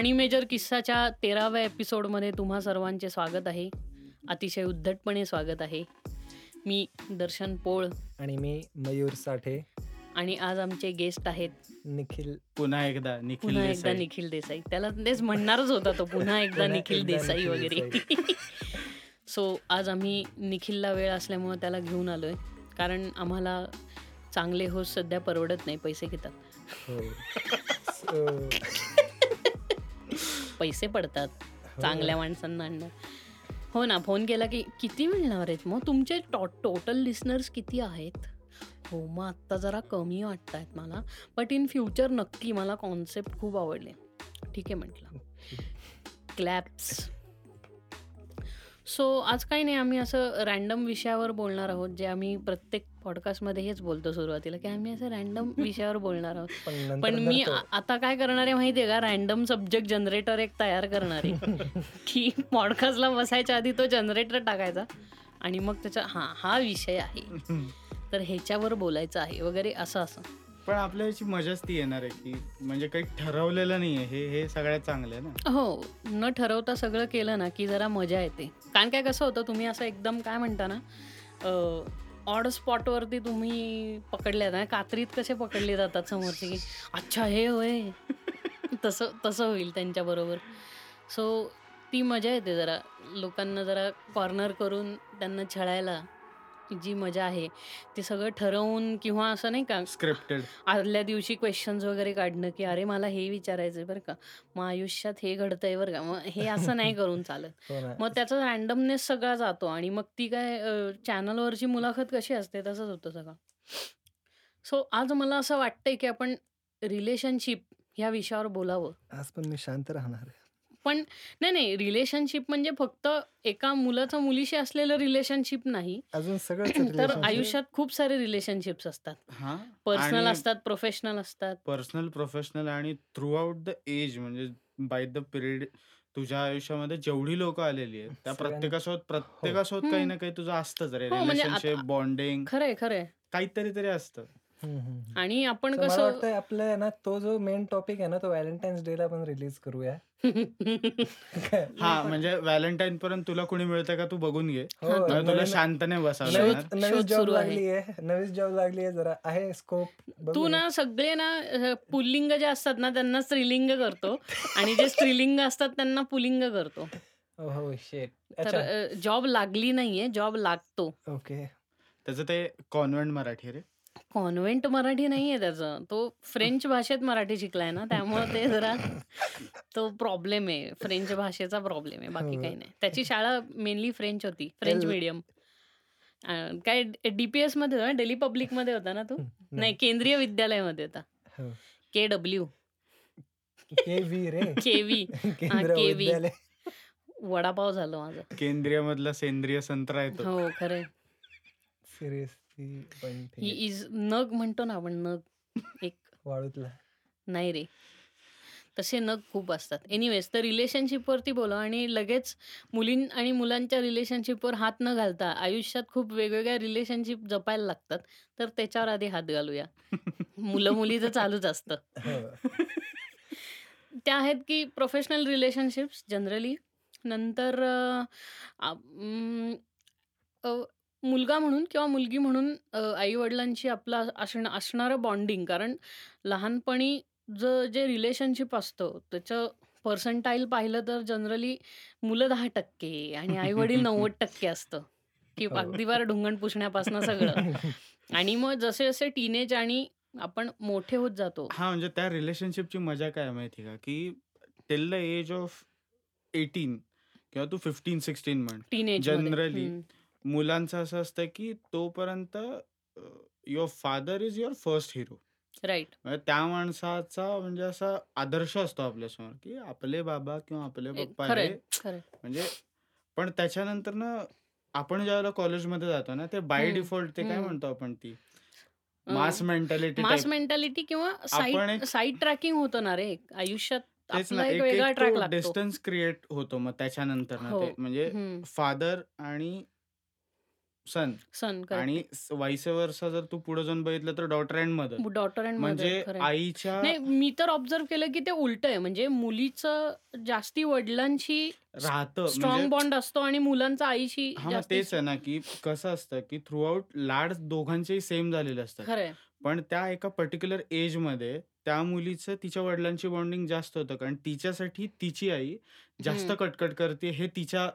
आणि मेजर किस्साच्या तेराव्या एपिसोडमध्ये तुम्हा सर्वांचे स्वागत आहे. अतिशय उद्धटपणे स्वागत आहे. मी दर्शन पोळ. आणि मी मयूर साठे. आणि आज आमचे गेस्ट आहेत. निखिल. पुन्हा एकदा निखिल पुन्हा एकदा देसाई. निखिल देसाई. त्याला तेच म्हणणारच होता तो पुन्हा एकदा निखिल देसाई वगैरे. सो आज आम्ही निखिलला वेळ असल्यामुळे त्याला घेऊन आलोय. कारण आम्हाला चांगले होस्ट सध्या परवडत नाही पैसे घेतात. हो. पैसे पडतात हो. चांगल्या माणसांना आणणं. हो ना फोन केला की किती मिळणार आहेत? मग तुमचे टो टोटल लिस्नर्स किती आहेत? हो मग आत्ता जरा कमी वाटत आहेत मला बट इन फ्युचर नक्की मला कॉन्सेप्ट खूप आवडले. ठीक आहे म्हटलं. क्लॅप्स सो आज काही नाही आम्ही असं रॅन्डम विषयावर बोलणार आहोत जे आम्ही प्रत्येक पॉडकास्टमध्ये हेच बोलतो सुरुवातीला की आम्ही असं रॅन्डम विषयावर बोलणार आहोत. पण मी आता काय करणार आहे माहितीये का? रॅन्डम सब्जेक्ट जनरेटर एक तयार करणार आहे. की पॉडकास्टला बसायच्या आधी तो जनरेटर टाकायचा आणि मग त्याचा हा हा विषय आहे. तर ह्याच्यावर बोलायचं आहे वगैरे असं असं. पण आपल्या याची मजाच ती येणार आहे की म्हणजे काही ठरवलेलं नाहीये. हे हे सगळ्यात चांगलं आहे ना? हो न ठरवता सगळं केलं ना की जरा मजा येते. कारण काय कसं होतं तुम्ही असं एकदम काय म्हणता ना ऑड स्पॉटवरती तुम्ही पकडल्या ना कात्रीत कसे पकडले जातात समोरचे की अच्छा हे होय. तसं तसं होईल त्यांच्याबरोबर सो ती मजा येते जरा. लोकांना जरा कॉर्नर करून त्यांना छळायला. जी मजा आहे ते सगळं ठरवून किंवा असं नाही का स्क्रिप्टेड आदल्या दिवशी क्वेश्चन्स वगैरे काढणं की अरे मला हे विचारायचं बरं का. मग आयुष्यात हे घडतंय बरं का. मग हे असं नाही करून चालत. हो. मग त्याचा रॅन्डमनेस सगळा जातो आणि मग ती काय चॅनलवरची मुलाखत कशी असते तसंच होतं सगळं. सो आज मला असं वाटतंय की आपण रिलेशनशिप ह्या विषयावर बोलावं. आज पण मी शांत राहणार आहे. पण नाही नाही रिलेशनशिप म्हणजे फक्त एका मुलाचं मुलीशी असलेलं रिलेशनशिप नाही. अजून सगळंच तर relationship. आयुष्यात खूप सारे रिलेशनशिप्स असतात. हा पर्सनल असतात प्रोफेशनल असतात. पर्सनल प्रोफेशनल आणि थ्रू आउट द एज म्हणजे बाय द पिरियड तुझ्या आयुष्यामध्ये जेवढी लोक आलेली आहेत त्या प्रत्येकासोबत प्रत्येकासोबत काही ना काही तुझं असतंच रे. हो, म्हणजे रिलेशनशिप बॉन्डिंग खरंय खरंय. काहीतरी तरी असतं. आणि आपण कसं वाटतं आपलं ना तो जो मेन टॉपिक आहे ना तो व्हॅलेंटाईन्स डे ला पण रिलीज करूया? हा म्हणजे व्हॅलेंटाईन पर्यंत तुला कोणी मिळतं का तू बघून घे. हो, तुला शांतने नवीन जॉब. लागली आहे. नवीन जॉब लागली आहे जरा आहे स्कोप तू ना सगळे ना पुल्लिंग जे असतात ना त्यांना स्त्रीलिंग करतो आणि जे स्त्रीलिंग असतात त्यांना पुल्लिंग करतो. हो शेट तर जॉब लागली नाहीये जॉब लागतो. ओके त्याचं ते कॉन्व्हेंट मराठी रे. कॉन्व्हेंट मराठी नाहीये त्याचं. तो फ्रेंच भाषेत मराठी शिकलाय ना त्यामुळे ते जरा तो प्रॉब्लेम आहे. फ्रेंच भाषेचा प्रॉब्लेम आहे बाकी हो. काही नाही. त्याची शाळा मेनली फ्रेंच होती फ्रेंच एल- मीडियम काय डीपीएसमध्ये होता डेली पब्लिकमध्ये होता ना तू? नाही. केंद्रीय विद्यालयामध्ये होता. हो. के डब्ल्यू के व्ही रे. के व्ही केंद्र KV. विद्यालय. वडापाव झालं माझं. केंद्रीय मधला सेंद्रिय संत्रा येतो. हो खरंय. पण ही इज नग म्हणतो ना आपण नग. एक वाळूतला. नाही रे. तसे नग खूप असतात. एनिवेज तर रिलेशनशिपवरती बोला आणि लगेच मुलीं आणि मुलांच्या रिलेशनशिपवर हात न घालता आयुष्यात खूप वेगवेगळ्या रिलेशनशिप जपायला लागतात. तर त्याच्यावर आधी हात घालूया. मुलं मुली तर चालूच असतं. हो. त्या आहेत की प्रोफेशनल रिलेशनशिप्स जनरली नंतर मुलगा म्हणून किंवा मुलगी म्हणून आई वडिलांशी आपलं असणं असणारं बॉन्डिंग कारण लहानपणी ज जे रिलेशनशिप असतं त्याचं पर्संटाईल पाहिलं तर जनरली मुलं दहा टक्के आणि आई वडील नव्वद टक्के असतं. की हो. अगदी बार ढुंगण पुसण्यापासून सगळं. आणि मग जसे जसे टीनेज आणि आपण मोठे होत जातो. हा म्हणजे त्या रिलेशनशिपची मजा काय आहे माहिती का? की till the age of eighteen किंवा तू फिफ्टीन सिक्स्टीन म्हण टीनेज Generally. मुलांचं असं असतं की तोपर्यंत your father is your first hero right म्हणजे त्या माणसाचा म्हणजे असा आदर्श असतो आपल्यासमोर की आपले बाबा किंवा आपले पप्पा खरंय हे खरंय. म्हणजे पण त्याच्यानंतर ना आपण ज्यावेळेला कॉलेजमध्ये जातो ना ते बाय डिफॉल्ट ते काय. म्हणतो आपण ती? मास मेंटॅलिटी मास मेंटॅलिटी किंवा आपण साईड एक- साईड ट्रॅकिंग होतं ना रे आयुष्यात तेच ना आपला एक एक वेगळा ट्रॅक लागतो. डिस्टन्स क्रिएट होतो मग त्याच्यानंतर ना हो. ते. म्हणजे फादर आणि सन. करेक्ट आणि वाईस वर्सा जर तू पुढे जाऊन बघितलं तर daughter and mother daughter and म्हणजे आईच्या नाही मी तर ऑब्झर्व केलं की ते उलट आहे म्हणजे मुलीचं जास्ती वडिलांशी राहतं. स्ट्रॉंग म्हणजे बॉन्ड असतो आणि मुलांचा आईशी हा तेच आहे ना की कसं असतं की थ्रू आउट लाड दोघांचेही सेम झालेले असतात. पण त्या एका पर्टिक्युलर एजमध्ये त्या मुलीचं तिच्या वडिलांची बॉन्डिंग जास्त होतं. कारण तिच्यासाठी तिची आई जास्त. कटकट करते. हे तिच्या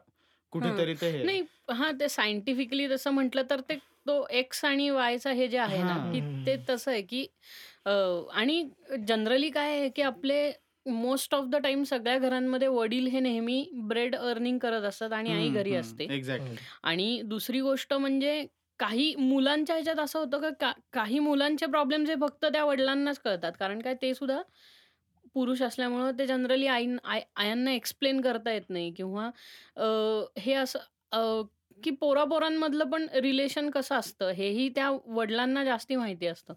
कुठेतरी ते हे. नाही हा ते सायंटिफिकली तसं म्हटलं तर ते तो एक्स आणि वायचा हे जे आहे ना हा. की ते तसं आहे की आणि जनरली काय आहे की आपले मोस्ट ऑफ द टाइम सगळ्या घरांमध्ये वडील हे नेहमी ब्रेड अर्निंग करत असतात आणि आई घरी असते. एक्झॅक्टली आणि दुसरी गोष्ट म्हणजे काही मुलांच्या ह्याच्यात असं होतं का का काही मुलांचे प्रॉब्लेम जे फक्त त्या वडिलांनाच कळतात. कारण काय ते सुद्धा पुरुष असल्यामुळं ते जनरली आई आय आयांना एक्सप्लेन करता येत नाही किंवा अ, हे असं अ, की पोरापोरांमधलं पण रिलेशन कसं असतं हेही त्या वडिलांना जास्ती माहिती असतं.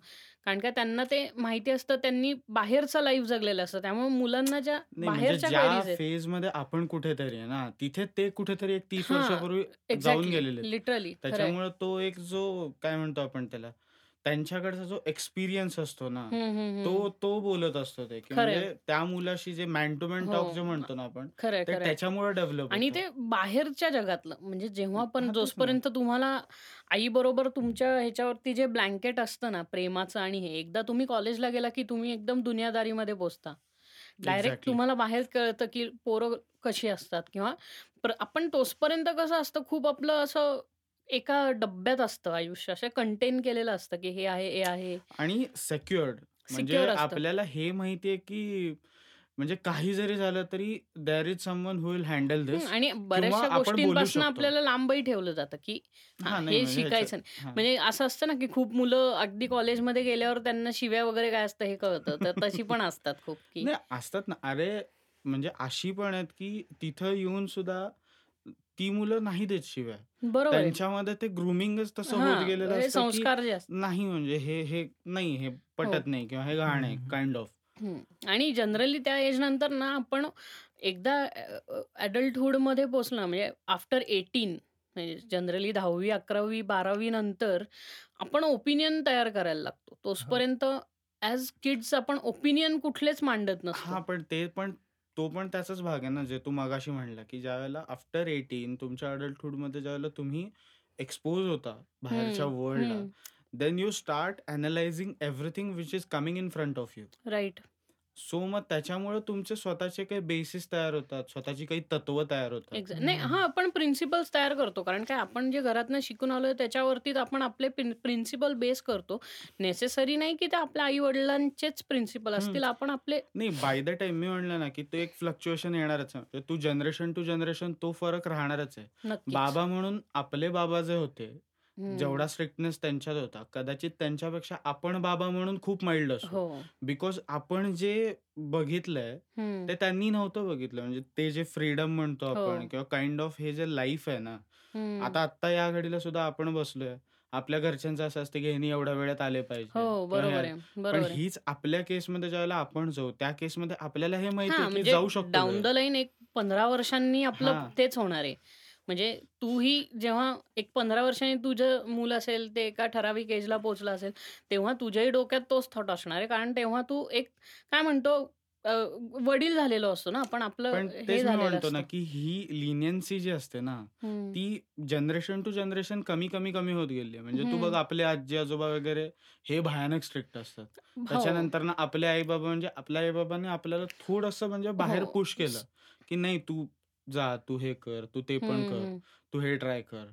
कारण का त्यांना ते माहिती असतं त्यांनी बाहेरचं लाईफ जगलेलं असतं. त्यामुळे मुलांना ज्या नाही म्हणजे बाहेरच्या ज्या queries आहेत फेजमध्ये आपण कुठेतरी आहे ना तिथे ते कुठेतरी एक तीस हा, वर्षापूर्वी जाऊन एक्झॅक्टली गेलेले आहेत. लिटरली त्याच्यामुळे तो एक जो काय म्हणतो आपण त्याला त्यांच्याकडचा जो एक्सपिरियन्स असतो ना तो तो बोलत असतो ते की खरंय. म्हणजे त्या मुलाशी जे मॅन टू मॅन हो. टॉक जे म्हणतो ना आपण खरंय ते खरंय त्याच्यामुळे डेव्हलप आणि ते बाहेरच्या जगातलं म्हणजे जेव्हा पण हा, तेच ना. जोपर्यंत तुम्हाला आई बरोबर तुमच्या ह्याच्यावरती जे ब्लँकेट असतं ना प्रेमाचं आणि हे एकदा तुम्ही कॉलेजला गेला की तुम्ही एकदम दुनियादारीमध्ये पोचता डायरेक्ट. तुम्हाला बाहेर कळतं की पोरं कशी असतात किंवा प्र- आपण तोचपर्यंत कसं असतं खूप आपलं असं एका डब्यात असतं आयुष्य असं कंटेन केलेलं असतं की हे आहे हे आहे आणि सेक्युअर्ड म्हणजे Secure असतं. आपल्याला हे माहितीये की म्हणजे काही जरी झालं तरी there is someone who will handle this आणि बऱ्याचशा गोष्टींपासून. आपल्याला लांबही ठेवलं जातं की हा, शिकायचं नाही. म्हणजे असं असतं ना की खूप मुलं अगदी कॉलेजमध्ये गेल्यावर त्यांना शिव्या वगैरे काय असतं हे कळतं तर तशी पण असतात खूप की नाही असतात ना अरे म्हणजे अशी पण आहेत की तिथं येऊन सुद्धा ती मुलं नाही देत शिवाय. बरोबर आहे. त्यांच्यामध्ये ते ग्रुमिंगच तसं हा, होत गेलेलं हे असतं की संस्कार जे असतात. नाही म्हणजे हे हे नाही हे पटत नाही किंवा हे घाण आहे हम्म. Kind of. आणि जनरली त्या एज नंतर ना आपण एकदा अडल्टहुडमध्ये पोचलो म्हणजे आफ्टर एटीन म्हणजे जनरली दहावी अकरावी बारावी नंतर आपण ओपिनियन तयार करायला लागतो. तोचपर्यंत ॲज किड्स आपण ओपिनियन कुठलेच मांडत हा नसतो पण ते पण तो पण त्याचाच भाग आहे ना जे तू मगाशी म्हणला की ज्यावेळेला आफ्टर एटीन तुमच्या अडल्टहुडमध्ये ज्यावेळेला तुम्ही एक्सपोज होता बाहेरच्या वर्ल्डला. Then you start analysing everything which is coming in front of you right so मग त्याच्यामुळे तुमचे स्वतःचे काही बेसिस तयार होतात स्वतःची काही तत्व तयार होतात. एक्झॅक्ट नाही हम्म. हा आपण प्रिन्सिपल्स तयार करतो. कारण काय आपण जे घरातनं शिकून आलोय त्याच्यावरतीच आपण आपले प्रिन्सिपल बेस करतो. नेसेसरी नाही की ते आपल्या आई वडिलांचेच प्रिन्सिपल असतील आपण आपले नाही बाय द टाइम मी म्हणलं ना की तो एक फ्लक्च्युएशन येणारच आहे. म्हणजे तू जनरेशन टू जनरेशन तो फरक राहणारच आहे. नक्कीच. बाबा म्हणून आपले बाबा जे होते हम्म. जेवढा स्ट्रिक्टनेस त्यांच्यात होता कदाचित त्यांच्यापेक्षा आपण बाबा म्हणून खूप माइल्ड असतो हो बिकॉज आपण जे बघितलंय हम्म. ते त्यांनी नव्हतं बघितलं म्हणजे ते जे फ्रीडम म्हणतो हो. आपण किंवा काइंड ऑफ हे जे लाईफ आहे ना हम्म. आता आत्ता या घडीला सुद्धा आपण बसलोय आपल्या घरच्यांचं असं असतं की ह्यांनी एवढ्या वेळात आले पाहिजे हो किंवा बरोबर ह्या- आहे पण बरोबर आहे हीच आपल्या केसमध्ये ज्यावेळेला आपण जाऊ त्या केसमध्ये आपल्याला हे माहिती हा आहे की म्हणजे जाऊ शकतो डाऊन वेळ. द लाईन एक पंधरा वर्षांनी आपलं हा. तेच होणार आहे म्हणजे तूही जेव्हा एक पंधरा वर्षांनी तुझं मूल असेल ते एका ठराविक एजला पोहोचलं असेल तेव्हा तुझ्याही डोक्यात तोच थॉट असणार आहे कारण तेव्हा तू एक काय म्हणतो वडील झालेलो असतो ना आपण आपलं हे तेच म्हणतो ना की ही लिनियन्सी जी असते ना. ती जनरेशन टू जनरेशन कमी कमी कमी होत गेली आहे. म्हणजे तू. बघ आपले आजी आजोबा वगैरे हे भयानक स्ट्रिक्ट असतात हो. त्याच्यानंतर ना आपले आई बाबा म्हणजे आपल्या आई बाबांनी आपल्याला थोडस म्हणजे बाहेर हो. पुश केलं की नाही तू जा तू हे कर तू ते पण कर हम्म. तू हे ट्राय कर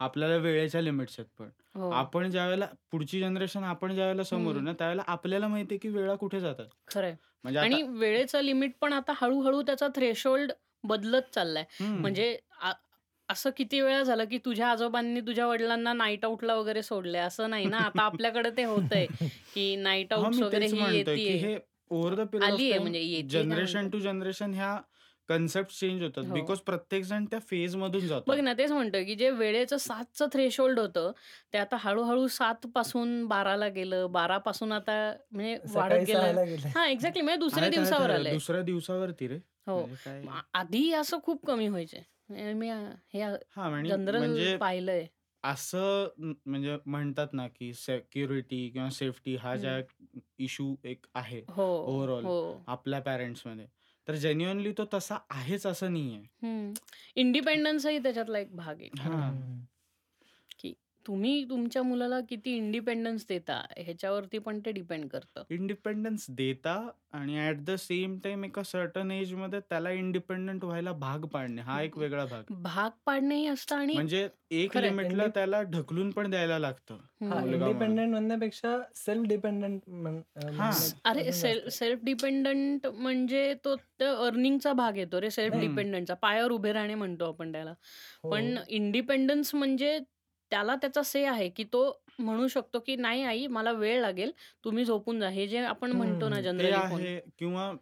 आपल्याला वेळेच्या लिमिट्स आहेत पण हो. आपण ज्या वेळेला पुढची जनरेशन आपण ज्या वेळेला समोर हम्म. ना त्यावेळेला आपल्याला माहितीये की वेळा कुठे जातात खरंय म्हणजे आणि वेळेचं लिमिट पण आता हळूहळू त्याचा थ्रेशोल्ड बदलत चाललाय हम्म. म्हणजे आ- असं किती वेळा झालं की तुझ्या आजोबांनी तुझ्या वडिलांना नाईट आउटला वगैरे सोडले असं नाही ना आता आपल्याकडे ते होतंय की नाईट हा, आउट मी वगैरे तेच ही म्हणतोय की येते हे ओव्हर द पिरियड म्हणजे येते जनरेशन. टू जनरेशन ह्या कन्सेप्ट चेंज होतात हो. बिकॉज प्रत्येक जण त्या फेज मधून बघ जातो ना तेच म्हणतोय की जे वेळेचं सातचं थ्रेशोल्ड होतं ते आता हळूहळू सात पासून बाराला गेलं बारा पासून आता म्हणजे वाढत गेलं. हा एक्झॅक्टली म्हणजे दुसऱ्या दिवसावर. आलंय. दुसऱ्या दिवसावरती रे. हो. म्हणजे आधी असं खूप कमी व्हायचे. म्हणजे मी हे हा म्हणजे जनरल म्हणजे पाहिलंय. असं म्हणजे म्हणतात ना, की सिक्युरिटी किंवा सेफ्टी हा ज्या हं. इश्यू एक आहे हो, ओव्हरऑल हो. आपल्या पॅरेंट्समध्ये, तर जेन्युइनली तो तसा आहेच असं नाहीये. हं. इंडिपेंडन्सही त्याच्यातला एक भाग आहे. हं. हं. तुम्ही तुमच्या मुलाला किती इंडिपेंडन्स देता ह्याच्यावरती पण ते डिपेंड करतं. इंडिपेंडन्स देता आणि ॲट द सेम टाईम एका सर्टन एजमध्ये त्याला इंडिपेंडंट व्हायला भाग पाडणे हा एक वेगळा भाग. भाग पाडणंही असतं आणि म्हणजे एक खरंय. लिमिटला त्याला ढकलून पण द्यायला लागतं. हां, हं. मुलगा म्हणून. इंडिपेंडंट म्हणण्यापेक्षा सेल्फ डिपेंडंट म्हण अ, हां. म्हणणं अरे अजून सेल्फ जास्त. सेल्फ डिपेंडंट म्हणजे तो अर्निंगचा भाग येतो रे सेल्फ. डिपेंडंटचा. पायावर उभे राहणे म्हणतो आपण त्याला. हो, पण. इंडिपेंडन्स म्हणजे त्याला त्याचा से आहे, की तो म्हणू शकतो, की "नाही आई मला वेळ लागेल. तुम्ही झोपून जा." हे जे आपण म्हणतो ना हं. ते जनरली फोन आहे किंवा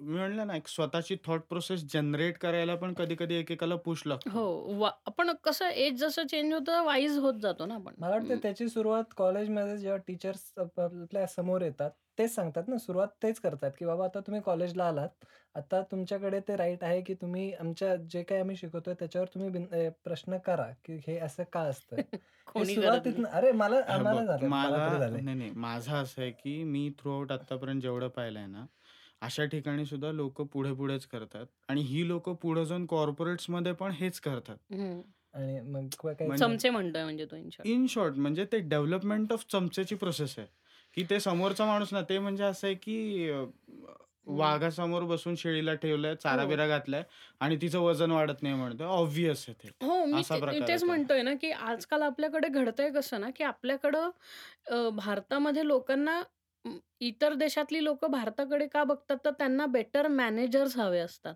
मी म्हणलं ना, एक स्वतःची थॉट प्रोसेस जनरेट करायला पण कधी-कधी एकेकाला पुश लागतो. हो. वा आपण कसं एज जसं चेंज होतं वाईज होत जातो ना आपण. मला वाटतं हं. त्याची सुरुवात कॉलेजमध्ये जेव्हा टीचर्स आप आपल्यासमोर येतात, तेच सांगतात ना, सुरुवात तेच करतात, की "बाबा आता तुम्ही कॉलेजला आलात. आता तुमच्याकडे ते राईट आहे, की तुम्ही आमच्या जे काही आम्ही शिकवतोय त्याच्यावर तुम्ही बिन अ, प्रश्न करा, की हे असं का असतं?" हे कोणी नाही. अरे मला हे आम्हाला बघ झालंय. मला तरी झालंय. नाही, नाही. माझं असं आहे, की मी थ्रू आउट आत्तापर्यंत जेवढं पाहिलंय ना, अशा ठिकाणी सुद्धा लोकं पुढे-पुढेच करतात आणि ही लोकं पुढे जाऊन कॉर्पोरेट्समध्ये पण हेच करतात. हं. आणि मग म्हणजे चमचे म्हणतोय म्हणजे तो इन शॉर्ट. इन शॉर्ट म्हणजे ते डेव्हलपमेंट ऑफ चमच्याची प्रोसेस आहे, की ते समोरचा माणूस ना, ते म्हणजे असं आहे, की अ, हं. वाघासमोर बसून शेळीला ठेवलंय, हो. चारा-बिरा घातलाय आणि तिचं वजन वाढत नाही म्हणतोय. ऑब्व्हियस आहे ते. हो, मी असा ते मी प्रकार आहे तेच तो. म्हणतोय ना, की आजकाल आपल्याकडे घडतंय कसं ना, की आपल्याकडं अ, भारतामध्ये लोकांना अ, इतर देशातली लोकं भारताकडे का बघतात, तर त्यांना बेटर मॅनेजर्स हवे असतात.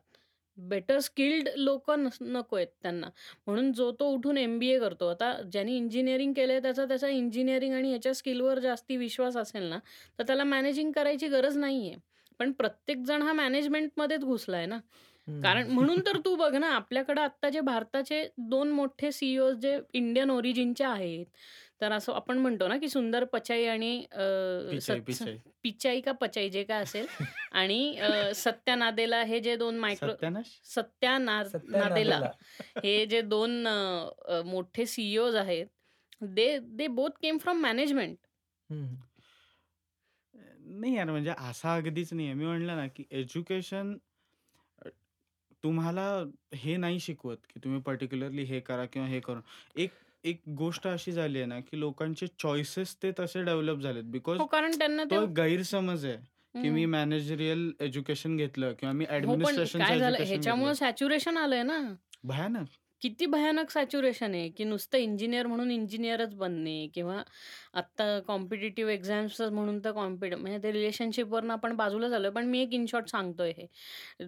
बेटर स्किल्ड लोकं नस नकोयत त्यांना. म्हणून जो तो उठून एम-बी-ए करतो. आता ज्याने इंजिनिअरिंग केलंय त्याचा त्याचा इंजिनिअरिंग आणि ह्याच्या स्किलवर जास्ती विश्वास असेल ना, तर त्याला मॅनेजिंग करायची गरज नाहीये. पण प्रत्येक जण हा मॅनेजमेंटमध्येच घुसलाय ना. कारण. म्हणून तर तू बघ ना, आपल्याकडे आत्ता जे भारताचे 2 मोठे सी-ई-ओज जे इंडियन ओरिजिनचे आहेत. तर असं आपण म्हणतो ना, की सुंदर पिचाई आणि पिचाई, का पचाई जे काय असेल आणि अ, सत्या नादेला हे जे 2 मायक्रो सत्यानाश? सत्या ना सत्या नादेला नादेला. हे जे 2 अ, अ, मोठे सी-ई-ओज आहेत. They they both came from management. नाही यार, म्हणजे असा अगदीच नाहीये. मी म्हटलं ना, की एज्युकेशन तुम्हाला हे नाही शिकवत, की तुम्ही पर्टिक्युलरली हे करा किंवा हे करा. एक एक गोष्ट अशी झाली आहे ना, की लोकांचे चॉईसेस ते तसे डेव्हलप झालेत. बिकॉज हो, कारण त्यांना ते तो गैरसमज आहे, की मी. मॅनेजरियल एज्युकेशन घेतलं किंवा मी एज्युकेशन ह्याच्यामुळं. सॅच्युरेशन आलंय ना. भयानक. किती भयानक सॅच्युरेशन आहे, की नुसतं इंजिनिअर म्हणून इंजिनिअरच बनणे किंवा आत्ता कॉम्पिटिटिव्ह एक्झाम्स म्हणून तर कॉम्पिट म्हणजे ते रिलेशनशिपवरनं आपण बाजूला झालोय. पण मी एक इन शॉर्ट सांगतोय हे.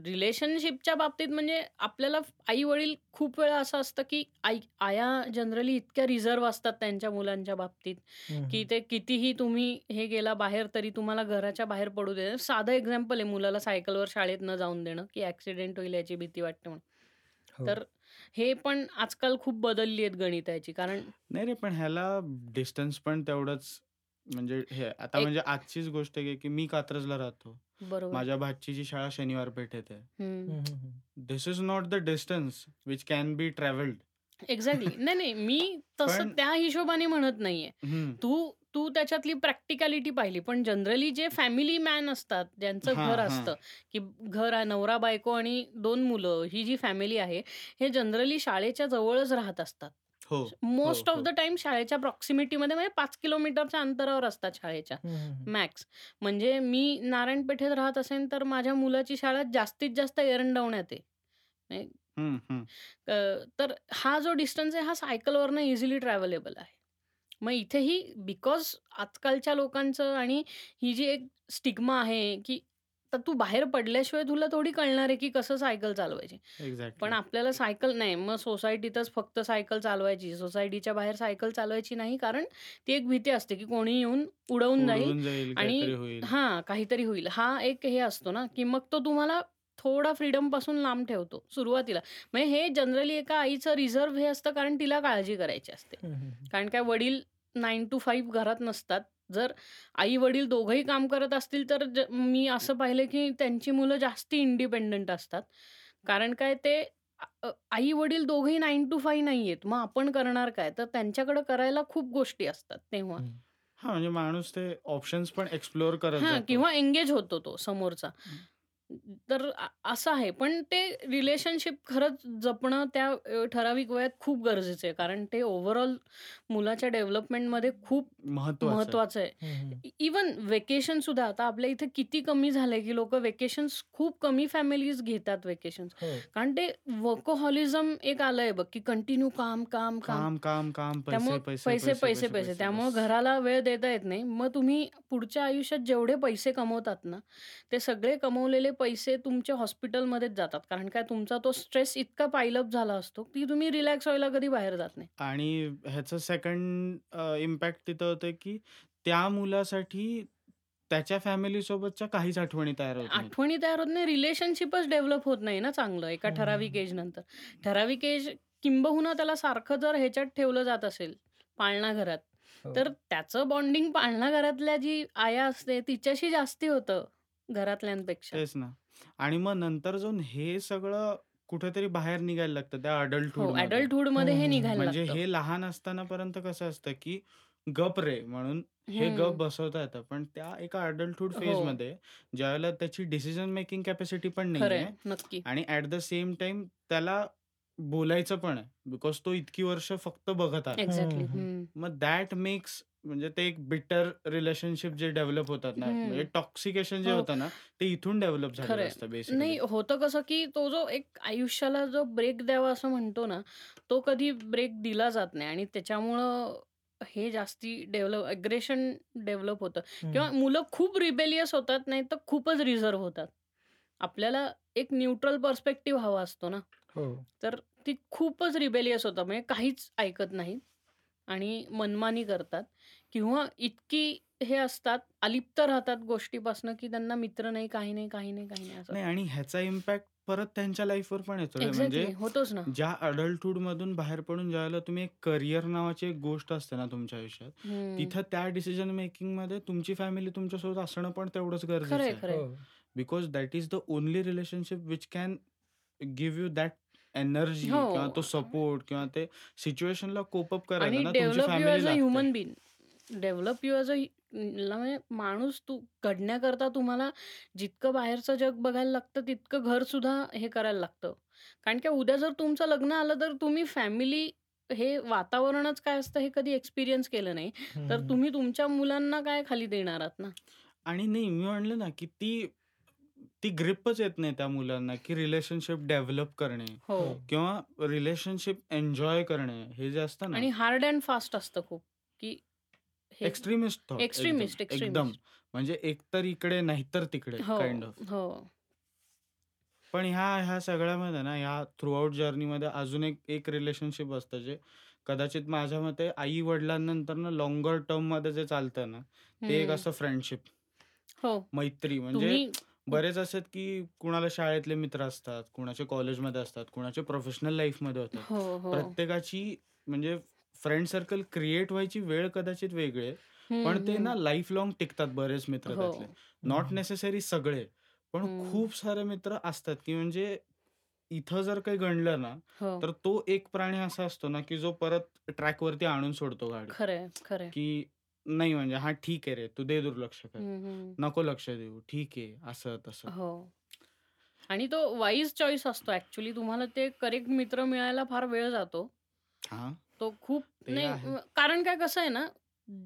रिलेशनशिपच्या बाबतीत म्हणजे आपल्याला आई-वडील खूप वेळा असं असतं, की आई आया जनरली इतक्या रिझर्व्ह असतात त्यांच्या मुलांच्या बाबतीत, हं, की. ते कितीही तुम्ही हे गेला बाहेर तरी तुम्हाला घराच्या बाहेर पडू दे. साधं एक्झाम्पल आहे मुलाला सायकलवर शाळेत न जाऊन देणं, की ॲक्सिडेंट होईल याची भीती वाटते म्हणून. हो. तर हे पण आजकाल खूप बदलली आहेत गणितं याची. कारण नाही रे, पण ह्याला डिस्टन्स पण तेवढंच म्हणजे हे आता म्हणजे आजचीच गोष्ट आहे, की मी कात्रजला राहतो. बरोबर. माझ्या भाचीची शाळा शनिवार पेठेत आहे. This is not the distance which can be travelled. Exactly. नाही, नाही. मी तसं त्या हिशोबाने म्हणत नाहीये. तू तू त्याच्यातली प्रॅक्टिकॅलिटी पाहिली. पण जनरली जे फॅमिली मॅन असतात, ज्यांचं हां, घर हां. असतं, की घर आहे, नवरा-बायको आणि 2 मुलं ही जी फॅमिली आहे, हे जनरली शाळेच्या जवळच राहत असतात. हो, हो, मोस्ट ऑफ हो. द टाईम शाळेच्या प्रॉक्सिमिटीमध्ये म्हणजे 5 किलोमीटरच्या अंतरावर असतात शाळेच्या हं, हं, हं. मॅक्स. म्हणजे मी नारायण पेठेत राहत असेन, तर माझ्या मुलाची शाळा जास्तीत जास्त एरंडवण्यात आहे. म्हणजे हं, हं. अ, तर हा जो डिस्टन्स आहे, हा सायकलवरनं इझिली ट्रॅव्हलेबल आहे. मग इथेही बिकॉज आजकालच्या लोकांचं आणि ही जी एक स्टिग्मा आहे, की तर तू बाहेर पडल्याशिवाय तुला थोडी कळणार आहे, की कसं सायकल चालवायची. पण एक्झॅक्टली. आपल्याला सायकल नाही, मग सोसायटीतच फक्त सायकल चालवायची. सोसायटीच्या बाहेर सायकल चालवायची नाही, कारण ती एक भीती असते, की कोणी येऊन उडवून जाईल आणि. हां, काहीतरी होईल. हा एक हे असतो ना, की मग तो तुम्हाला थोडा फ्रीडमपासून लांब ठेवतो सुरुवातीला. म्हणजे हे जनरली एका आईचं रिझर्व्ह हे असतं, कारण तिला काळजी करायची असते. कारण काय वडील 9 टू 5 घरात नसतात. जर आई-वडील दोघंही काम करत असतील, तर ज मी असं पाहिलं, की त्यांची मुलं जास्ती इंडिपेंडंट असतात. कारण काय ते आई वडील दोघेही नाईन टू फाईव्ह नाहीयेत मग आपण करणार काय तर त्यांच्याकडे करायला खूप गोष्टी असतात तेव्हा हं. म्हणजे माणूस ते ऑप्शन्स पण एक्सप्लोर करत हां. किंवा एंगेज होतो तो समोरचा. तर अ, असं आहे. पण ते रिलेशनशिप खरंच जपणं त्या अ, ठराविक वयात खूप गरजेचं आहे. कारण ते ओव्हरऑल मुलाच्या डेव्हलपमेंटमध्ये खूप महत्वाचं आहे. महत्वाचं आहे. हं, हं. इ इव्हन व्हेकेशन सुद्धा आता आपल्या इथे किती कमी झालंय, की लोकं व्हेकेशन्स खूप कमी फॅमिलीज घेतात व्हेकेशन्स. हो. कारण ते वर्कोहॉलिझम एक आलंय बघ, की कंटिन्यू काम, काम, काम. काम, काम, काम, पैसे, त्यामुळं पैसे, पैसे, पैसे, पैसे, पैसे, पैसे. पैसे त्यामुळं बस. घराला वेळ देता येत नाही. मग तुम्ही पुढच्या आयुष्यात जेवढे पैसे कमवतात ना, ते सगळे कमवलेले पैसे तुमच्या हॉस्पिटलमध्येच जातात. कारण काय तुमचा तो स्ट्रेस इतका पाईल अप झाला असतो, की तुम्ही रिलॅक्स व्हायला कधी बाहेर जात नाही. आणि ह्याचं सेकंड अ, इम्पॅक्ट तिथं होतं, की त्या मुलासाठी त्याच्या फॅमिलीसोबतच्या काहीच आठवणी तयार होत नाहीत. आठवणी तयार होत नाही. रिलेशनशिपच डेव्हलप होत नाही ना चांगलं एका ठराविक हं. एजनंतर. ठराविक एज किंबहुना त्याला सारखं जर ह्याच्यात ठेवलं जात असेल, पाळणाघरात, हो. तर त्याचं बॉन्डिंग पाळणाघरातल्या जी आया असते तिच्याशी जास्ती होतं घरातल्यांपेक्षा. तेच ना. आणि मग नंतर जाऊन हे सगळं कुठेतरी बाहेर निघायला लागतं त्या हो, अडल्टहूडमध्ये. अडल्टहूडमध्ये हं, हे. निघायला म्हणजे लागतं. हे लहान असतानापर्यंत कसं असतं, की गप रे म्हणून हे गप हं. बसवता येतं. पण त्या एका अडल्टहूड हो. फेजमध्ये ज्यावेळेला त्याची डिसिजन मेकिंग कॅपॅसिटी पण खरंय. नाहीये नक्की. आणि ॲट द सेम टाईम त्याला बोलायचं पण आहे. बिकॉज तो इतकी वर्ष फक्त बघत आला. एक्झॅक्टली. हं, हं. हं. मग दॅट मेक्स म्हणजे ते एक बिटर रिलेशनशिप जे डेव्हलप होतात ना, म्हणजे. टॉक्सिकेशन जे हो. होतं ना, ते इथून डेव्हलप झालेलं खरंय. असतं नाही. होतं कसं, की तो जो एक आयुष्याला जो ब्रेक द्यावा असं म्हणतो ना, तो कधी ब्रेक दिला जात नाही आणि त्याच्यामुळं हे जास्ती डेव्हलप अग्रेशन डेव्हलप होतं किंवा. मुलं खूप रिबेलियस होतात, नाहीतर खूपच रिझर्व्ह होतात. आपल्याला एक न्यूट्रल पर्स्पेक्टिव्ह हवा असतो ना. हो. तर ती खूपच रिबेलियस होतात. म्हणजे काहीच ऐकत नाहीत आणि मनमानी करतात किंवा इतकी हे असतात, अलिप्त राहतात गोष्टीपासनं, की त्यांना मित्र नाही, काही नाही, काही नाही, काही नाही असं. नाही आणि ह्याचा इम्पॅक्ट परत त्यांच्या लाईफवर पण येतो रे. एक्झॅक्टली. म्हणजे होतोच ना. ज्या अडल्टहूडमधून बाहेर पडून ज्यावेळेला तुम्ही एक करियर नावाची एक गोष्ट असते ना तुमच्या आयुष्यात. तिथं त्या डिसिजन मेकिंगमध्ये तुमची फॅमिली तुमच्यासोबत असणं पण तेवढंच गरजेचं खरंय, आहे. खरंय. हो. Because that is the only relationship which can give you that energy किंवा तो हो. सपोर्ट किंवा ते सिच्युएशनला कोप अप करायला आणि ना तुमची develop you family as a लागते. Human being. Develop you as a म्हणजे माणूस तू घडण्याकरता तुम्हाला जितकं बाहेरचं जग बघायला लागतं, तितकं घरसुद्धा हे करायला लागतं. कारण की उद्या जर तुमचं लग्न आलं, तर तुम्ही फॅमिली हे वातावरणच काय असतं हे कधी एक्सपिरियन्स केलं नाही. तर हं. तुम्ही तुमच्या मुलांना काय खाली देणार आहात ना. आणि नाही मी म्हणलं ना, की ती ती ग्रिपच येत नाही त्या मुलांना, की रिलेशनशिप डेव्हलप करणे हो. हो. किंवा रिलेशनशिप एन्जॉय करणे हे जे असतं ना आणि हार्ड अँड फास्ट असतं खूप, की हे एक्स्ट्रीमिस्ट एक्स्ट्रीमिस्ट, एकदम. म्हणजे एकतर इकडे नाहीतर तिकडे हो, काइंड ऑफ. हो. पण ह्या ह्या सगळ्यामध्ये ना, ह्या थ्रूआउट जर्नीमध्ये अजून एक एक रिलेशनशिप असतं, जे कदाचित माझ्या मते आई-वडिलांनंतरनं लॉंगर टर्ममध्ये जे चालतं ना, ते एक हं. असं फ्रेंडशिप. हो. मैत्री म्हणजे बरेच असतात, की कुणाला शाळेतले मित्र असतात, कुणाचे कॉलेजमध्ये असतात, कुणाचे प्रोफेशनल लाईफमध्ये होतात. हो, हो. प्रत्येकाची म्हणजे फ्रेंड सर्कल क्रिएट व्हायची वेळ कदाचित वेगळी आहे. हं, पण ते ना हं. लाईफ लाँग टिकतात बरेच मित्र हो. त्यातले. नॉट. नेसेसरी सगळे, पण हं. खूप सारे मित्र असतात, की म्हणजे इथं जर काही गणलं ना, हो. तर तो एक प्राणी असा असतो ना, की जो परत ट्रॅकवरती आणून सोडतो गाडी. खरंय, खरंय. की नाही म्हणजे हां, ठीक आहे रे, तू दे दुर्लक्ष कर. हं, हं. नको लक्ष देऊ. ठीक आहे, असं तसं. हो. आणि तो वाईज चॉईस असतो ॲक्चुअली तुम्हाला ते करेक्ट मित्र मिळायला फार वेळ जातो. हां. तो खूप ते नाही आहे. अ, कारण काय कसं आहे ना,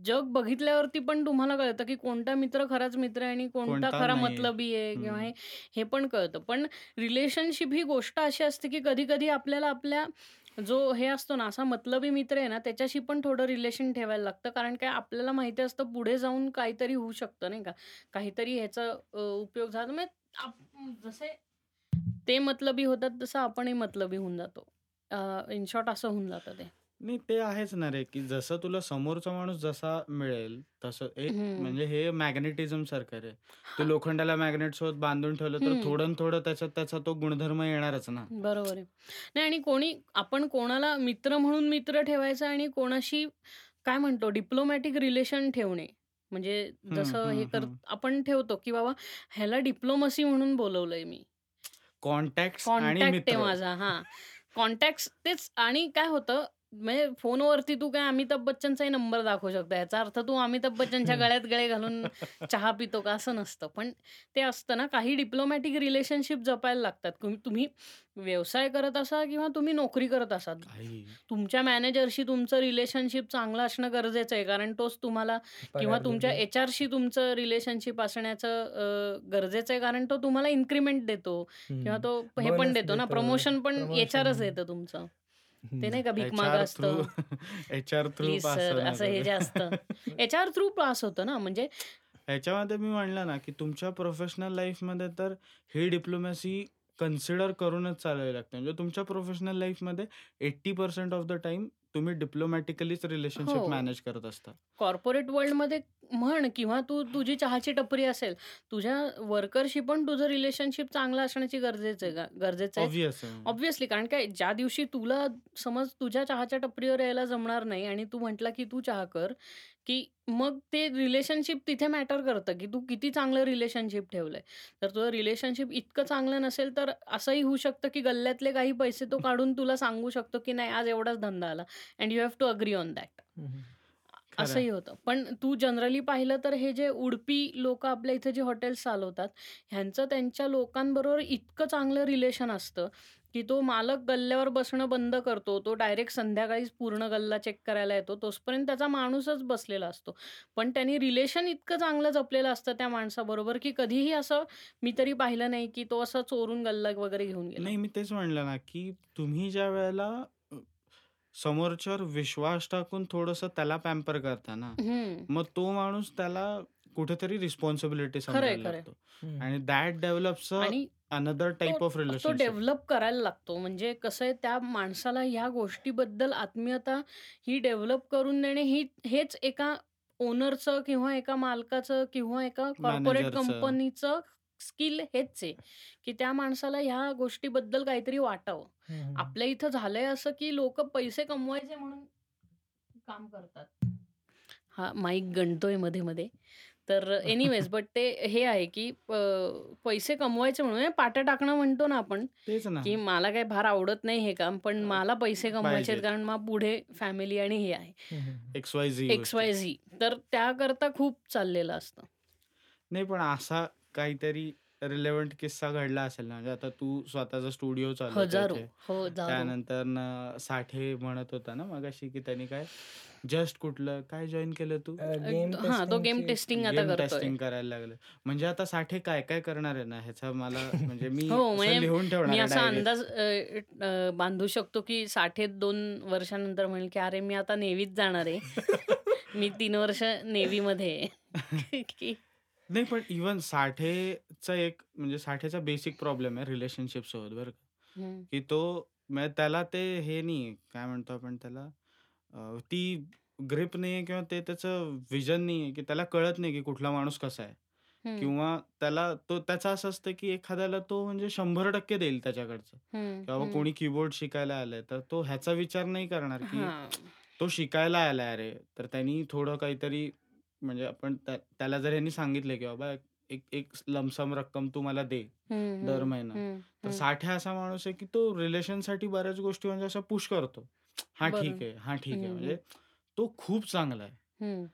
जग बघितल्यावरती पण तुम्हाला कळतं, की कोणता मित्र खराच मित्र आहे आणि कोणता कोणता खरा. मतलबी आहे किंवा हं. हे हे पण कळतं. पण रिलेशनशिप ही गोष्ट अशी असते, की कधी-कधी आपल्याला आपल्या जो हे असतो ना, असा मतलबी मित्र आहे ना, त्याच्याशी पण थोडं रिलेशन ठेवायला लागतं. कारण काय आपल्याला माहिती असतं पुढे जाऊन काहीतरी होऊ शकतं नाही का. काहीतरी ह्याचा उपयोग झाला म्हणजे आप जसे ते मतलबी होतात, तसं आपणही मतलबी होऊन जातो. इन शॉर्ट असं होऊन जातं ते. नाही ते आहेच ना रे, की जसं तुला समोरचा माणूस जसा मिळेल तसं एक हं. म्हणजे हे मॅग्नेटिझम सारखं रे. तू हां. लोखंडाला मॅग्नेटसोबत बांधून ठेवलं तर हं. थोडं न थोडं त्याच्यात त्याचा तो गुणधर्म येणारच ना. बरोबर आहे. नाही आणि कोणी आपण कोणाला मित्र म्हणून मित्र ठेवायचा आणि कोणाशी काय म्हणतो डिप्लोमॅटिक रिलेशन ठेवणे. म्हणजे हं, जसं हे हं, कर हं. आपण ठेवतो, की बाबा ह्याला डिप्लोमसी म्हणून बोलवलंय मी. कॉन्टॅक्ट्स आणि कॉन्टॅक्ट आहे मित्र. माझा. हां. कॉन्टॅक्ट्स तेच आणि काय होतं म्हणजे फोनवरती तू काय अमिताभ बच्चनचाही नंबर दाखवू शकतो. याचा अर्थ तू अमिताभ बच्चनच्या गळ्यात गळे घालून चहा पितो का असं नसतं. पण ते असतं ना काही डिप्लोमॅटिक रिलेशनशिप जपायला लागतात. तुम तुम्ही व्यवसाय करत असा किंवा तुम्ही नोकरी करत असाल. तुमच्या मॅनेजरशी तुमचं रिलेशनशिप चांगलं असणं गरजेचं आहे. कारण तोच तुम्हाला किंवा तुमच्या देतो. एचआरशी तुमचं रिलेशनशिप असण्याचं गरजेचं आहे. कारण तो तुम्हाला इन्क्रिमेंट देतो किंवा. तो हे पण देतो ना. प्रमोशन पण प्रमोशन. एचआरच देतं तुमचं. ते. नाही का भीक एचआर मागं थ्रू असतं. एचआर थ्रू असं हे जे असतं. एचआर थ्रू पास होतं ना म्हणजे ह्याच्यामध्ये मी म्हणलं ना, की तुमच्या प्रोफेशनल लाईफमध्ये तर ही डिप्लोमॅसी कन्सिडर करूनच चालावी लागते. म्हणजे तुमच्या प्रोफेशनल लाईफमध्ये 80% ऑफ द टाईम तुम्ही डिप्लोमॅटिकलीच रिलेशनशिप हो. मॅनेज करत असता. कॉर्पोरेट वर्ल्डमध्ये म्हण किंवा तू तुझी चहाची टपरी असेल. तुझ्या वर्करशी पण तुझं रिलेशनशिप चांगलं असण्याची गरजेचं आहे का गरजेचं आहे. ऑब्व्हियसली कारण काय ज्या दिवशी तुला समज तुझ्या चहाच्या टपरीवर यायला जमणार नाही आणि तू म्हटला की तू चहा कर, की मग ते रिलेशनशिप तिथे मॅटर करतं, की तू किती चांगलं रिलेशनशिप ठेवलंय. तर तुझं रिलेशनशिप इतकं चांगलं नसेल तर असंही होऊ शकतं, की गल्ल्यातले काही पैसे तो काढून तुला सांगू शकतो, की नाही आज एवढाच धंदा आला and you have to agree on that. असंही होतं. पण तू जनरली पाहिलं तर हे जे उडपी लोकं आपल्या इथे जे हॉटेल्स चालवतात, ह्यांचं त्यांच्या लोकांबरोबर इतकं चांगलं रिलेशन असतं, की तो मालक गल्ल्यावर बसणं बंद करतो. तो डायरेक्ट संध्याकाळीच पूर्ण गल्ला चेक करायला येतो. तोपर्यंत त्याचा माणूसच बसलेला असतो. पण त्यांनी रिलेशन इतकं चांगलं जपलेलं असतं त्या माणसाबरोबर, की कधीही असं मी तरी पाहिलं नाही, की तो असा चोरून गल्ला वगैरे घेऊन गेला. नाही मी तेच म्हणलं ना, की तुम्ही ज्यावेळेला अ, समोरच्यावर विश्वास टाकून थोडंसं त्याला पॅम्पर करता ना, हं. मग तो माणूस त्याला कुठेतरी रिस्पॉन्सिबिलिटी खरंय, समजायला खरंय. लागतो. हं. आणि दॅट डेव्हलप्स अ आणि अनदर टाइप ऑफ तो रिलेशनशिप. डेव्हलप करायला लागतो. म्हणजे कसं आहे त्या माणसाला ह्या गोष्टीबद्दल आत्मीयता ही डेव्हलप करून देणे ही हेच एका ओनरचं किंवा एका मालकाचं किंवा एका कॉर्पोरेट. कंपनीचं स्किल हेच आहे, की त्या माणसाला ह्या गोष्टीबद्दल काहीतरी वाटावं. आपल्या इथं झालंय असं, की लोकं पैसे कमवायचे म्हणून काम करतात. हा माईक गणतोय मध्ये-मध्ये. तर एनिवेज बट ते हे आहे, की पैसे कमवायचे म्हणून पाट्या टाकणं म्हणतो ना आपण. की मला काही फार आवडत नाही हे काम, पण मला पैसे कमवायचे आहेत. कारण मग पुढे फॅमिली आणि हे आहे. एक्स-वाय-झी एक्स, गोष्टी. Y, Z. तर त्याकरता खूप चाललेलं असतं. नाही पण असा काहीतरी रिलेव्हंट किस्सा घडला असेल ना, म्हणजे आता तू स्वतःचा स्टुडिओ हजारो. हो, हजारो. त्यानंतरनं साठे म्हणत होता ना मगाशी, की त्यांनी काय जस्ट कुठलं काय जॉइन केलं तू? गेम हां, तो गेम टेस्टिंगची टेस्टिंग आता गेम करतोय. टेस्टिंग करायला लागले. म्हणजे आता साठे काय-काय करणार आहे ना, ह्याचा मला म्हणजे मी हो, असं म्हणजे लिहून ठेवणार मी आहे असा डायरीत. अंदाज अ, अ, बांधू शकतो, की साठे 2 वर्षानंतर म्हणेल, की "अरे, मी आता नेव्हीत जाणार आहे. मी 3 वर्ष नेव्हीमध्ये आहे." की नाही पण इव्हन साठेचा एक म्हणजे साठेचा बेसिक प्रॉब्लेम आहे रिलेशनशिप सोबत बरं का, हं. की तो म्हणजे त्याला ते हे नाहीये, काय म्हणतो आपण त्याला अ, ती ग्रिप नाहीये किंवा ते त्याचं व्हिजन नाहीये, की त्याला कळत नाही, की कुठला माणूस कसा आहे हं. किंवा त्याला तो त्याचं असं असतं, की एखाद्याला तो म्हणजे 100% देईल त्याच्याकडचं. हं, की बाबा हं. कोणी कीबोर्ड शिकायला आलंय, तर तो ह्याचा विचार नाही करणार, की हां. तो शिकायला आलाय अरे, तर त्यांनी थोडं काहीतरी म्हणजे आपण त्या त्याला जर ह्यांनी सांगितलं, की बाबा एक एक लमसम रक्कम तू मला दे दर महिना. तर हं. साठे असा माणूस आहे, की तो रिलेशनसाठी बऱ्याच गोष्टी म्हणजे असा पुश करतो. हां, ठीक. आहे, हां, ठीक आहे. म्हणजे. तो खूप चांगला आहे. हं.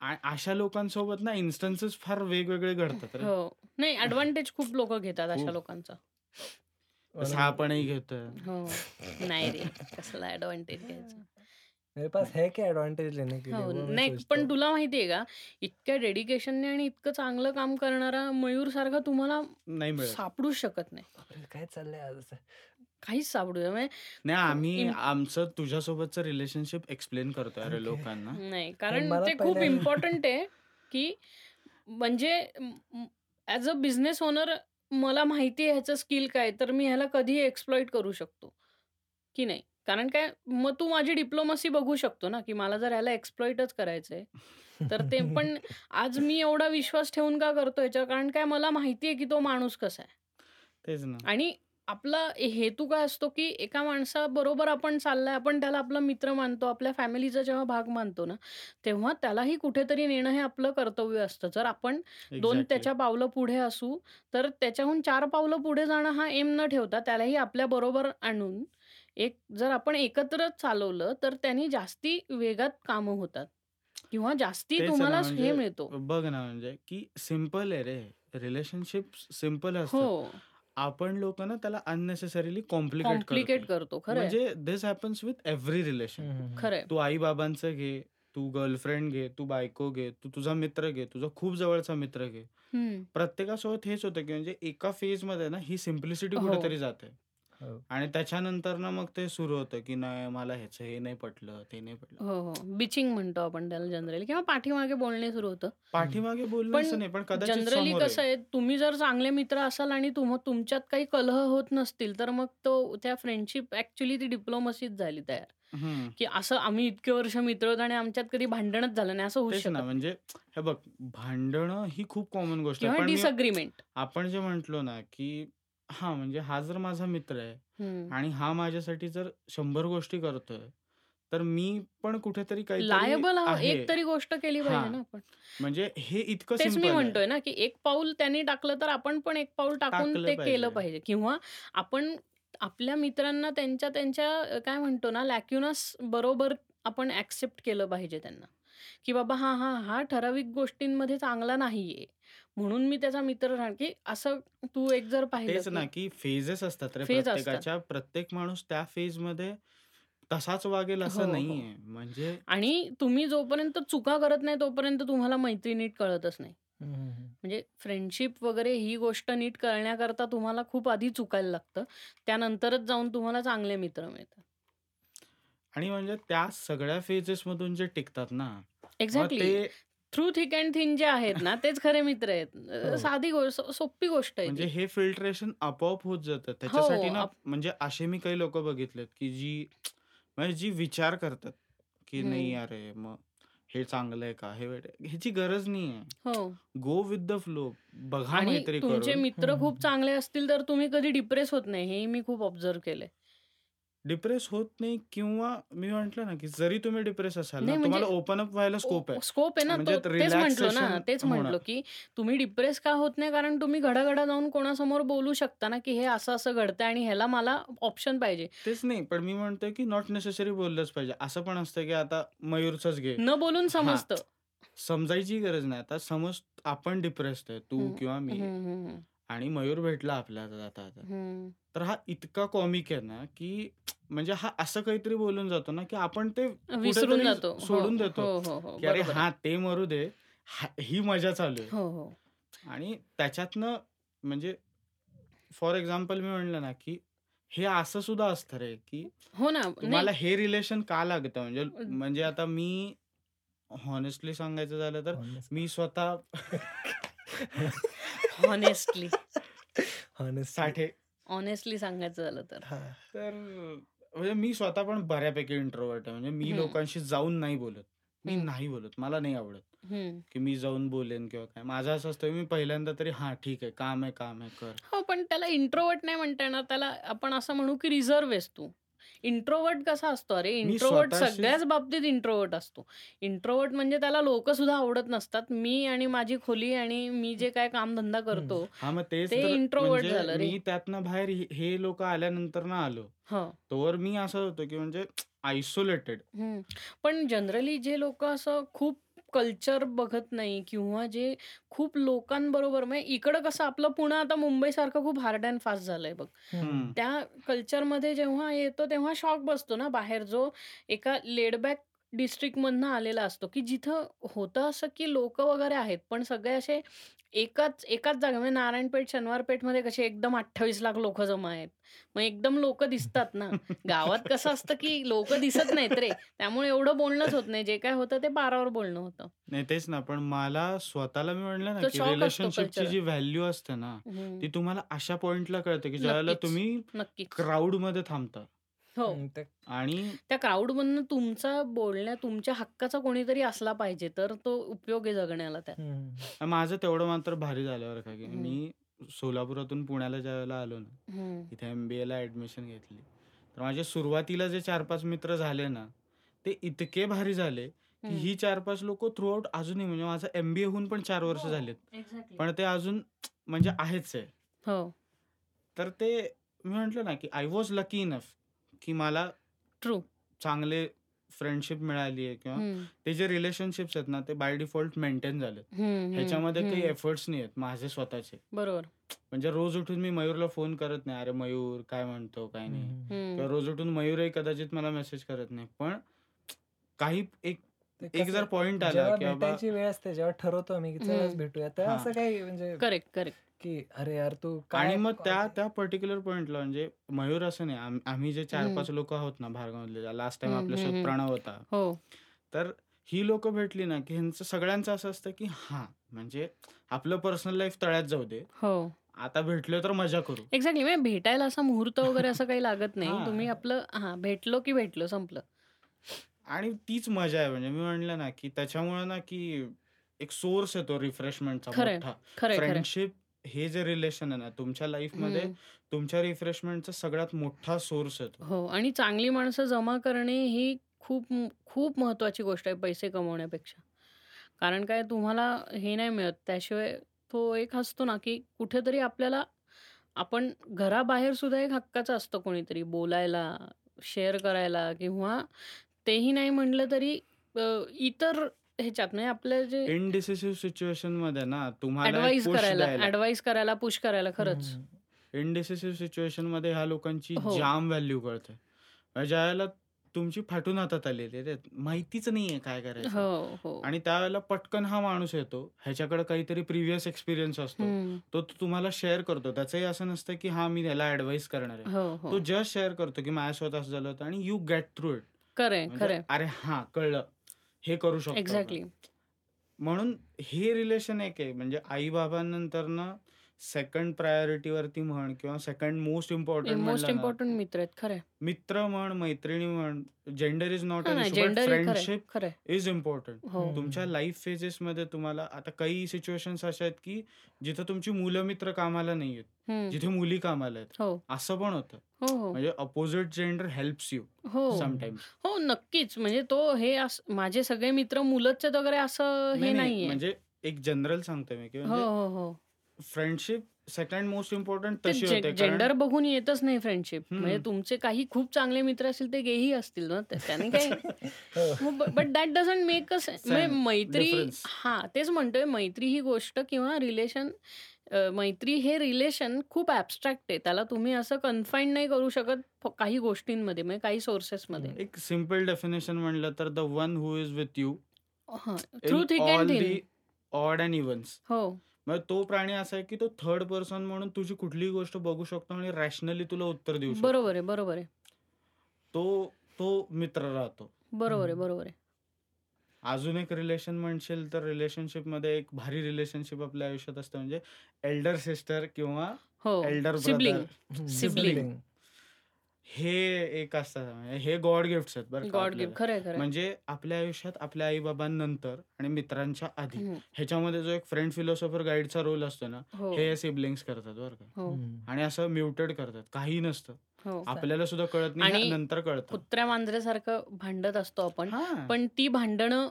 आ अशा लोकांसोबत ना इन्स्टन्सेस फार वेगवेगळे घडतात रे. हो. नाही एडव्हांटेज खूप लोकं घेतात अशा खूप. लोकांचा. तसं म्हणून आपणही घेतोय. हो. नाही रे, कसला एडव्हांटेज घ्यायचा. मेरे पास है क्या एडवांटेज लेने के लिए हो. वो मैं नाही पण. तुला माहिती आहे का, इतक्या डेडिकेशनने आणि इतकं चांगलं काम करणारा मयूरसारखा तुम्हाला नाही मिळत. सापडूच शकत नाही. काय चाललंय आज? काहीच सापडू म्हणजे नाही आम्ही आमचं तुझ्यासोबतचं रिलेशनशिप एक्सप्लेन करतोय अरे. लोकांना. नाही, कारण ते खूप इम्पोर्टंट आहे, की म्हणजे ॲज अ बिझनेस ओनर मला माहिती आहे ह्याचं स्किल काय, तर मी ह्याला कधीही एक्सप्लॉइट करू शकतो, की नाही? कारण काय मग तू माझी डिप्लोमसी बघू शकतो ना, की मला जर ह्याला एक्सप्लॉइटच करायचंय, तर ते पण आज मी एवढा विश्वास ठेवून का करतोय ह्याच्यावर कारण काय मला माहिती आहे, की तो माणूस कसा आहे. तेच ना. आणि आपला हेतू काय असतो, की एका माणसाबरोबर आपण चाललाय, आपण त्याला आपला मित्र मानतो, आपल्या फॅमिलीचा जेव्हा भाग मानतो ना, तेव्हा त्यालाही कुठेतरी नेणं हे आपलं कर्तव्य असतं. जर आपण 2 एक्झॅक्टली. त्याच्या पावलं पुढे असू, तर त्याच्याहून 4 पावलं पुढे जाणं हा एम न ठेवता त्यालाही आपल्याबरोबर आणून एक जर आपण एकत्र चालवलं, तर त्यांनी जास्ती वेगात कामं होतात किंवा जास्ती तेच आहे ना, तुम्हाला हे म्हणजे मिळतो. बघ ना, म्हणजे की सिंपल आहे रे. रिलेशनशिप सिंपल असतात. हो. आपण लोकं ना त्याला अननेसेसरीली कॉम्प्लिकेट कॉम्प्लिकेट करतो. करतो. खरं. म्हणजे this happens with every relation. हं, हं, हं. खरं. तू आई-बाबांचं घे, तू गर्लफ्रेंड घे, तू बायको घे, तू तुझा मित्र घे, तुझा खूप जवळचा मित्र घे. हं. प्रत्येकासोबत हेच होतं, की म्हणजे एका फेजमध्ये ना ही सिम्प्लिसिटी हो. कुठेतरी जाते. हो. आणि त्याच्यानंतरनं मग ते सुरू होतं, की नाही मला ह्याचं हे नाही पटलं, ते नाही पटलं. हो, हो. बिचिंग म्हणतो आपण त्याला जनरली किंवा पाठीमागे बोलणे सुरू होतं. पाठीमागे बोलणं पण असं नाही, पण कदाचित जनरली समोर कसं आहे. तुम्ही जर चांगले मित्र असाल आणि तुम तुमच्यात काही कलह होत नसतील, तर मग तो त्या फ्रेंडशिप ॲक्चुअली ती डिप्लोमसीच झाली तयार. हं. की असं आम्ही इतके वर्ष मित्र आहोत आणि आमच्यात कधी भांडणच झालं नाही, असं होऊच तेच ना, शकत म्हणजे हे बघ भांडणं ही खूप कॉमन गोष्ट आहे. किंवा पण मी डिसएग्रीमेंट. आपण जे म्हटलो ना, की हां, म्हणजे हा जर माझा मित्र आहे हं. आणि हा माझ्यासाठी जर 100 गोष्टी करतोय, तर मी पण कुठेतरी काहीतरी लायबल आहे. एक तरी गोष्ट केली पाहिजे हां. ना आपण. म्हणजे हे इतकं तेच मी सिंपल आहे. म्हणतोय ना, की एक पाऊल त्यांनी टाकलं, तर आपण पण एक पाऊल टाकून टाकलं ते केलं पाहिजे. पाहिजे किंवा आपण आपल्या मित्रांना त्यांच्या त्यांच्या अ, काय म्हणतो ना, लॅक्युनस बरोबर आपण ॲक्सेप्ट केलं पाहिजे त्यांना, की बाबा हां, हां, हा ठराविक गोष्टींमध्ये चांगला नाहीये. म्हणून मी त्याचा मित्र राहणार, की असं तू एक जर पाहिलं, तेच ना, की की फेजेस असतात रे फेज असतात. प्रत्येकाच्या. प्रत्येक माणूस त्या फेजमध्ये तसाच वागेल हो, असं हो. नाहीये. म्हणजे आणि तुम्ही जोपर्यंत चुका करत नाही, तोपर्यंत तुम्हाला मैत्री नीट कळतच नाही. हं, हं, हं. म्हणजे फ्रेंडशिप वगैरे ही गोष्ट नीट कळण्याकरता तुम्हाला खूप आधी चुकायला लागतं. त्यानंतरच जाऊन तुम्हाला चांगले मित्र मिळतात. आणि म्हणजे त्या सगळ्या फेजेसमधून जे टिकतात ना, मग एक्झॅक्टली. ते थ्रू थिक अँड थिन जे आहेत ना, तेच खरे मित्र आहेत. अ, हो. साधी गोष्ट सोपी गोष्ट आहे म्हणजे ती. हे फिल्ट्रेशन आपोआप होत जातं. त्याच्यासाठी हो, ना आप म्हणजे असे मी काही लोकं बघितलेत, की जी म्हणजे जी विचार करतात, की नाही हं. अरे मग हे चांगलं आहे का? हे वाईट आहे. ह्याची गरज नाहीये. हो. Go with the flow. बघा आणि मैत्री तुमचे करून. मित्र हं, खूप हं. चांगले असतील, तर तुम्ही कधी डिप्रेस होत नाही. हेही मी खूप ऑब्झर्व्ह केलंय. डिप्रेस होत नाही किंवा मी म्हटलं ना, की जरी तुम्ही डिप्रेस असाल ना, नाही म्हणजे तुम्हाला ओपन अप व्हायला स्कोप आहे. स्कोप आहे ना, म्हणजे तो तेच म्हटलो ना, रिलॅक्सेशन तेच होणार. म्हटलो, की तुम्ही डिप्रेस का होत नाही, कारण तुम्ही घडाघडा जाऊन कोणासमोर बोलू शकता ना, की हे असं-असं घडतंय आणि ह्याला मला ऑप्शन पाहिजे. तेच नाही, पण मी म्हणतोय, की नॉट नेसेसरी बोललंच पाहिजे. असं पण असतं, की आता मयूरचंच घे. न बोलून हां. समजतं. समजायची गरज नाही. आता समज आपण डिप्रेस्ड आहे, तू किंवा मी. आणि मयूर भेटला आपल्याला जाता-जाता. हं. तर हा इतका कॉमिक आहे ना, की म्हणजे हा असं काहीतरी बोलून जातो ना, की आपण ते विसरून जातो. हो, सोडून हो, देतो, हो, हो, हो. की अरे. हां, ते मरू दे. हा मजा चालू आहे. हो, हो. आणि त्याच्यातनं म्हणजे फॉर एक्झाम्पल मी म्हणलं ना, की हे असं सुद्धा असतं रे, की हो ना. तुम्हाला हे रिलेशन का लागतं म्हणजे म्हणजे आता मी हॉनेस्टली सांगायचं झालं तर हॉनेस्ट. मी स्वतः हॉनेस्टली. हॉनेस्टली. साठे ऑनेस्टली सांगायचं झालं तर. तर म्हणजे मी स्वतः पण बऱ्यापैकी इंट्रोव्हर्ट आहे. म्हणजे मी. लोकांशी जाऊन नाही बोलत. मी. नाही बोलत. मला नाही आवडत. की मी जाऊन बोलेन किंवा काय. माझं असं असतं, मी पहिल्यांदा तरी हां, ठीक आहे. काम आहे, काम आहे, कर. हो, पण त्याला इंट्रोव्हर्ट नाही म्हणता येणार. त्याला आपण असं म्हणू, की रिझर्व्ह आहेस तू. इंट्रोव्हर्ट कसा असतो अरे, स्वतःशीच सगळ्याच बाबतीत इंट्रोव्हर्ट असतो. इंट्रोव्हर्ट म्हणजे त्याला लोकं सुद्धा आवडत नसतात. मी आणि माझी खोली आणि मी जे काही कामधंदा. करतो, हां, ते तर इंट्रोव्हर्ट म्हणजे झालं. मी त्यातनं बाहेर हे लोकं आल्यानंतर ना आलो. हो. तोवर मी असं होतो, की म्हणजे आयसोलेटेड. पण जनरली जे लोकं असं खूप कल्चर बघत नाही किंवा जे खूप लोकांबरोबर म्हणजे इकडं कसं आपलं पुणं आता मुंबईसारखं खूप हार्ड अँड फास्ट झालंय बघ. त्या कल्चरमध्ये जेव्हा येतो तेव्हा शॉक बसतो ना बाहेर जो एका लेड बॅक डिस्ट्रिक्टमधनं आलेला असतो, की जिथं होतं असं, की लोकं वगैरे आहेत, पण सगळे असे एकाच एकाच जागा म्हणजे नारायणपेठ, शनिवारपेठमध्ये कसे एकदम 28 लाख लोकं जमा आहेत. मग एकदम लोकं दिसतात ना. गावात कसं असतं, की लोकं दिसत नाहीत रे. त्यामुळे एवढं बोलणंच होत नाही. जे काय होतं ते पारावर बोलणं होतं. नाही तेच ना, पण मला स्वतःला मी म्हटलं ना, की रिलेशनशिपची. जी व्हॅल्यू असते ना. ती तुम्हाला अशा पॉइंटला कळते, की नक्कीच. तुम्ही नक्कीच. क्राउडमध्ये थांबता. हो. हं, आणि त्या क्राउडमधनं तुमचा बोलण्या तुमच्या हक्काचा कोणीतरी असला पाहिजे, तर तो उपयोग आहे जगण्याला त्यात. हं, हं. माझं तेवढं मात्र भारी झालं बरं का, की हं. मी सोलापुरातून पुण्याला ज्यावेळेला आलो ना, हं. इथे एम-बी-एला ॲडमिशन घेतली. तर माझे सुरुवातीला जे 4-5 मित्र झाले ना, ते इतके भारी झाले, की हं. ही 4-5 लोकं थ्रू आउट अजूनही म्हणजे माझं एम-बी-ए होऊन पण 4 वर्ष हो, झालेत. एक्झॅक्टली. पण ते अजून म्हणजे आहेच आहे. हो. तर ते मी म्हटलं ना, की आय वॉज लकी इनफ, की मला ट्रू. चांगले फ्रेंडशिप मिळाली आहे किंवा. ते जे रिलेशनशिप्स आहेत ना, ते बाय डिफॉल्ट मेंटेन झालेत. ह्याच्यामध्ये काही. एफर्ट्स नाही आहेत माझे स्वतःचे. बरोबर. म्हणजे रोज उठून मी मयूरला फोन करत नाही, "अरे मयूर काय म्हणतो, काय नाही." किंवा. रोज उठून मयूरही कदाचित मला मेसेज करत नाही. पण काही एक एक जर पॉइंट आला, की भेटायची वेळ असते, जेव्हा ठरवतो की हं. भेटूया, तेव्हा हां. असं काही म्हणजे करेक्ट, करेक्ट. की "अरे यार, तू आणि काय मग त्या कॉल" त्या पर्टिक्युलर पॉइंटला म्हणजे मयूर असं नाही, आम आम्ही जे हं. 4-5 लोकं आहोत ना भारगावातले, लास्ट टाईम हं, आपल्यासोबत हं. प्रणव होता. हो. तर ही लोकं भेटली ना, की ह्यांचं सगळ्यांचं असं असतं, की हां, म्हणजे आपलं पर्सनल लाईफ तळ्यात जाऊ दे. हो. आता भेटलोय तर मजा करू. एक्झॅक्टली. म्हणजे भेटायला असा मुहूर्त वगैरे असं काही लागत नाही. तुम्ही हां. आपलं हां, भेटलो की भेटलो, संपलं. आणि तीच मजा आहे म्हणजे मी म्हणलं ना, की त्याच्यामुळं ना, की एक सोर्स येतो रिफ्रेशमेंटचा खरंय. मोठा. खरंय, खरंय. फ्रेंडशिप हे जे रिलेशन आहे ना, तुमच्या लाईफमध्ये. तुमच्या रिफ्रेशमेंटचा सगळ्यात मोठा सोर्स येतो. हो आणि चांगली माणसं जमा करणे ही खूप खूप महत्त्वाची गोष्ट आहे पैसे कमवण्यापेक्षा. कारण काय तुम्हाला हे नाही मिळत. त्याशिवाय तो एक असतो ना, की कुठेतरी आपल्याला आपण घराबाहेर सुद्धा एक हक्काचं असतं कोणीतरी बोलायला, शेअर करायला किंवा तेही नाही म्हटलं तरी अ, इतर ह्याच्यात म्हणजे आपलं जे इनडिसिसिव्ह सिच्युएशनमध्ये ना, तुम्हाला पुश करायला द्यायला ॲडवाईस करायला, पुश करायला खरंच. इनडिसिसिव्ह सिच्युएशनमध्ये ह्या लोकांची हो. जाम व्हॅल्यू कळते. म्हणजे ज्यावेळेला तुमची फाटून हातात आलेली आहे, माहितीच नाहीये काय करायचं हो, हो. आणि त्यावेळेला पटकन हा माणूस येतो. ह्याच्याकडे काहीतरी प्रिव्हियस एक्सपिरियन्स असतो. तो तो तुम्हाला शेअर करतो. त्याचंही असं नसतं, की हां, मी ह्याला ॲडवाईस करणार आहे. हो, तो हो. जस्ट शेअर करतो, की माझ्यासोबत असं झालं होतं आणि यू गेट थ्रू इट. खरंय, खरंय. अरे हां, कळलं. हे करू शकतो. एक्झॅक्टली. म्हणून हे रिलेशन एक आहे म्हणजे आई-बाबांनंतरनं सेकंड प्रायोरिटीवरती म्हण किंवा second most important most important मित्र आहेत. खरंय. मित्र म्हण, मैत्रिणी म्हण, जेंडर इज नॉट नाही फ्रेंडशिप. Is important. तुमच्या. लाईफ फेजेसमध्ये तुम्हाला आता काही सिच्युएशन्स अशा आहेत, की जिथं तुमची मुलं मित्र कामाला नाहीयेत. हं. जिथे मुली कामाला आहेत. हो. असं पण होतं. हो, हो. म्हणजे अपोझिट जेंडर हेल्प्स यू हो. समटाईम्स. हो, नक्कीच. म्हणजे तो हे माझे सगळे मित्र मुलंच आहेत वगैरे असं हे नाही, नाही. म्हणजे एक जनरल सांगतोय मी, की हो. फ्रेंडशिप सेकंड मोस्ट इम्पोर्टंट तशी होते. जेंडर कारण बघून येतच नाही फ्रेंडशिप. म्हणजे. तुमचे काही खूप चांगले मित्र असतील ते गेही असतील ना, तर त्याने काय. But that doesn't make us मैत्री. हां, तेच म्हणतोय मैत्री ही गोष्ट किंवा रिलेशन मैत्री हे रिलेशन खूप ॲब्स्ट्रॅक्ट आहे. त्याला तुम्ही असं कन्फाईन नाही करू शकत फ काही गोष्टींमध्ये म्हणजे काही सोर्सेसमध्ये. एक सिंपल डेफिनेशन म्हणलं तर the one who is with you हां, in through thick all the thin. Odd and evens. हो. मग तो प्राणी असा आहे, की तो थर्ड पर्सन म्हणून तुझी कुठलीही गोष्ट बघू शकतो आणि रॅशनली तुला उत्तर देऊ शकतो. बरोबर आहे, बरोबर आहे. तो तो मित्र राहतो. बरोबर आहे, हं. बरोबर आहे. अजून एक रिलेशन म्हणशील तर रिलेशनशिपमध्ये एक भारी रिलेशनशिप आपल्या आयुष्यात असतं म्हणजे एल्डर सिस्टर किंवा हो. Elder hmm. सिबलिंग. सिबलिंग. हे एक असतं म्हणजे हे गॉड गिफ्ट्स आहेत बरं का गॉड आपल्याला. गिफ्ट. खरंय, खरंय. म्हणजे आपल्या आयुष्यात आपल्या आई-बाबांनंतर आणि मित्रांच्या आधी. ह्याच्यामध्ये जो एक फ्रेंड फिलॉसॉफर गाईडचा रोल असतो ना, हो. हे सिबलिंग्स करतात बरं का. हो. आणि असं म्युटेड करतात. काही नसतं. हो. आपल्याला सुद्धा कळत नाही. हे नंतर कळतं. कुत्र्या मांजरेसारखं भांडत असतो आपण. हां. पण ती भांडणं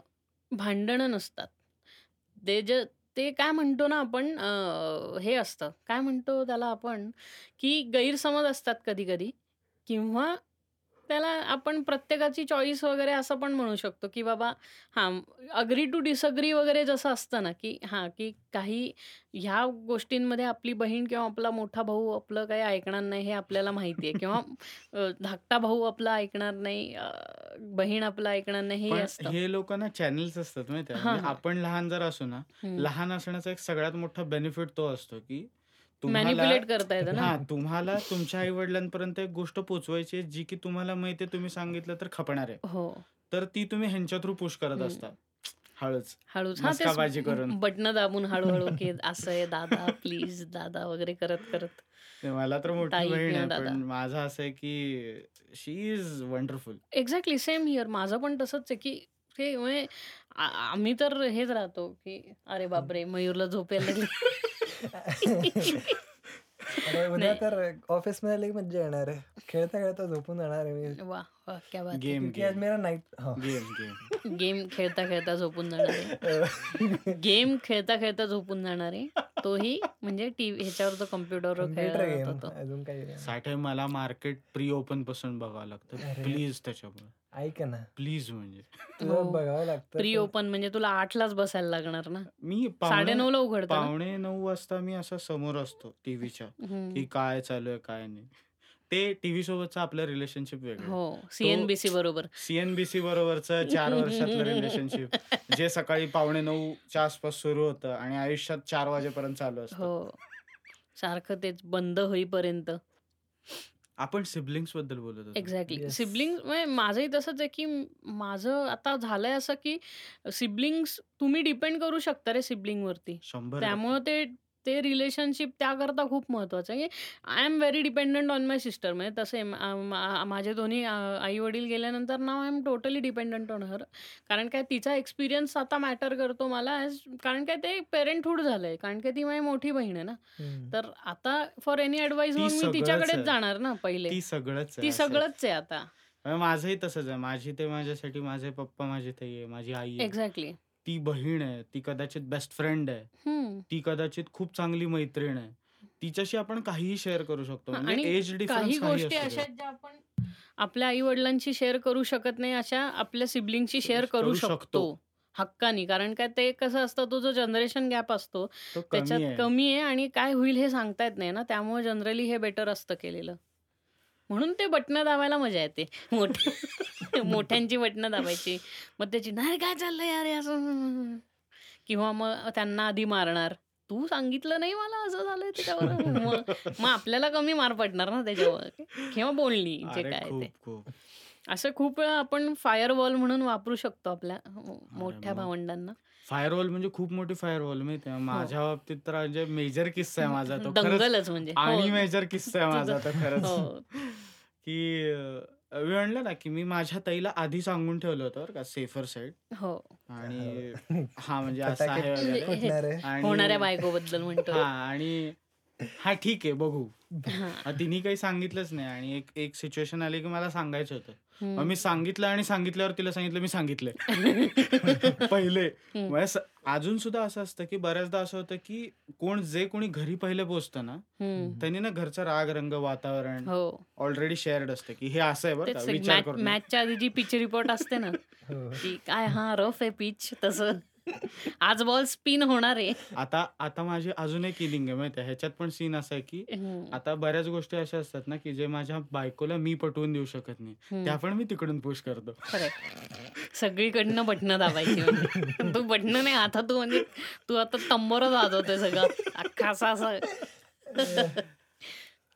भांडणं नसतात. ते जे ते काय म्हणतो ना आपण अ, हे असतं. काय म्हणतो त्याला आपण, की गैरसमज असतात कधी-कधी किंवा त्याला आपण प्रत्येकाची चॉईस वगैरे असं पण म्हणू शकतो, की बाबा हां, अग्री टू डिसअग्री वगैरे जसं असतं ना, की हां, की काही ह्या गोष्टींमध्ये आपली बहीण किंवा आपला मोठा भाऊ आपलं काही ऐकणार नाही हे आपल्याला माहिती आहे किंवा धाकटा भाऊ आपला ऐकणार नाही, बहीण आपलं ऐकणार नाही हे. हे लोकं ना चॅनल्स असतात माहिती म्हणजे. आपण लहान जर असू ना. लहान असण्याचा एक सगळ्यात मोठा बेनिफिट तो असतो, की तुम्हाला मॅनिप्युलेट करता येतं ना. हां, तुम्हाला तुमच्या आई-वडिलांपर्यंत एक गोष्ट पोहोचवायची आहे, जी की तुम्हाला माहिती आहे तुम्ही सांगितलं तर खपणार आहे. हो. तर ती तुम्ही ह्यांच्या थ्रू पुश करत हं. असता. हळूच. हळूच. हां, मस्काबाजी करून. बटणं दाबून हळू-हळू, की असं आहे दादा प्लीज दादा वगैरे करत-करत. ते मला तर मोठी ताई बहीण किंवा आहे, दादा. माझं असं आहे, की she is wonderful. Exactly same here. माझं पण तसंच आहे, की ते म्हणजे आ आम्ही तर हेच राहतो, की अरे हं. बापरे! मयूरला झोप यायला लागली. उद्या. तर ऑफिसमध्ये लई मज्जा येणार आहे. खेळता-खेळता झोपून जाणार आहे मी. वाह! वाह! क्या बात है. गेम, क्योंकि आज. मेरा नाईट हां. Game, game. गेम खेळता-खेळता झोपून जाणार आहे. गेम खेळता-खेळता झोपून जाणार आहे. तोही म्हणजे टीव्ही ह्याच्यावर कॉम्प्युटरवर तो. अजून काही नाही. साठे मला मार्केट प्री ओपनपासून बघावं लागतं. प्लीज त्याच्यामुळे. ऐक ना. प्लीज म्हणजे. तुला. बघावं लागतं. प्री ओपन म्हणजे तुला 8:00लाच बसायला लागणार ना. मी पावणे 9:30 ला उघडतं? पावणे 9 वाजता मी असा समोर असतो टीव्हीच्या. की काय चालू आहे, काय नाही. ते टीव्ही सोबतचं आपलं रिलेशनशिप वेगळं. हो. सी-एन-बी-सी बरोबर. सी-एन-बी-सी बरोबरचं 4 वर्षातलं रिलेशनशिप जे सकाळी पावणे 9च्या आसपास सुरू होतं आणि आयुष्यात 4 वाजेपर्यंत चालू असतं. हो. सारखं तेच बंद होईपर्यंत. आपण सिबलिंग्सबद्दल बोलत होतो. एक्झॅक्टली. सिबलिंग्स म्हणजे माझंही तसंच आहे, की माझं आता झालंय असं, की सिबलिंग्स तुम्ही डिपेंड करू शकता रे सिबलिंगवरती. 100% त्यामुळं ते ते रिलेशनशिप त्याकरता खूप महत्वाचं आहे, की I am very dependent on my sister. म्हणजे तसं माझे दोन्ही अ, आई-वडील गेल्यानंतर now I am totally dependent on her. कारण काय तिचा एक्सपिरियन्स आता मॅटर करतो मला ॲज कारण काय ते पेरेंटहूड झालंय. कारण की ती माझी मोठी बहीण आहे ना. तर आता फॉर एनी एडवाईस ती मग मी तिच्याकडेच. जाणार ना पहिले. ती सगळंच आहे ती. सगळंच आहे आता. माझंही तसंच आहे. माझी ते माझ्यासाठी माझे पप्पा, माझी आहे, माझी आई. एक्झॅक्टली. ती बहीण आहे. ती कदाचित बेस्ट फ्रेंड आहे. ती कदाचित खूप चांगली मैत्रीण आहे. तिच्याशी आपण काहीही शेअर करू शकतो. हां म्हणजे आणि एज काही डिफरन्स काही गोष्टी असू अशा दे. ज्या आपण आपल्या आई-वडिलांशी शेअर करू शकत नाही, अशा आपल्या सिबलिंगशी शेअर करू करू शकतो. शकतो. हक्कानी. कारण काय ते कसं असतं तो जो जनरेशन गॅप असतो तो कमी त्याच्यात आहे. कमी आहे आणि काय होईल हे सांगता येत नाही ना. त्यामुळे जनरली हे बेटर असतं केलेलं. म्हणून ते बटणं दाबायला मजा येते. मोठ्या मोठ्यांची बटणं दाबायची. मग त्याची "नाही काय चाललंय अरे असं" किंवा मग त्यांना आधी मारणार. "तू सांगितलं नाही मला असं झालंय त्याच्यावर." मग मग आपल्याला कमी मार पडणार ना त्याच्यावर किंवा बोलणी जे काय ते. असं खूप वेळा आपण फायरवॉल म्हणून वापरू शकतो आपल्या मोठ्या मग फायरवॉल म्हणजे खूप मोठी फायरवॉल माहिती आहे. हो. माझ्या बाबतीत तर म्हणजे मेजर किस्सा आहे माझा तो दंगलच म्हणजे. आणि हो. मेजर किस्सा आहे माझा तो खरंच. हो. की अ, मी म्हणलं ना, की मी माझ्या ताईला आधी सांगून ठेवलं होतं बरं का सेफर साइड हो. आणि हो. हां, म्हणजे असं आहे होणाऱ्या बायकोबद्दल म्हणतोय. हां आणि हां, ठीक आहे बघू. हां. तिने काही सांगितलंच नाही आणि एक एक सिच्युएशन आली, की मला सांगायचं होतं. मग हं. मी सांगितलं आणि सांगितल्यावर तिला सांगितलं मी सांगितलंय. पहिले. हं. म्हणजे अजून सुद्धा असं असतं, की बऱ्याचदा असं होतं, की कोण जे कोणी घरी पहिले पोहोचतं ना, हं. त्यांनी ना घरचा राग, रंग, वातावरण हो. ऑलरेडी शेअर्ड असतं, की हे असं आहे बरं विचार. मॅचच्या आधी जी पिच रिपोर्ट असते ना, हो. की काय हां, रफ आहे पिच तसं. आज बॉल स्पिन होणार आहे. आता आता माझी अजून एक इनिंग आहे माहिती. ह्याच्यात पण सीन असा आहे, की हं. आता बऱ्याच गोष्टी अशा असतात ना, की जे माझ्या बायकोला मी पटवून देऊ शकत नाही. त्या. पण मी तिकडून पुश करतो. सगळीकडनं बटणं दाबायची म्हणजे. तू बटणं नाही आता तू म्हणजे तू आता तंबोरच वाजवतोय सगळं. अख्खा असा असं.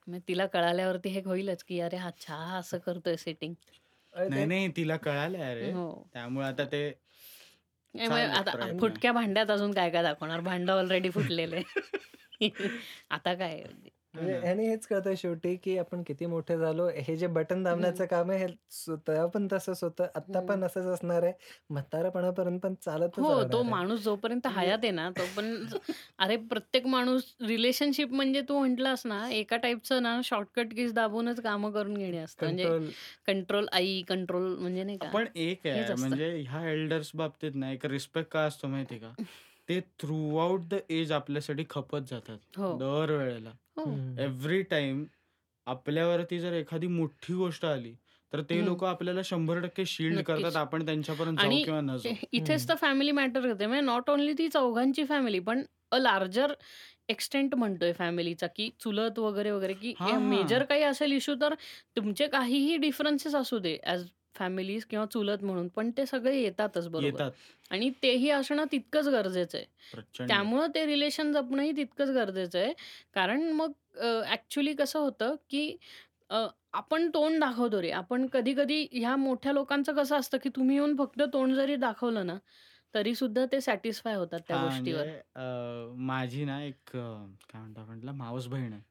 मग तिला कळाल्यावरती हे होईलच, की अरे हा छा असं करतोय सेटिंग. नाही, नाही तिला कळालंय अरे. हो. त्यामुळे आता ते आता. फुटक्या भांड्यात अजून काय-काय दाखवणार? भांडं ऑलरेडी फुटलेलं आहे. आता काय? म्हणजे हां. ह्याने हेच कळतंय शेवटी, की आपण किती मोठे झालो. हे जे बटन. दाबण्याचं काम आहे हे तेव्हा पण तसंच होतं. आत्ता हं. पण असंच असणार आहे. म्हातारपणापर्यंत पण चालतच हो, राहणार तो. माणूस जोपर्यंत म्हणजे हयात आहे ना, तो पण अरे प्रत्येक माणूस रिलेशनशिप म्हणजे तू म्हटलास ना, एका टाइपचं ना शॉर्टकट कीज दाबूनच कामं करून घेणे असतं. म्हणजे कंट्रोल आई, कंट्रोल म्हणजे नाही का? पण एक आहे. म्हणजे ह्या एल्डर्स बाबतीत ना एक रिस्पेक्ट काय असतो माहिती आहे का? ते थ्रूआउट द एज आपल्यासाठी खपत जातात. हो. दरवेळेला. हो. हं. एव्हरी टाईम आपल्यावरती जर एखादी मोठी गोष्ट आली, तर ते. लोकं आपल्याला 100% शील्ड नक्कीच. करतात आपण त्यांच्यापर्यंत जाऊ किंवा न. इथेच. तर फॅमिली मॅटर करते. म्हणजे नॉट ओन्ली ती चौघांची फॅमिली पण अ लार्जर एक्सटेंट म्हणतोय फॅमिलीचा, की चुलत वगैरे, वगैरे, की मेजर हां. काही असेल इश्यू तर तुमचे काहीही डिफरन्सेस असू दे ॲज फॅमिलीज किंवा चुलत म्हणून, पण ते सगळे येतातच बरोबर. येतात. आणि तेही असणं तितकंच गरजेचं आहे. त्यामुळं ते रिलेशन जपणंही तितकंच गरजेचं आहे. कारण मग अ, ॲक्चुअली कसं होतं, की आपण तोंड दाखवतो रे. आपण कधी-कधी ह्या मोठ्या लोकांचं कसं असतं, की तुम्ही येऊन फक्त तोंड जरी दाखवलं ना, तरीसुद्धा ते सॅटिस्फाय होतात त्या गोष्टीवर. माझी ना एक काय म्हणतात तिला मावस बहीण आहे.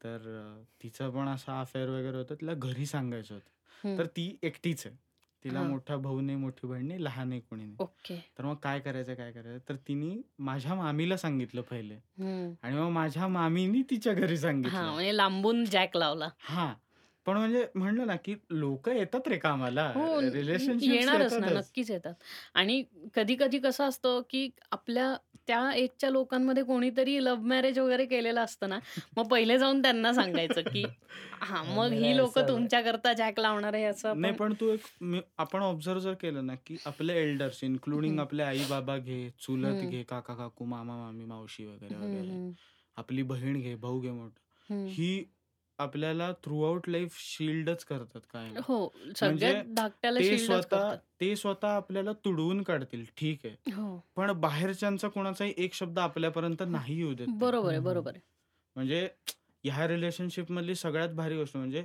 तर तिचं पण असं अफेअर वगैरे होतं. तिला घरी सांगायचं होतं. तर ती एकटीच आहे. तिला. मोठा भाऊ नाही, मोठी बहीण नाही, लहान आहे कोणी नाही. ओके. तर मग काय करायचं, काय करायचं? तर तिने माझ्या मामीला सांगितलं पहिले. आणि मग माझ्या मामीनी तिच्या घरी सांगितलं. म्हणजे लांबून जॅक लावला. हां. पण म्हणजे म्हणलं ना, की लोकं येतात रे कामाला. हो, रिलेशनशिप्स येणारच ना, येतातच. नक्कीच येतात. आणि कधी-कधी कसं असतं, की आपल्या त्या एजच्या लोकांमध्ये कोणीतरी लव्ह मॅरेज वगैरे केलेलं असतं ना, मग पहिले जाऊन त्यांना सांगायचं, की हां, मग ही लोकं. तुमच्याकरता जॅक लावणार आहे असं नाही आपण पण तू एक मी आपण ऑब्झर्व्ह जर केलं ना, की आपले एल्डर्स इन्क्लुडिंग हं. आपले आई-बाबा घे, चुलत हं. घे, काका-काकू, मामा-मामी, मावशी वगैरे, हं, वगैरे. हं. आपली बहीण घे, भाऊ घे मोठं. हं. ही आपल्याला थ्रूआउट लाईफ शील्डच करतात कायम. हो, म्हणजे सगळ्यात धाकट्याला ते स्वतः. ते स्वतः आपल्याला तुडवून काढतील, ठीक आहे. हो. पण बाहेरच्यांचा कोणाचाही एक शब्द आपल्यापर्यंत नाही येऊ देत. बरोबर आहे. बरोबर आहे. म्हणजे ह्या रिलेशनशिपमधली सगळ्यात भारी गोष्ट म्हणजे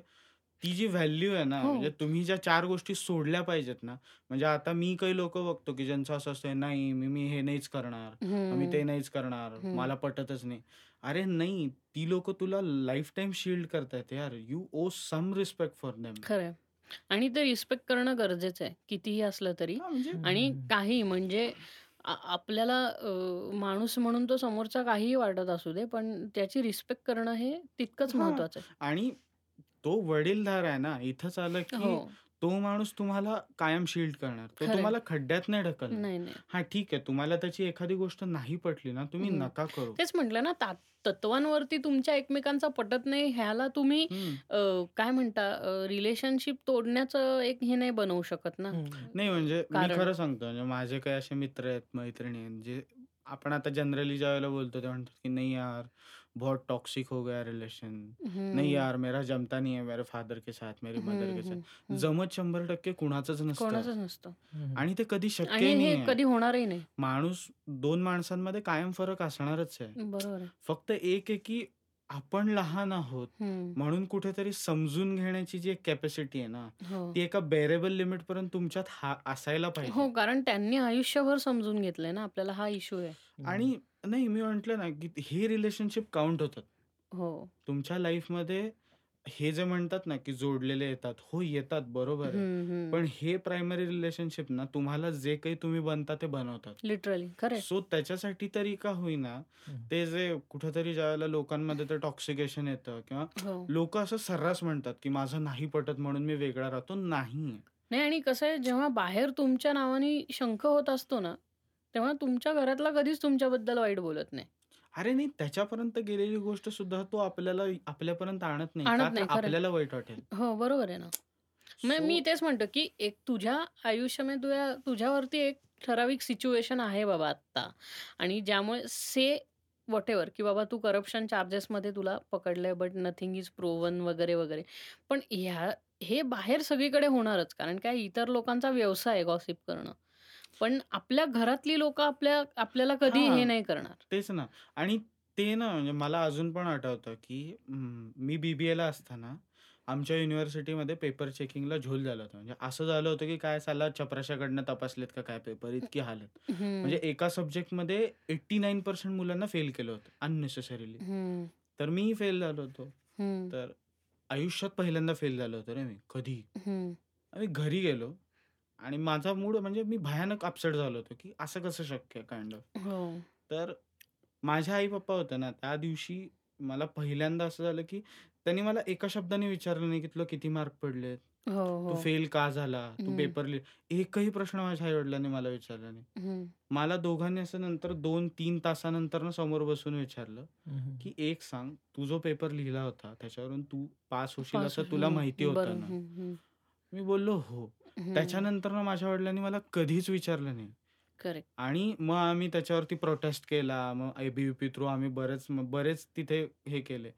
ती जी व्हॅल्यू आहे ना, हो. म्हणजे तुम्ही ज्या 4 गोष्टी सोडल्या पाहिजेत ना, म्हणजे आता मी काही लोकं बघतो, की ज्यांचं असं असतं, "नाही, मी मी हे नाहीच करणार, मी ते. नाहीच करणार. मला पटतच नाही." अरे नाही, ती लोकं तुला लाईफटाईम शील्ड करतायत यार. You owe some respect for them. खरं. आणि ते रिस्पेक्ट करणं गरजेचं आहे, कितीही असलं तरी. म्हणजे आणि. काही म्हणजे आपल्याला माणूस म्हणून तो समोरचा काहीही वाटत असू दे, पण त्याची रिस्पेक्ट करणं हे तितकंच. महत्वाचं आहे. आणि तो वडीलधार आहे ना, इथंच आलं, की हो. तो माणूस तुम्हाला कायम शील्ड करणार. तो. तुम्हाला खड्ड्यात नाही ढकलणार. नाही, नाही. हां, ठीक आहे. तुम्हाला त्याची एखादी गोष्ट नाही पटली ना, तुम्ही. नका करू. तेच म्हटलं ना, ता तत्वांवरती तुमच्या एकमेकांचा पटत नाही, ह्याला तुम्ही. अ, काय म्हणता रिलेशनशिप तोडण्याचं एक हे नाही बनवू शकत ना. नाही म्हणजे मी कारण. खरं सांगतो म्हणजे माझे काही असे मित्र आहेत, मैत्रिणी आहेत, जे आपण आता जनरली ज्यावेळेला बोलतो ते म्हणतात, की "नहीं यार, बहुत टॉक्सिक हो गया रिलेशन. नहीं. यार, मेरा जमता नहीं है मेरे फादर के साथ, मेरी मदर के साथ." जमत 100% कुणाचंच नसतं. कोणाचंच नसतं. हं. आणि ते कधी आणि शक्यही हे नाहीये. कधी होणारही नाही. माणूस 2 माणसांमध्ये कायम फरक असणारच आहे. बरोबर आहे. फक्त एक आहे, की आपण लहान आहोत, हं. म्हणून कुठेतरी समजून घेण्याची जी एक कॅपॅसिटी आहे ना, हो. ती एका बेअरेबल लिमिटपर्यंत तुमच्यात हा असायला हो, पाहिजे. कारण त्यांनी आयुष्यभर समजून घेतलंय ना आपल्याला हा इश्यू आहे. हं. आणि नाही मी म्हटलं ना, की हे रिलेशनशिप काउंट होतात. हो. तुमच्या लाईफमध्ये हे जे म्हणतात ना, की जोडलेले येतात. हो, येतात बरोबर आहे. पण हे प्रायमरी रिलेशनशिप ना, तुम्हाला जे काही तुम्ही बनता ते बनवतात. लिटरली खरं. सो त्याच्यासाठी तरी का होईना. ते जे कुठेतरी ज्यावेळेला लोकांमध्ये ते टॉक्सिकेशन येतं किंवा हो. लोकं असं सर्रास म्हणतात, की माझं नाही पटत म्हणून मी वेगळा राहतो. नाही. नाही आणि कसं आहे जेव्हा बाहेर तुमच्या नावाने शंख होत असतो ना, तेव्हा तुमच्या घरातला कधीच तुमच्याबद्दल वाईट बोलत नाही. अरे नाही, त्याच्यापर्यंत गेलेली गोष्ट सुद्धा तो आपल्याला आपल्यापर्यंत आणत नाही. आणत तर नाही. आपल्याला वाईट वाटेल. हो, बरोबर आहे ना. मग मी तेच म्हणतो, की एक तुझ्या आयुष्यामध्ये तुझ्या तुझ्यावरती एक ठराविक सिच्युएशन आहे बाबा आत्ता आणि ज्यामुळे से व्हॉटएव्हर की बाबा तू करप्शन चार्जेसमध्ये तुला पकडलंय बट नथिंग इज प्रूव्हन वगैरे, वगैरे. पण ह्या हे बाहेर सगळीकडे होणारच. कारण काय इतर लोकांचा व्यवसाय आहे गॉसिप करणं. पण आपल्या घरातली लोकं आपल्या आपल्याला कधी हे. नाही करणार. तेच ना. आणि ते ना म्हणजे मला अजून पण आठवतं, की मी बी-बी-एला असताना आमच्या युनिव्हर्सिटीमध्ये पेपर चेकिंगला झोल झालं होतं. म्हणजे असं झालं होतं, की काय साला चपराशाकडनं तपासलेत का काय पेपर इतकी हालत. म्हणजे. एका सब्जेक्टमध्ये 89% मुलांना फेल केलं होतं अननेसेसरीली. तर मीही फेल झालो होतो. तर आयुष्यात पहिल्यांदा फेल झालो होतो रे मी. कधी. हं. आणि घरी गेलो आणि माझा मूड म्हणजे मी भयानक अपसेट झालो होतो, की असं कसं शक्य आहे काइंड ऑफ. हो. तर माझे आई-पप्पा होते ना, त्या दिवशी मला पहिल्यांदा असं झालं, की त्यांनी मला एका शब्दाने विचारलं नाही, की तुला किती मार्क पडलेत? हो, तू हो. फेल का झाला? तू हं. पेपर लिह एकही प्रश्न माझ्या आई-वडिलांनी मला विचारला नाही. हं. मला दोघांनी असं नंतर 2-3 तासानंतर ना समोर बसून विचारलं, हं, हं. की "एक सांग, तू जो पेपर लिहिला होता त्याच्यावरून तू पास होशील पास असं तुला हं. माहिती होतं. ना?" हं, हं. मी बोललो, "हो." त्याच्यानंतर ना माझ्या वडिलांनी मला कधीच विचारलं नाही. करेक्ट. आणि मग आम्ही त्याच्यावरती प्रोटेस्ट केला. मग ए-बी-व्ही-पी थ्रू आम्ही बरेच बरेच तिथे हे केले.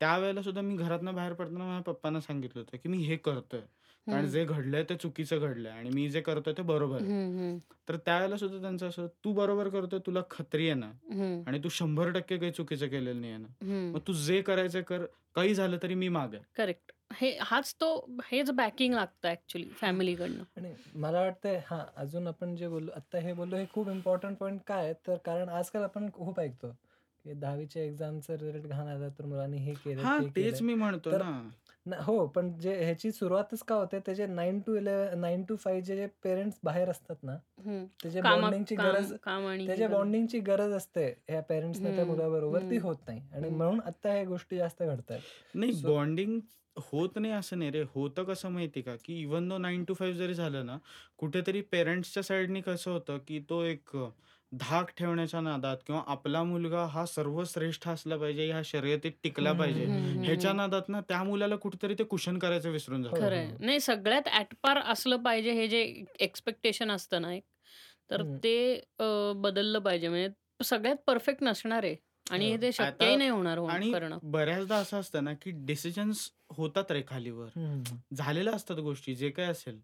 त्यावेळेला सुद्धा मी घरातनं बाहेर पडताना माझ्या पप्पांना सांगितलं होतं, की मी हे करतोय. कारण हं. जे घडलंय ते चुकीचं घडलंय आणि मी जे करतोय ते बरोबर आहे. हं, हं. तर त्यावेळेला सुद्धा त्यांचं असं, "तू बरोबर करतोय, तुला खात्री आहे ना? हं. आणि तू 100% काही चुकीचं केलेलं नाहीये ना? हं. मग तू जे करायचं कर. काही झालं तरी मी मागे आहे." करेक्ट. हे हाच तो हेच बॅकिंग लागतं ॲक्चुअली फॅमिलीकडनं. आणि मला वाटतंय हां, अजून आपण जे बोललो आत्ता हे बोललो हे खूप इम्पोर्टंट पॉइंट काय आहे, तर कारण आजकाल आपण खूप ऐकतो, की 10वीच्या एक्झामचा रिझल्ट घाण आला तर मुलांनी हे केलं, हां, ते तेच केलं. मी म्हणतो तर ना. न हो, पण जे ह्याची सुरुवातच का होते त्याचे 9 टू 11 9 टू 5 जे पेरेंट्स बाहेर असतात ना, हं. त्याचे कामा बॉन्डिंगची काम गरज काम आणि हे त्याच्या. बॉन्डिंगची गरज असते ह्या पेरेंट्सना त्या मुलाबरोबर ती होत नाही आणि हं. म्हणून आता ह्या गोष्टी जास्त घडतायत. नाही बॉन्डिंग होत नाही असं नाही रे. होतं कसं माहिती का, की इव्हन दो 9 टू 5 जरी झालं ना, कुठेतरी पेरेंट्सच्या साइडनी कसं होतं, की तो एक धाक ठेवण्याच्या नादात किंवा आपला मुलगा हा सर्वश्रेष्ठ असला पाहिजे, ह्या शर्यतीत टिकला हं, पाहिजे. ह्याच्या. नादात ना त्या मुलाला कुठेतरी ते कुशन करायचं विसरून हो, आहे. हो. नाही सगळ्यात ॲट पार असलं पाहिजे हे जे एक्स्पेक्टेशन असतं ना एक, तर. ते बदललं पाहिजे. म्हणजे सगळ्यात परफेक्ट नसणार आहे आणि हो. ते शक्यही नाही होणार हो आणि करणं. बऱ्याचदा असं असतं ना, की डिसिजन्स होतात रे खालीवर. झालेल्या असतात गोष्टी जे काही असेल.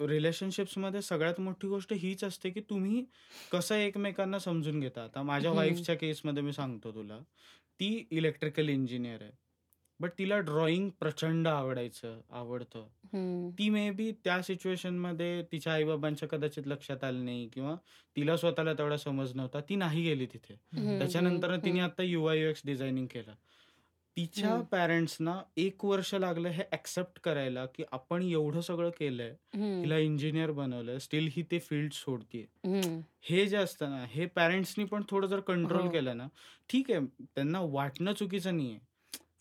रिलेशनशिप्समध्ये सगळ्यात मोठी गोष्ट हीच असते, की तुम्ही कसं एकमेकांना समजून घेता. आता माझ्या. वाईफच्या केसमध्ये मी सांगतो तुला. ती इलेक्ट्रिकल इंजिनिअर आहे. बट तिला ड्रॉइंग प्रचंड आवडायचं, आवडतं. ती मे बी त्या सिच्युएशनमध्ये तिच्या आई-बाबांच्या कदाचित लक्षात आलं नाही किंवा तिला स्वतःला तेवढा समज नव्हता. ती नाही गेली तिथे. त्याच्यानंतर तिने. आता यू-आय-यू-एक्स डिझायनिंग केलं. तिच्या. पॅरेंट्सना 1 वर्ष लागलं हे एक्सेप्ट करायला, की आपण एवढं सगळं केलंय. हिला इंजिनिअर बनवलंय. स्टिल ही ते फील्ड सोडतीये. हं. हे जे असतं ना, हे पॅरेंट्सनी पण थोडं जर कंट्रोल हो. केलं ना, ठीक आहे. त्यांना वाटणं चुकीचं नाहीये.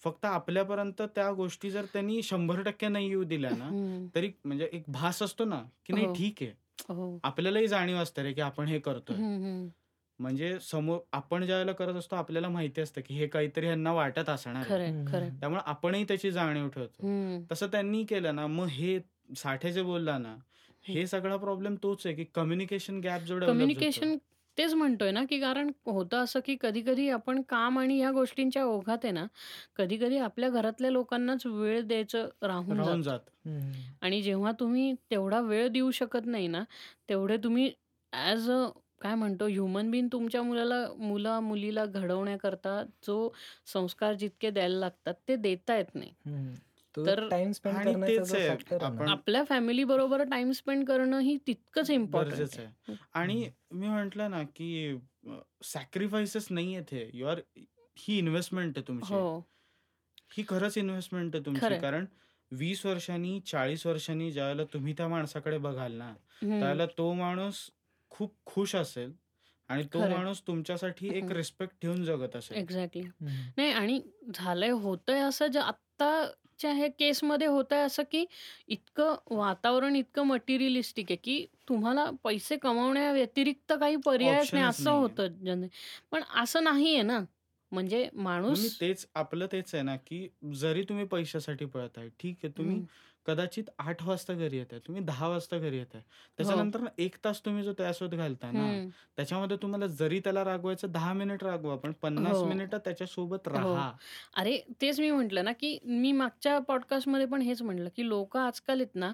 फक्त आपल्यापर्यंत त्या गोष्टी जर त्यांनी 100% नाही येऊ दिल्या ना. तरी म्हणजे एक भास असतो ना, की नाही हो. ठीक आहे. हो. आपल्यालाही जाणीव असते रे, की आपण हे करतोय. म्हणजे समोर आपण ज्यावेळेला करत असतो आपल्याला माहिती असतं, की हे काहीतरी ह्यांना वाटत असणार आहे. खरंय, खरंय. त्यामुळे आपणही त्याची जाणीव ठेवतो. हं. तसं त्यांनी केलं ना, मग हे साठे जे बोलला ना, हं. सगळा प्रॉब्लेम तोच आहे, की कम्युनिकेशन गॅप जो होतो. कम्युनिकेशन तेच म्हणतोय ना, की कारण होतं असं, की कधी-कधी आपण काम आणि ह्या गोष्टींच्या ओघात आहे ना, कधी-कधी आपल्या घरातल्या लोकांनाच वेळ द्यायचं राहून राहून जातं. जातं. हं. आणि जेव्हा तुम्ही तेवढा वेळ देऊ शकत नाही ना, तेवढे तुम्ही ॲज अ काय म्हणतो ह्युमन बीइंग तुमच्या मुलाला मुला-मुलीला घडवण्याकरता जो संस्कार जितके द्यायला लागतात ते देता येत नाही. हं. तर टाईम स्पेंड आपण आपल्या फॅमिलीबरोबर टाईम स्पेंड करणं ही तितकंच इम्पॉर्टंट गरजेचं आहे. आणि मी म्हटलं ना, की अ, सॅक्रिफाइसेस नाहीयेत हे. यू आर ही इन्व्हेस्टमेंट आहे तुमची. हो. ही खरंच इन्व्हेस्टमेंट आहे तुमची. कारण 20 वर्षांनी, 40 वर्षांनी ज्यावेळेला तुम्ही त्या माणसाकडे बघाल ना. त्यावेळेला तो माणूस खूप खुश असेल आणि तो. माणूस तुमच्यासाठी एक. रिस्पेक्ट ठेवून जगत असेल. एक्झॅक्टली. नाही आणि झालंय होतंय असं जे आत्ताच्या हे केसमध्ये होतंय असं, की इतकं वातावरण इतकं मटेरिअलिस्टिक आहे, की तुम्हाला पैसे कमवण्याव्यतिरिक्त काही पर्यायच नाही ऑप्शनच असं नाहीये. होतं जन पण असं नाहीये ना. म्हणजे मग माणूस मी तेच आपलं तेच आहे ना, की जरी तुम्ही पैशासाठी पळताय, ठीक आहे. तुम्ही. कदाचित 8 वाजता घरी येताय. तुम्ही 10 वाजता घरी येताय. हो. त्याच्यानंतर ना 1 तास तुम्ही जो त्यासोबत घालताय ना. त्याच्यामध्ये तुम्हाला जरी त्याला रागवायचं 10 मिनिट रागवा, पण 50 हो. मिनिटं त्याच्यासोबत हो. राहा. अरे, तेच मी म्हटलं ना, की मी मागच्या पॉडकास्टमध्ये पण हेच म्हटलं, की लोकं आजकाल आहेत ना,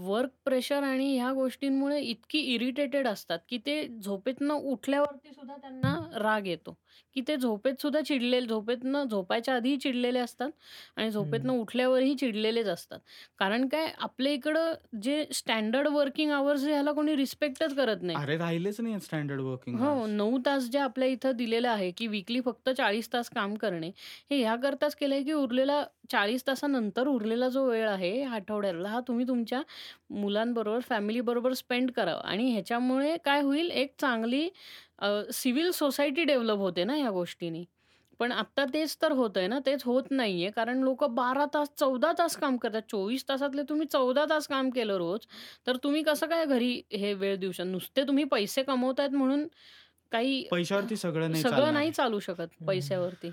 वर्क प्रेशर आणि ह्या गोष्टींमुळे इतकी इरिटेटेड असतात, की ते झोपेतनं उठल्यावरती सुद्धा त्यांना राग येतो, की ते झोपेत सुद्धा चिडलेले झोपेतनं झोपायच्या आधीही चिडलेले असतात आणि झोपेतनं हं. उठल्यावरही चिडलेलेच असतात. कारण काय आपल्या इकडं जे स्टँडर्ड वर्किंग अवर्स ह्याला कोणी रिस्पेक्टच करत नाही. अरे राहिलेच नाही स्टँडर्ड वर्किंग हो, अवर्स. 9 तास जे आपल्या इथं दिलेलं आहे, की वीकली फक्त 40 तास काम करणे. हे ह्याकरताच केलंय, की उरलेला 40 तासानंतर उरलेला जो वेळ आहे आठवड्याला, हा तुम्ही तुमच्या मुलांबरोबर, फॅमिलीबरोबर स्पेंड करावा आणि ह्याच्यामुळे काय होईल एक चांगली सिव्हिल सोसायटी डेव्हलप होते ना ह्या गोष्टींनी. पण आत्ता तेच तर होतंय ना, तेच होत नाहीये. कारण लोकं 12 तास, 14 तास काम करतात. 24 तासातले तुम्ही 14 तास काम केलं रोज, तर तुम्ही कसं काय घरी हे वेळ देऊ शकता? नुसते तुम्ही पैसे कमवतायत म्हणून काही पैशावरती सगळं नाही सगळं नाही आहे. चालू शकत. पैशावरती.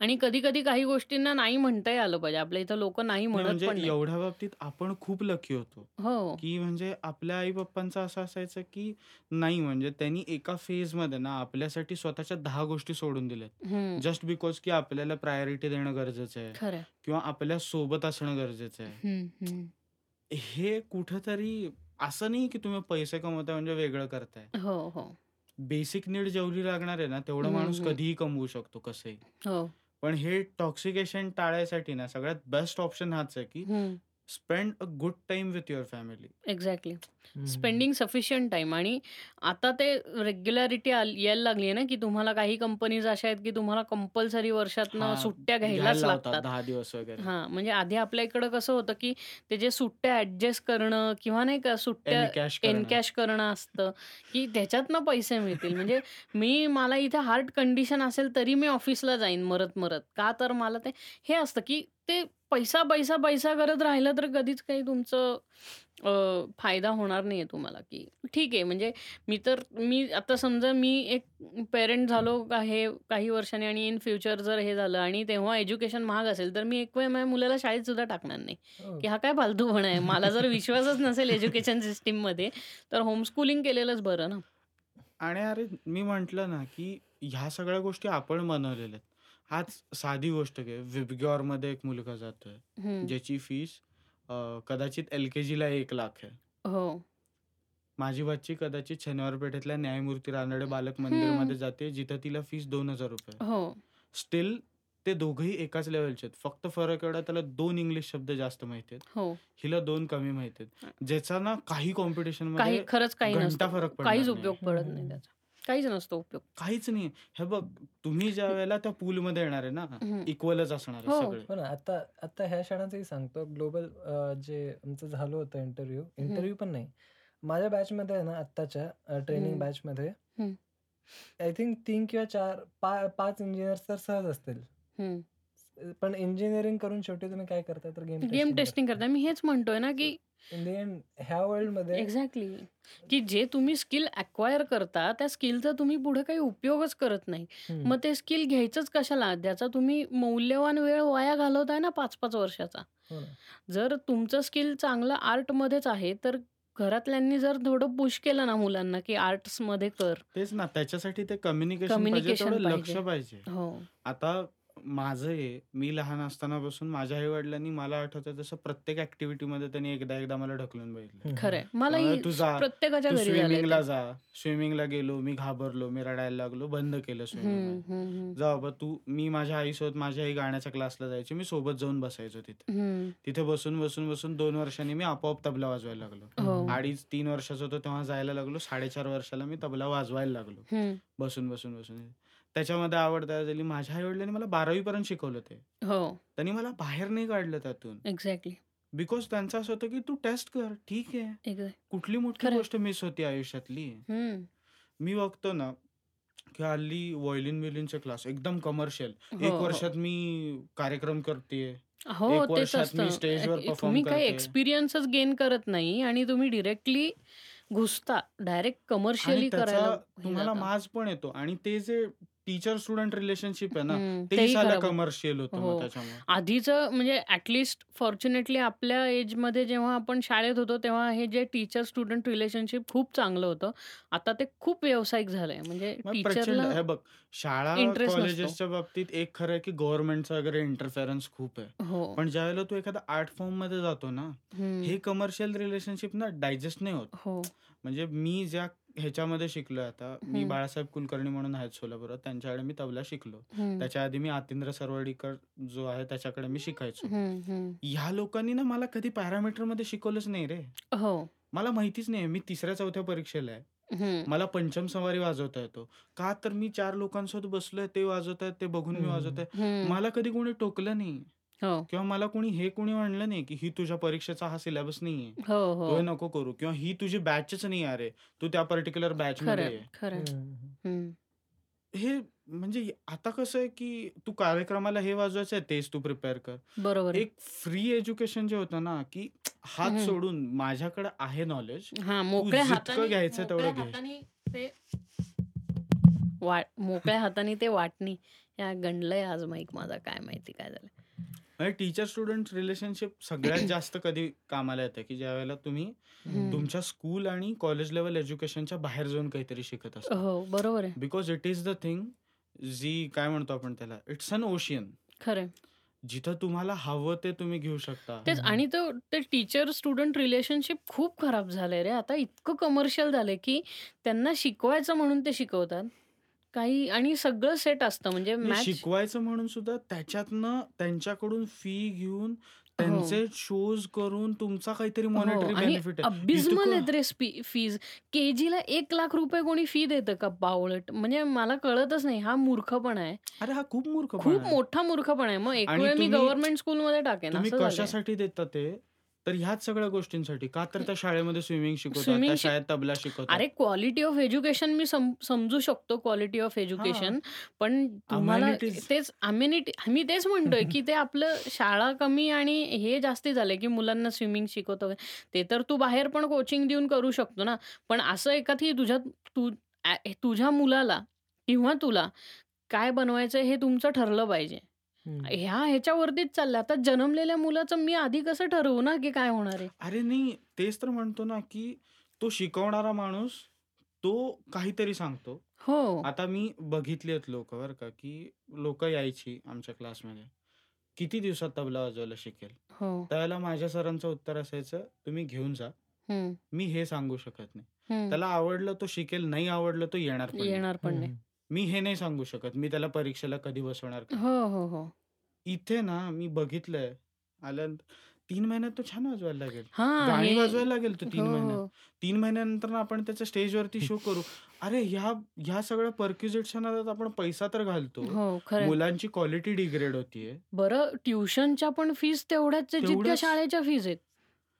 आणि कधी-कधी काही गोष्टींना नाही म्हणताही आलं पाहिजे. आपल्या इथं लोकं नाही नाही म्हणत म्हणजे पण. एवढ्या बाबतीत आपण खूप लकी होतो, हो. की म्हणजे आपल्या आई-पप्पांचं असं असायचं, की नाही म्हणजे त्यांनी एका फेजमध्ये ना आपल्यासाठी स्वतःच्या 10 गोष्टी सोडून दिल्यात. हं. जस्ट बिकॉज की आपल्याला प्रायोरिटी देणं गरजेचं आहे. किंवा आपल्यासोबत असणं गरजेचं आहे. हं, हं. हे कुठेतरी असं नाही, की तुम्ही पैसे कमवताय म्हणजे वेगळं करताय. हो, हो. बेसिक नीड जेवढी लागणार आहे ना, तेवढं माणूस. कधीही कमवू शकतो कसंही. हो. पण हे टॉक्सिकेशन टाळायसाठी ना सगळ्यात बेस्ट ऑप्शन हाच आहे, की. Spend a good time with your family. Exactly. Spending sufficient time आणि आता ते रेग्युलॅरिटी यायला लागली आहे ना, की तुम्हाला काही कंपनीज अशा आहेत, की तुम्हाला कंपल्सरी वर्षातनं सुट्ट्या घ्यायलाच लागतात. 10 दिवस वगैरे. हां, म्हणजे आधी आपल्या इकडं कसं होतं, की ते जे सुट्ट्या ॲडजस्ट करणं किंवा नाही का सुट्ट्या एनकॅश करणं. असतं, की त्याच्यातनं पैसे मिळतील. म्हणजे मी मला इथे हार्ट कंडिशन असेल तरी मी ऑफिसला जाईन मरत-मरत. का तर मला ते हे असतं, की ते पैसा, पैसा, पैसा करत राहिलं तर कधीच काही तुमचं अ, फायदा होणार नाहीये तुम्हाला, की ठीक आहे म्हणजे मी तर मी आता समजा मी एक पेरेंट झालो का हे काही वर्षांनी आणि इन फ्युचर जर हे झालं आणि तेव्हा एज्युकेशन महाग असेल, तर मी एक वेळ माझ्या मुलाला शाळेत सुद्धा टाकणार नाही, हो. की हा काय फालतूपणा आहे. मला जर विश्वासच नसेल एज्युकेशन सिस्टममध्ये तर होम स्कूलिंग केलेलंच बरं ना. आणि अरे मी म्हटलं ना, की ह्या सगळ्या गोष्टी आपण बनवलेल्या आहेत. हाच साधी गोष्ट घे. विबग्योरमध्ये एक मुलगा जातोय. ज्याची फीस कदाचित एल-के-जीला 1 लाख आहे. हो. माझी बच्ची कदाचित शनिवार पेठेतल्या न्यायमूर्ती रानडे बालक हं. मंदिरमध्ये जाते, जिथं तिला फीस ₹2000 आहे. हो. स्टिल ते दोघंही एकाच लेव्हलचे आहेत. फक्त फरक एवढा त्याला 2 इंग्लिश शब्द जास्त माहिती आहेत. हो. हिला 2 कमी माहिती आहेत. ज्याचा ना काही काही कॉम्पिटिशनमध्ये खरंच काही. फरक काहीच. उपयोग पडत नाही. त्याचा. काहीच नसतो उपयोग. काहीच नाही. हे बघ, तुम्ही ज्यावेळेला त्या पूलमध्ये येणार आहे ना. इक्वलच असणार आहे हो. सगळे. हो ना. आता आता ह्या क्षणाचंही सांगतो. ग्लोबल जे आमचं झालं होतं इंटरव्ह्यू इंटरव्ह्यू पण नाही. माझ्या बॅचमध्ये आहे ना आत्ताच्या ट्रेनिंग. बॅचमध्ये हं. आय थिंक 3 किंवा 4 पा 5 इंजिनिअर्स तर सहज असतील. पण इंजिनिअरिंग करून शेवटी तुम्ही काय करताय तर गेम गेम टेस्टिंग. करताय. मी हेच म्हणतोय ना, की एंड ह्या वर्ल्डमध्ये एक्झॅक्टली. की जे तुम्ही स्किल अक्वायर करता, त्या स्किलचा तुम्ही पुढे काही उपयोगच करत नाही. मग ते स्किल घ्यायचंच कशाला? ज्याचा तुम्ही मौल्यवान वेळ वाया घालवताय ना 5-5 वर्षाचा. हो. जर तुमचं स्किल चांगलं आर्टमध्येच आहे, तर घरातल्यांनी जर थोडं पुश केलं ना मुलांना, की आर्ट्समध्ये कर. तेच ना, त्याच्यासाठी ते कम्युनिकेशन कम्युनिकेशन लक्ष पाहिजे. पाहिजे. हो. आता माझं आहे, मी लहान असतानापासून माझ्या आई-वडिलांनी मला आठवतंय तसं प्रत्येक ॲक्टिव्हिटीमध्ये त्यांनी एकदा-एकदा मला ढकलून बघितलं. हं, खरंय. हं. मलाही तू जा, प्रत्येकाच्या तू घरी झालंय स्विमिंगला ते. जा. स्विमिंगला गेलो, मी घाबरलो, मी रडायला लागलो, बंद केलं स्विमिंग हं, मला. हं, हं. जा बाबा तू मी माझ्या आईसोबत माझी आई गाण्याच्या क्लासला जायची. मी सोबत जाऊन बसायचो तिथे. हं. तिथे बसून, बसून, बसून 2 वर्षांनी मी आपोआप तबला वाजवायला लागलो. हो. हं. 2.5-3 वर्षाचा होतो तेव्हा जायला लागलो. 4.5 वर्षाला मी तबला वाजवायला लागलो. हं. बसून, बसून, बसून. त्याच्यामध्ये आवड तयार झाली. माझ्या आई-वडिलांनी मला 12वी पर्यंत शिकवलं ते. हो. त्यांनी मला बाहेर नाही काढलं त्यातून. एक्झॅक्टली. बिकॉज त्यांचं असं होतं, की तू टेस्ट कर. ठीक आहे. एक्झॅक्ट. कुठली मोठी. गोष्ट मिस होती आयुष्यातली. हं. मी बघतो ना, की हल्ली व्हायोलिन-बियोलिनचे क्लास एकदम कमर्शियल. हो, 1 हो. वर्षात मी कार्यक्रम करतेय. हो, 1 तेच वर्षात मी असतं. स्टेजवर ए परफॉर्म तुम्ही काही करते. एक्सपिरियन्सच गेन करत नाही आणि तुम्ही डायरेक्टली घुसता. डायरेक्ट आणि कमर्शियली करायला त्याचा हे तुम्हाला जाता. माज पण येतो आणि ते जे टीचर स्टुडंट रिलेशनशिप आहे ना, हं. तेही तेही सालं खराब होतं. कमर्शियल होतं मग हो. त्याच्यामुळे. आधीचं म्हणजे ॲट लीस्ट फॉर्च्युनेटली आपल्या एजमध्ये जेव्हा आपण शाळेत होतो, तेव्हा हे जे टीचर स्टुडंट रिलेशनशिप खूप चांगलं होतं. आता ते खूप व्यावसायिक झालंय. म्हणजे मग प्रचंड टीचरला हे बघ, शाळा इंटरेस्ट नसतो. कॉलेजेसच्या बाबतीत एक खरं आहे, की गव्हर्नमेंटचा वगैरे इंटरफेरन्स खूप आहे. हो. पण ज्यावेळेला तू एखादा आर्ट फॉर्ममध्ये जातो ना, हं. हे कमर्शियल रिलेशनशिप ना डायजेस्ट नाही होत. हो. म्हणजे मी ज्या ह्याच्यामध्ये शिकलोय आता, मी. बाळासाहेब कुलकर्णी म्हणून आहेत सोलापुरात. त्यांच्याकडे मी तबला शिकलो. त्याच्या आधी मी आतिंद्र सरवडीकर जो आहे त्याच्याकडे मी शिकायचो. ह्या लोकांनी ना मला कधी पॅरामीटरमध्ये शिकवलंच नाही रे. हो. मला माहितीच नाही. मी 3ऱ्या-4थ्या परीक्षेला आहे. मला पंचम सवारी वाजवता येतो. का तर मी 4 लोकांसोबत बसलोय, ते वाजवतायत, ते बघून मी हं. वाजवतोय. हं. मला कधी कोणी टोकलं नाही हो. किंवा मला कोणी हे कोणी म्हणलं नाही, की ही तुझ्या परीक्षेचा हा सिलेबस नाहीये. हो, तू हे हो. नको करू किंवा ही तुझी बॅचच नाही आहे रे. तू त्या पर्टिक्युलर बॅचमध्ये खरंय, ये. खरंय. हं, हं. हं. हे म्हणजे आता कसं आहे, की तू कार्यक्रमाला हे वाजवायचं आहे, तेच तू प्रिपेअर कर. बरोबर आहे. एक फ्री एज्युकेशन जे होतं ना, की हात हं. सोडून माझ्याकडे आहे नॉलेज. हां, तू मोकळ्या जितकं हाताने घ्यायचं मोकळ्या तेवढं घे. हाताने ते वा मोकळ्या हाताने ते वाटणी. या गंडलंय आज माईक माझा. काय माहिती काय झालंय. म्हणजे टीचर स्टुडंट रिलेशनशिप सगळ्यात जास्त कधी कामाला येते, की ज्यावेळेला तुम्ही हं. तुमच्या स्कूल आणि कॉलेज लेव्हल एज्युकेशनच्या बाहेर जाऊन काहीतरी शिकत असता. हो, बरोबर आहे. Because it is the thing जी काय म्हणतो आपण त्याला, इट्स अन ओशियन. खरंय. जिथं तुम्हाला हवं ते तुम्ही घेऊ शकता. तेच. आणि तो ते टीचर स्टुडंट रिलेशनशिप खूप खराब झालंय रे. आता इतकं कमर्शियल झालंय, की त्यांना शिकवायचं म्हणून ते शिकवतात. काही आणि सगळं सेट असतं म्हणजे नाही, मॅच शिकवायचं म्हणून सुद्धा त्याच्यातनं त्यांच्याकडून फी घेऊन त्यांचे शोज करून तुमचा काहीतरी हो मॉनिटरी आणि बेनिफिट आहे. अबिझमल इतकं आहेत रे फीज केजीला एक लाख रुपये कोणी फी देतं का बावळट म्हणजे मला कळतच नाही हा मूर्खपणा आहे. अरे हा खूप मूर्खपणा खूप आहे. मोठा मूर्खपणा आहे. मग एक आणि वेळ मी तुम्ही गव्हर्नमेंट स्कूलमध्ये टाकेन तुम्ही असं झालंय. कशासाठी देता ते? तर ह्याच सगळ्या गोष्टींसाठी का तर त्या शाळेमध्ये स्विमिंग शिकवतात त्या स्विमिंग शाळेत तबला शिकवतात. अरे क्वालिटी ऑफ एज्युकेशन मी सम- समजू शकतो क्वालिटी ऑफ एज्युकेशन पण तुम्हाला. तेच अम्युनिटी मी तेच म्हणतोय की ते आपलं शाळा कमी आणि हे जास्ती झालंय की मुलांना स्विमिंग शिकवतो ते तर तू बाहेर पण कोचिंग देऊन करू शकतो ना. पण असं एखादी तुझ्या तू तुझ्या मुलाला किंवा तुला काय बनवायचं हे तुमचं ठरलं पाहिजे. ह्या ह्याच्यावरतीच चाललंय. आता जन्मलेल्या मुलाचं मी आधी कसं ठरवू ना की काय होणार आहे? अरे नाही तेच तर म्हणतो ना की तो शिकवणारा माणूस तो काहीतरी सांगतो. हो. आता मी बघितली आहेत लोक बरं का की लोक यायची आमच्या क्लासमध्ये. किती दिवसात तबला वाजवायला शिकेल? हो. त्यावेळेला माझ्या सरांचं उत्तर असायचं तुम्ही घेऊन जा. मी हे सांगू शकत नाही. त्याला आवडलं तो शिकेल नाही आवडलं तो येणार पण नाही. येणार पण नाही. मी हे नाही सांगू शकत. मी त्याला परीक्षेला कधी बसवणार का? हो हो हो. इथे ना मी बघितलंय. आल्यानंतर तीन महिन्यात तो छान वाजवायला लागेल. हा गाणी हे वाजवायला लागेल तो तीन हो, महिन्यात. तीन महिन्यानंतर ना आपण त्याच्या स्टेजवरती शो करू. अरे ह्या ह्या सगळ्या परक्युजिट्सच्या नादात आपण पैसा तर घालतो. हो खरं मुलांची क्वालिटी डिग्रेड होतीये. बरं ट्युशनच्या पण फीज तेवढ्याच जितक्या. शाळेच्या फीज आहेत.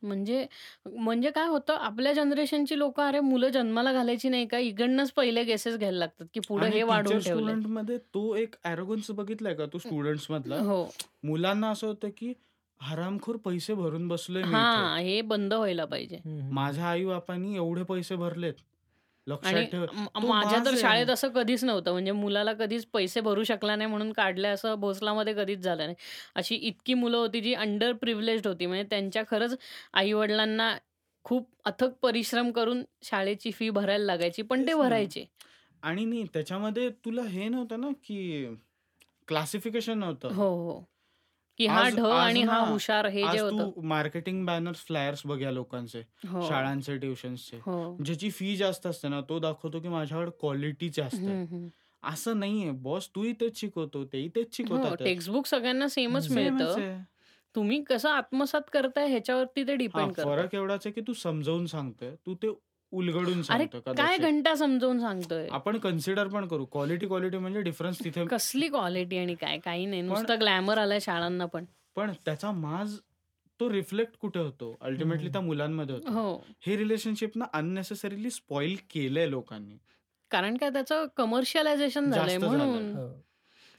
म्हणजे म्हणजे काय होतं आपल्या जनरेशनची लोक अरे मुलं जन्माला घालायची नाही का? इकडनंच पहिले गेसेस घ्यायला लागतात की पुढे हे वाढवून ठेवलंय. स्टुडंटमध्ये तो एक अरोगन्स बघितलाय का तू स्टुडंट्स मधला? हो. मुलांना असं होतं की हरामखोर पैसे भरून बसलोय मी हा इथे. हे बंद व्हायला पाहिजे. माझ्या आई बापांनी एवढे पैसे भरलेत. आणि लक्षात ठेव. म- तो माझ्या तर आहे. शाळेत असं कधीच नव्हतं. म्हणजे मुलाला कधीच पैसे भरू शकला नाही म्हणून काढलंय असं भोसलामध्ये कधीच झालं नाही. अशी इतकी मुलं होती जी अंडर प्रिव्हिलेज होती. म्हणजे त्यांच्या खरंच आई वडिलांना खूप अथक परिश्रम करून शाळेची फी भरायला लागायची पण ते तेच ना. भरायचे. आणि नाही त्याच्यामध्ये तुला हे नव्हतं ना की क्लासिफिकेशन नव्हतं? हो हो. की हा आज- ढ आज आणि हा ना, हुशार हे जे आज होतं. तू मार्केटिंग बॅनर्स फ्लायर्स बघ या लोकांचे हो. शाळांचे ट्युशन्सचे हो. ज्याची फी जास्त असते ना तो दाखवतो की माझ्याकडे क्वालिटी जास्त आहे. हम्म, हम्म. असं नाहीये बॉस तूही तेच शिकवतो तेही तेच हो शिकवतात. टेक्स्टबुक सगळ्यांना सेमच Same च मिळतं. आहे. तुम्ही कसं आत्मसात करताय ह्याच्यावरती ते हा डिपेंड करतं फरक एवढाच आहे की तू समजावून सांगतोय तू ते उलगडून सांगतो काय. घंटा समजावून सांगतोय? आपण कन्सिडर पण करू. क्वालिटी क्वालिटी म्हणजे डिफरन्स तिथे कसली क्वालिटी आणि काय? काही नाही. नुसतं ग्लॅमर आलाय शाळांना पण. पण त्याचा माज तो रिफ्लेक्ट कुठे होतो? अल्टिमेटली. त्या मुलांमध्ये होतो. हो. हे रिलेशनशिप ना अननेसेसरीली स्पॉइल केलंय लोकांनी. कारण काय? त्याचं कमर्शियलायझेशन झालंय. म्हणून. हो.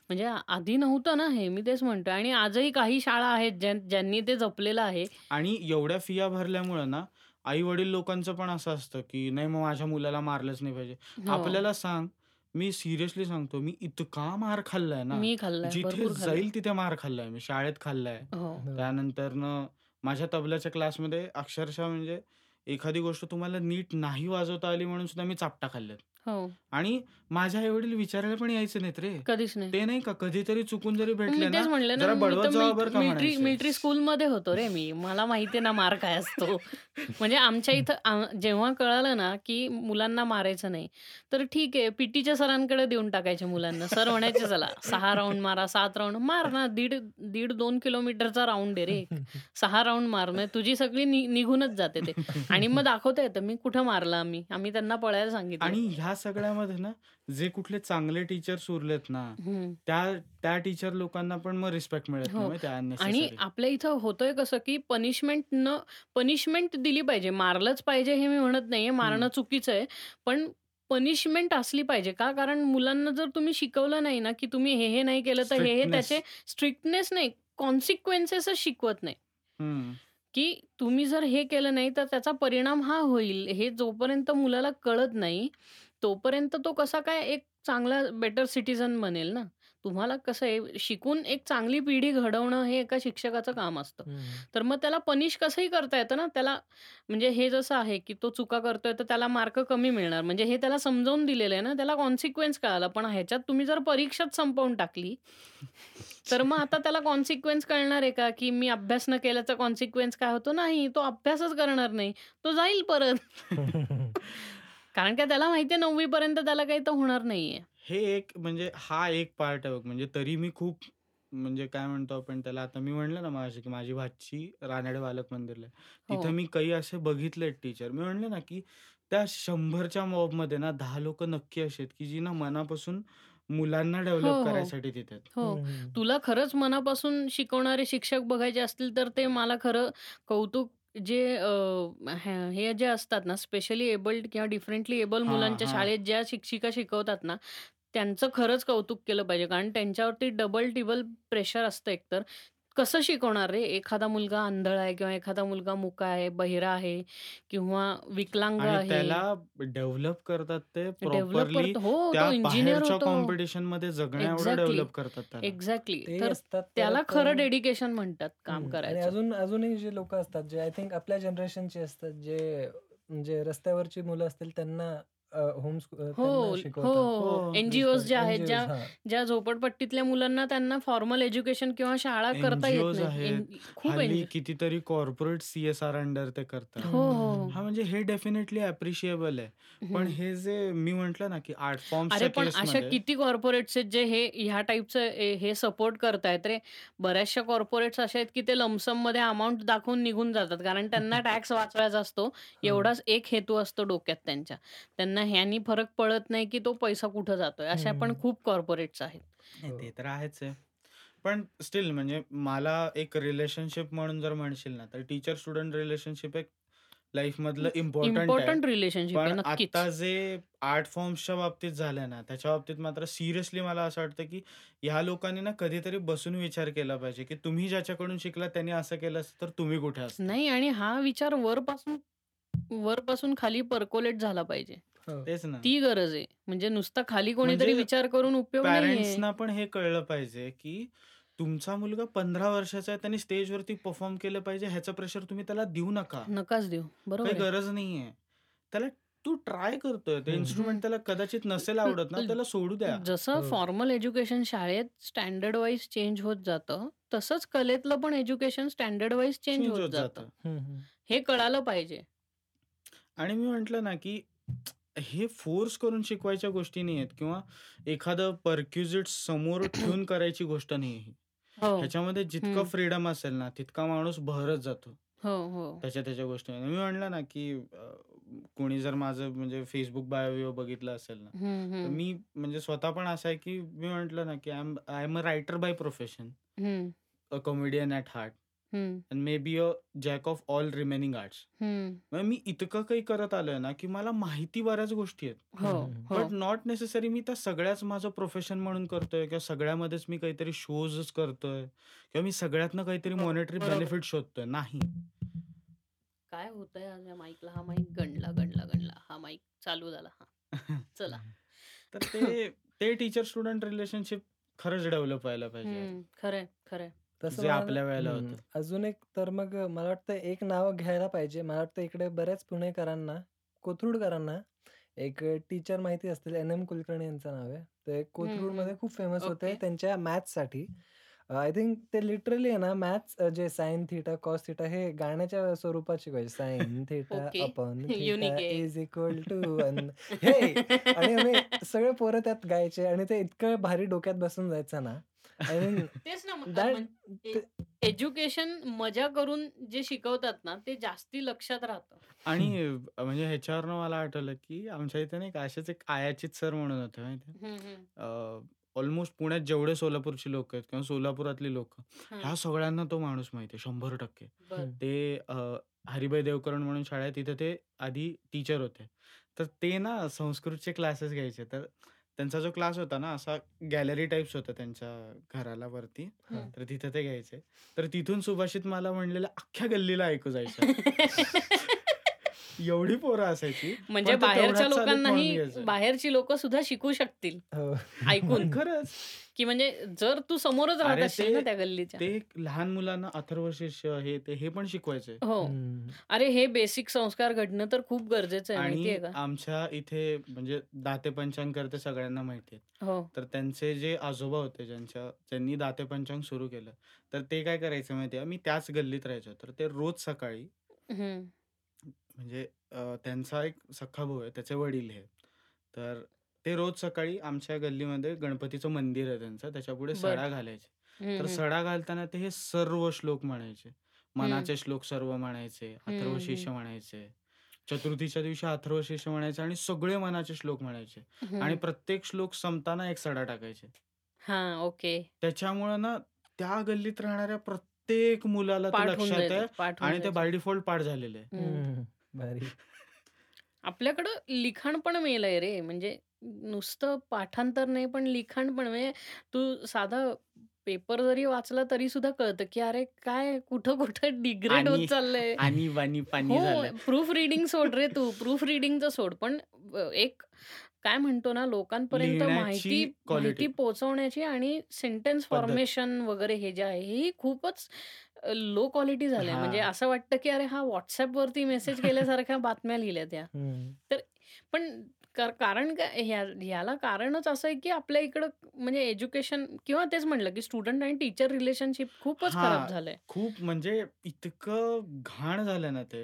म्हणजे आधी नव्हतं ना हे मी तेच म्हणतोय. आणि आजही काही शाळा आहेत ज्यां- ज्यांनी ते जपलेलं आहे. आणि एवढ्या फिया भरल्यामुळे ना आई वडील लोकांचं पण असं असतं की नाही मग माझ्या मुलाला मारलंच नाही पाहिजे. हो. आपल्याला सांग मी सिरियसली सांगतो मी इतका मार खाल्लाय ना मी खाल्लाय जिथे भरपूर खाल्लाय. जाईल तिथे मार खाल्लाय मी शाळेत खाल्लाय. हो. हो. त्यानंतर न माझ्या तबल्याच्या क्लासमध्ये अक्षरशः म्हणजे एखादी गोष्ट तुम्हाला नीट नाही वाजवता आली म्हणून सुद्धा मी चापटा खाल्ल्यात. हो. आणि माझ्या आई वडील विचारायला पण यायचे नाहीत रे. कधीच नाही. ते नाही का? कधीतरी चुकून जरी भेटले ना जरा बडवत का मिलिटरी स्कूलमध्ये होतो रे मी. मला माहितीये ना मार काय असतो. म्हणजे आमच्या इथं जेव्हा कळालं ना की मुलांना मारायचं नाही तर ठीक आहे पीटीच्या सरांकडे देऊन टाकायचे मुलांना. सर म्हणायचे चला सहा राऊंड मारा सात राऊंड मार ना दीड दीड दोन किलोमीटरचा राऊंड आहे रे सहा राऊंड मार म्हणजे तुझी सगळी निघूनच जाते ते. आणि मग दाखवता येतं मी कुठं मारलं आम्ही? आम्ही त्यांना पळायला सांगितलं. आणि ह्या सगळ्यामध्ये ना जे कुठले चांगले टीचर्स उरलेत ना हम्म. त्या त्या टीचर लोकांना पण मग रिस्पेक्ट मिळत हो. माहिती आणि. आपल्या इथं होतंय कसं की पनिशमेंट न पनिशमेंट दिली पाहिजे मारलंच पाहिजे हे मी म्हणत नाहीये मारणं चुकीचं आहे पण पनिशमेंट असली पाहिजे का कारण मुलांना जर तुम्ही शिकवलं नाही ना की तुम्ही हे हे नाही केलं तर हे हे. त्याचे स्ट्रिक्टनेस नाही कॉन्सिक्वेन्सेसच शिकवत नाही हम्म. की तुम्ही जर हे केलं नाही तर त्याचा परिणाम हा होईल हे जोपर्यंत मुलाला कळत नाही तोपर्यंत तो कसा काय एक चांगला बेटर सिटीजन बनेल ना? तुम्हाला कसं आहे शिकून एक चांगली पिढी घडवणं हे एका शिक्षकाचं काम असतं. तर मग त्याला पनिश कसंही करता येतं ना त्याला म्हणजे हे जसं आहे की तो चुका करतोय तर त्याला मार्क कमी मिळणार. म्हणजे हे त्याला समजावून दिलेलं आहे ना त्याला कॉन्सिक्वेन्स कळाला. पण ह्याच्यात तुम्ही जर परीक्षाच संपवून टाकली तर मग आता त्याला कॉन्सिक्वेन्स कळणार आहे का? की मी अभ्यास न केल्याचा कॉन्सिक्वेन्स काय होतो? नाही तो अभ्यासच करणार नाही. तो जाईल परत. कारण का त्याला माहितीये नववी पर्यंत त्याला काही तर होणार नाहीये हे एक म्हणजे हा एक पार्ट आहे बघ. म्हणजे तरी मी खूप म्हणजे काय म्हणतो आपण त्याला आता मी म्हणलं ना मगाशी, की माझी भाची रानडे बालक मंदिरला आहे. तिथं हो. मी काही असे बघितलेत टीचर. मी म्हणलं ना, की त्या 100च्या मॉबमध्ये ना 10 लोकं नक्की अशी आहेत, की जी ना मनापासून मुलांना हो, डेव्हलप हो. करायसाठी तिथे आहेत. हो. हं, हं. तुला खरंच मनापासून शिकवणारे शिक्षक बघायचे असतील, तर ते मला खरं कौतुक जे अ, हे हे जे असतात ना, स्पेशली एबल्ड किंवा डिफरंटली एबल हां, मुलांच्या हां. शाळेत ज्या शिक्षिका शिकवतात ना, त्यांचं खरंच कौतुक केलं पाहिजे. कारण त्यांच्यावरती डबल टिबल प्रेशर असतं एकतर. कसं शिकवणार रे? एखादा मुलगा आंधळा आहे किंवा एखादा मुलगा मुका आहे, बहिरा आहे किंवा विकलांग आणि आहे. त्याला डेव्हलप करतात ते डेव्हलप प्रॉपरली करतो हो, त्या तो इंजिनिअर बाहेरच्या होतो. कॉम्पिटिशनमध्ये जगण्याएवढं एक्झॅक्टली. डेव्हलप करतात त्याला. एक्झॅक्टली. ते तर असतात त्याला परत खरं अ डेडिकेशन म्हणतात काम. आणि करायचं. अजून अजूनही जे लोकं असतात, जे आय थिंक आपल्या जनरेशनचे असतात, जे म्हणजे रस्त्यावरची मुलं असतील त्यांना होम अ, हो, हो. हो. एन-जी-ओज ज्या आहेत, ज्या. ज्या झोपडपट्टीतल्या मुलांना त्यांना फॉर्मल एज्युकेशन किंवा शाळा करता येत. एन खूप कितीतरी कॉर्पोरेट सी-एस-आर अंडर ते करतात. हो, म्हणजे हे डेफिनेटली अप्रिशिएबल आहे. पण हं. जे मी म्हटलं ना, की आर्ट अरे फॉर्म्सच्या पण अशा किती कॉर्पोरेट्स आहेत जे हे ह्या टाइपचं ए हे सपोर्ट करतायत रे. बऱ्याचशा कॉर्पोरेट्स अशा आहेत, की ते लमसममध्ये अमाउंट दाखवून निघून जातात. कारण त्यांना टॅक्स वाचवायचा असतो. एवढाच एक हेतू असतो डोक्यात त्यांच्या. त्यांना ह्यानी फरक पडत नाही, की तो पैसा कुठं जातोय. अशा पण. खूप कॉर्पोरेट्स आहेत. नाही हो. ते तर आहेच आहे. पण स्टिल म्हणजे मला एक रिलेशनशिप म्हणून जर म्हणशील ना, तर टीचर स्टुडंट रिलेशनशिप एक लाईफमधलं इम्पोर्टंट आहे. इम्पोर्टंट रिलेशनशिप आहे पण नक्कीच. आत्ता जे आर्ट फॉर्म्सच्या बाबतीत झालंय ना, त्याच्या बाबतीत मात्र सिरियसली मला असं वाटतं, की ह्या लोकांनी ना कधीतरी बसून विचार केला पाहिजे, की तुम्ही ज्याच्याकडून शिकलात त्यांनी असं केलं असतं, तर तुम्ही कुठे असता? नाही आणि हा विचार वरपासून वरपासून खाली पर्कोलेट झाला पाहिजे. हो. तेच ना. ती गरज आहे. म्हणजे नुसता खाली कोणीतरी म्हणजे विचार करून उपयोग. पॅरेंट्सना पण हे कळलं पाहिजे, की तुमचा मुलगा 15 वर्षाचा आहे, त्याने स्टेजवरती परफॉर्म केलं पाहिजे, ह्याचं प्रेशर तुम्ही त्याला देऊ नका. नकाच देऊ. बरोबर. गरज नाहीये. त्याला तू ट्राय करतोय. ते. इन्स्ट्रुमेंट. त्याला कदाचित नसेल आवडत ना, त्याला सोडू द्या. जसं हो. फॉर्मल एज्युकेशन शाळेत स्टँडर्ड वाईज चेंज होत जातं, तसंच कलेतलं पण एज्युकेशन स्टँडर्ड वाईज चेंज होत जातं. हे कळालं पाहिजे. आणि मी म्हटलं ना, की हे फोर्स करून शिकवायच्या गोष्टी नाहीयेत किंवा एखादं पर्क्विजिट समोर ठेवून करायची गोष्ट नाहीये ही. हो. ह्याच्यामध्ये जितकं. फ्रीडम असेल ना, तितका माणूस बहरत जातो. हो, हो. त्याच्या त्याच्या गोष्टीमध्ये. मी म्हटलं ना, की अ, कोणी जर माझं म्हणजे Facebook बायो-बियो बघितलं असेल ना, तर. मी म्हणजे स्वतः पण असं आहे, की मी म्हटलं ना, की I am I am a writer by profession. A comedian at heart and may be a jack of all remaining arts. मग मी इतकं काही करत आलोय ना, की मला माहिती बऱ्याच गोष्टी आहेत. हो, हं. बट नॉट नेसेसरी मी त्या सगळ्याच माझं प्रोफेशन म्हणून करतोय किंवा सगळ्यामध्येच मी काहीतरी शोजच करतोय किंवा मी सगळ्यातनं काहीतरी हो, मॉनिटरी बरोबर. बेनिफिट शोधतोय. नाही. काय होतंय आज या माईकला? हा माईक गंडला, गंडला, गंडला. हा माईक चालू झाला. हां. चला. तर ते ते टीचर स्टुडंट रिलेशनशिप खरंच डेव्हलप व्हायला पाहिजे यार. हं. खरंय, खरंय. तसं जे मला आपल्या वेळेला हं. होतं. अजून एक तर मग अ, मला वाटतं एक नाव घ्यायला पाहिजे. मला वाटतं इकडे बऱ्याच पुणेकरांना, कोथरूडकरांना एक अ, टीचर माहिती असतील एन-एम कुलकर्णी यांचं नाव आहे. ते कोथरूडमध्ये हं. खूप फेमस होते ओके. त्यांच्या मॅथ्ससाठी. अ, आय थिंक ते लिटरली आहे ना मॅथ्स अ, जे साइन थीटा, कॉस थीटा हे गाण्याच्या स्वरूपात शिकवायचे. Sine theta okay. Upon unique theta आहे. इज इक्वल टू 1 हे आणि आम्ही सगळे पोरं त्यात गायचे आणि ते इतकं भारी डोक्यात बसून जायचं ना. तेच ना दॅट एज्युकेशन मजा करून जे शिकवतात ना, ते जास्ती लक्षात राहतं. आणि अ, म्हणजे ह्याच्यावरनं मला आठवलं, की आमच्या इथे नाही का असेच एक आयाचित सर म्हणून होते माहिती. हं, हं. ऑलमोस्ट पुण्यात जेवढे सोलापूरची लोकं आहेत किंवा सोलापुरातली लोकं, हां. ह्या सगळ्यांना तो माणूस माहिती आहे 100%. बरं. हं. ते अ, हरिभाई देवकरण म्हणून शाळा आहे तिथे ते आधी टीचर होते. तर ते ना संस्कृतचे क्लासेस घ्यायचे. तर त्यांचा जो क्लास होता ना असा गॅलरी टाइप्स होता त्यांच्या घराला वरती. हां. तर तिथे ते घ्यायचे. तर तिथून सुभाषित मला म्हणलेलं अख्ख्या गल्लीला ऐकू जायचं. एवढी पोरं असायची. म्हणजे बाहेरच्या लोकांनाही. बाहेरची लोकं सुद्धा शिकू शकतील हो. ऐकून. खरंच. की म्हणजे जर तू समोरच राहत अरे असशील ना ते त्या गल्लीच्या. ते लहान मुलांना अथर्व शिष्य हे ते हे पण शिकवायचे. हो. अरे हे बेसिक संस्कार घडणं तर खूप गरजेचं आहे आणि? आमच्या इथे म्हणजे दाते पंचांग करते सगळ्यांना माहिती आहे. हो. तर त्यांचे जे आजोबा होते ज्यांच्या ज्यांनी दाते पंचांग सुरू केलं. तर ते काय करायचे माहिती आहे, मी त्याच गल्लीत राहायचो. तर ते रोज सकाळी. म्हणजे अ, त्यांचा एक सख्खा भाऊ आहे, त्याचे वडील हे. तर ते रोज सकाळी आमच्या गल्लीमध्ये गणपतीचं मंदिर आहे त्यांचं त्याच्यापुढे बरं. सडा घालायचे हं, तर हं. सडा घालताना ते हे सर्व श्लोक म्हणायचे मनाचे श्लोक सर्व म्हणायचे अथर्वशीर्ष हं. म्हणायचे चतुर्थीच्या दिवशी अथर्वशीर्ष म्हणायचे आणि सगळे मनाचे श्लोक म्हणायचे आणि हं. प्रत्येक श्लोक संपताना एक सडा टाकायचे हां, ओके. त्याच्यामुळं ना त्या गल्लीत राहणाऱ्या प्रत्येक मुलाला ते पाठ होऊन लक्षात आहे जायचं, पाठ होऊन आणि ते जायचं. बाय डिफॉल्ट पाठ झालेले आहे. हं. हं, भारी. आपल्याकडं लिखाण पण मेलंय रे. म्हणजे नुसतं पाठांतर नाही, पण लिखाण पण म्हणजे तू साधा पेपर जरी वाचला तरी सुद्धा कळतं, की अरे काय कुठं-कुठं डिग्रेड होत चाललंय. हो. प्रूफ रीडिंग सोड रे तू. प्रूफ रीडिंगचं सोड. पण एक काय म्हणतो ना, लोकांपर्यंत माहिती माहिती क्वालिटी. पोहोचवण्याची आणि सेंटेन्स. फॉर्मेशन वगैरे हे जे आहे, हेही खूपच लो क्वालिटी झालंय. म्हणजे. असं वाटतं, की अरे हा WhatsAppवरती मेसेज केल्यासारख्या बातम्या लिहिल्यात त्या. तर पण कर कारण काय ह्या ह्याला कारणच असं आहे, की आपल्या इकडं म्हणजे एज्युकेशन किंवा तेच म्हटलं, की स्टुडंट आणि टीचर रिलेशनशिप खूपच खराब झालंय. खूप म्हणजे इतकं घाण झालं ना ते.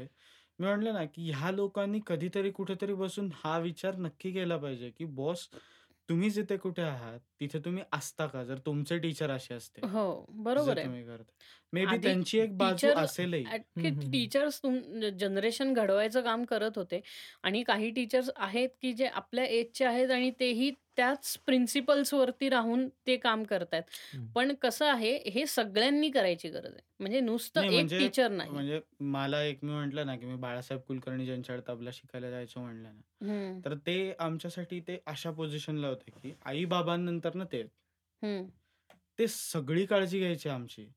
मी म्हटलं ना, की ह्या लोकांनी कधीतरी कुठेतरी बसून हा विचार नक्की केला पाहिजे, की बॉस तुम्ही जिथे कुठे आहात, तिथे तुम्ही असता का? जर तुमचे टीचर असे असते. हो, बरोबर आहे. मे बी त्यांची एक बाजू असेलही. टीचर्स तुम जनरेशन घडवायचं काम करत होते आणि काही टीचर्स आहेत, की जे आपल्या एजचे आहेत आणि तेही त्याच प्रिन्सिपल्सवरती राहून ते काम करतायत. पण कसं आहे, हे सगळ्यांनी करायची गरज आहे. म्हणजे नुसतं एक म्हणजे टीचर नाही. म्हणजे मला एक मी म्हटलं ना, की मी बाळासाहेब कुलकर्णी ज्यांच्याकडे तबला शिकायला जायचो म्हटलं ना, तर ते आमच्यासाठी ते अशा पोझिशनला होते, की आई-बाबांनंतर ना ते. ते सगळी काळजी घ्यायची आमची.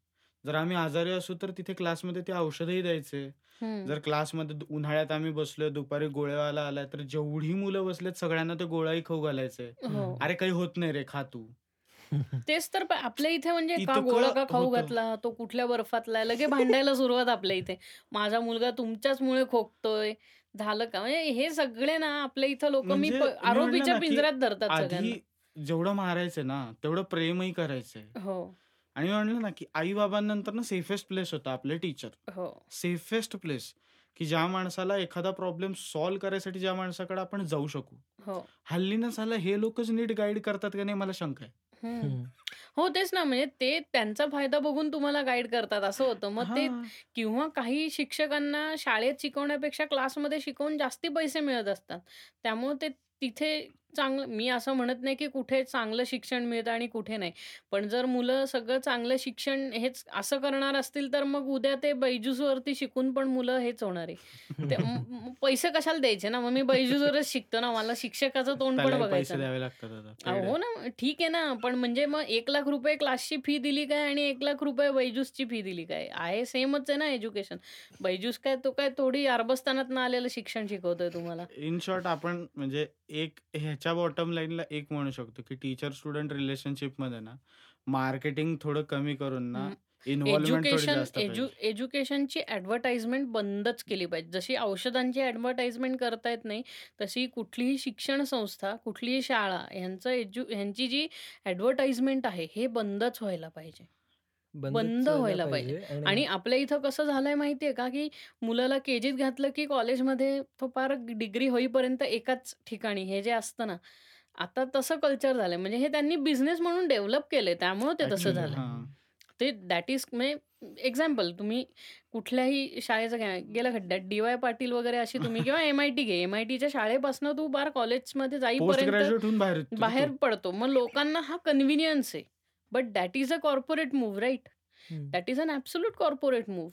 जर आम्ही आजारी असू तर तिथे क्लासमध्ये ते औषधही द्यायचे. हं. जर क्लासमध्ये दु उन्हाळ्यात आम्ही बसलोय, दुपारी गोळेवाला आलाय, तर जेवढी मुलं बसलेत सगळ्यांना ते गोळाही खाऊ घालायचे. हो. "अरे काही होत नाही रे, खा तू." तेच तर प आपल्या इथे म्हणजे का गोळा का खाऊ होतं. घातला? तो कुठल्या बर्फातला आहे? लगे भांडायला सुरुवात आपल्या इथे. माझा मुलगा तुमच्याचमुळे खोकतोय. झालं का? म्हणजे हे सगळे ना आपल्या इथं लोकं मी म्हणजे प मी म्हटलं आरोपीच्या ना, की पिंजऱ्यात धरतात आधी सगळ्यांना. जेवढं मारायचे ना, तेवढं प्रेमही करायचे. हो, आणि मी म्हटलं ना, की आई-बाबांनंतर ना सेफेस्ट प्लेस होता आपले टीचर. हो. सेफेस्ट प्लेस, की ज्या माणसाला एखादा प्रॉब्लेम सॉल्व्ह करायसाठी ज्या माणसाकडे आपण जाऊ शकू. हो. हल्ली ना साला हे लोकच नीट गाईड करतात का नाही मला शंका आहे. हं. तेच ना म्हणजे ते त्यांचा फायदा बघून तुम्हाला गाईड करतात असं होतं. मग ते हां. किंवा काही शिक्षकांना शाळेत शिकवण्यापेक्षा क्लासमध्ये शिकवून जास्ती पैसे मिळत असतात. त्यामुळे ते तिथे चांगलं मी असं म्हणत नाही, की कुठे चांगलं शिक्षण मिळतं आणि कुठे नाही. पण जर मुलं सगळं चांगलं शिक्षण हेच असं करणार असतील, तर मग उद्या ते बैजूसवरती शिकून पण मुलं हेच होणार आहे. ते म पैसे कशाला द्यायचे ना? मग मी बैजूसवरच शिकतो ना. मला शिक्षकाचं तोंड पण त्यालाही बघायचं पैसे नाही. द्यावे लागतात आता. अहो, पेड हो आहे. ना. ठीक आहे ना. पण म्हणजे मग ₹1,00,000 क्लासची फी दिली काय आणि ₹1,00,000 बैजूसची फी दिली काय? आहे सेमच आहे ना एज्युकेशन. बैजूस काय तो काय थोडी अरबस्तानातनं आलेलं शिक्षण शिकवतोय तुम्हाला. इन शॉर्ट आपण म्हणजे एक ह्याच्या बॉटम लाईनला एक म्हणू शकतो, की टीचर स्टुडंट रिलेशनशिपमध्ये ना मार्केटिंग थोडं कमी करून ना. इन्व्हॉल्वमेंट एज्युकेशन एज्यु. एज्युकेशनची ॲडव्हर्टाइजमेंट बंदच केली पाहिजे. जशी औषधांची ॲडव्हर्टाइजमेंट करता येत नाही, तशी कुठलीही शिक्षण संस्था, कुठलीही शाळा ह्यांचं एज्यु ह्यांची जी ॲडव्हर्टाइजमेंट आहे, हे बंदच व्हायला पाहिजे. बंद व्हायला पाहिजे. आणि आपल्या इथं कसं झालंय माहिती आहे का, की मुलाला केजीत घातलं, की कॉलेजमध्ये तो पार डिग्री होईपर्यंत एकाच ठिकाणी हे जे असतं ना, आता तसं कल्चर झालंय. म्हणजे हे त्यांनी बिझनेस म्हणून डेव्हलप केलंय. त्यामुळं ते तसं. हां. ते दॅट इज म्हणजे एक्झाम्पल तुम्ही कुठल्याही शाळेचं घ्या, गेल्या खड्ड्यात डी-वाय पाटील वगैरे अशी तुम्ही किंवा एम-आय-टी घे. एम-आय-टीच्या शाळेपासून तू पार कॉलेजमध्ये जाईपर्यंत बाहेर. पडतो. मग लोकांना हा कन्व्हिनियन्स आहे. But that is a corporate move right? Hmm. That is an absolute corporate move.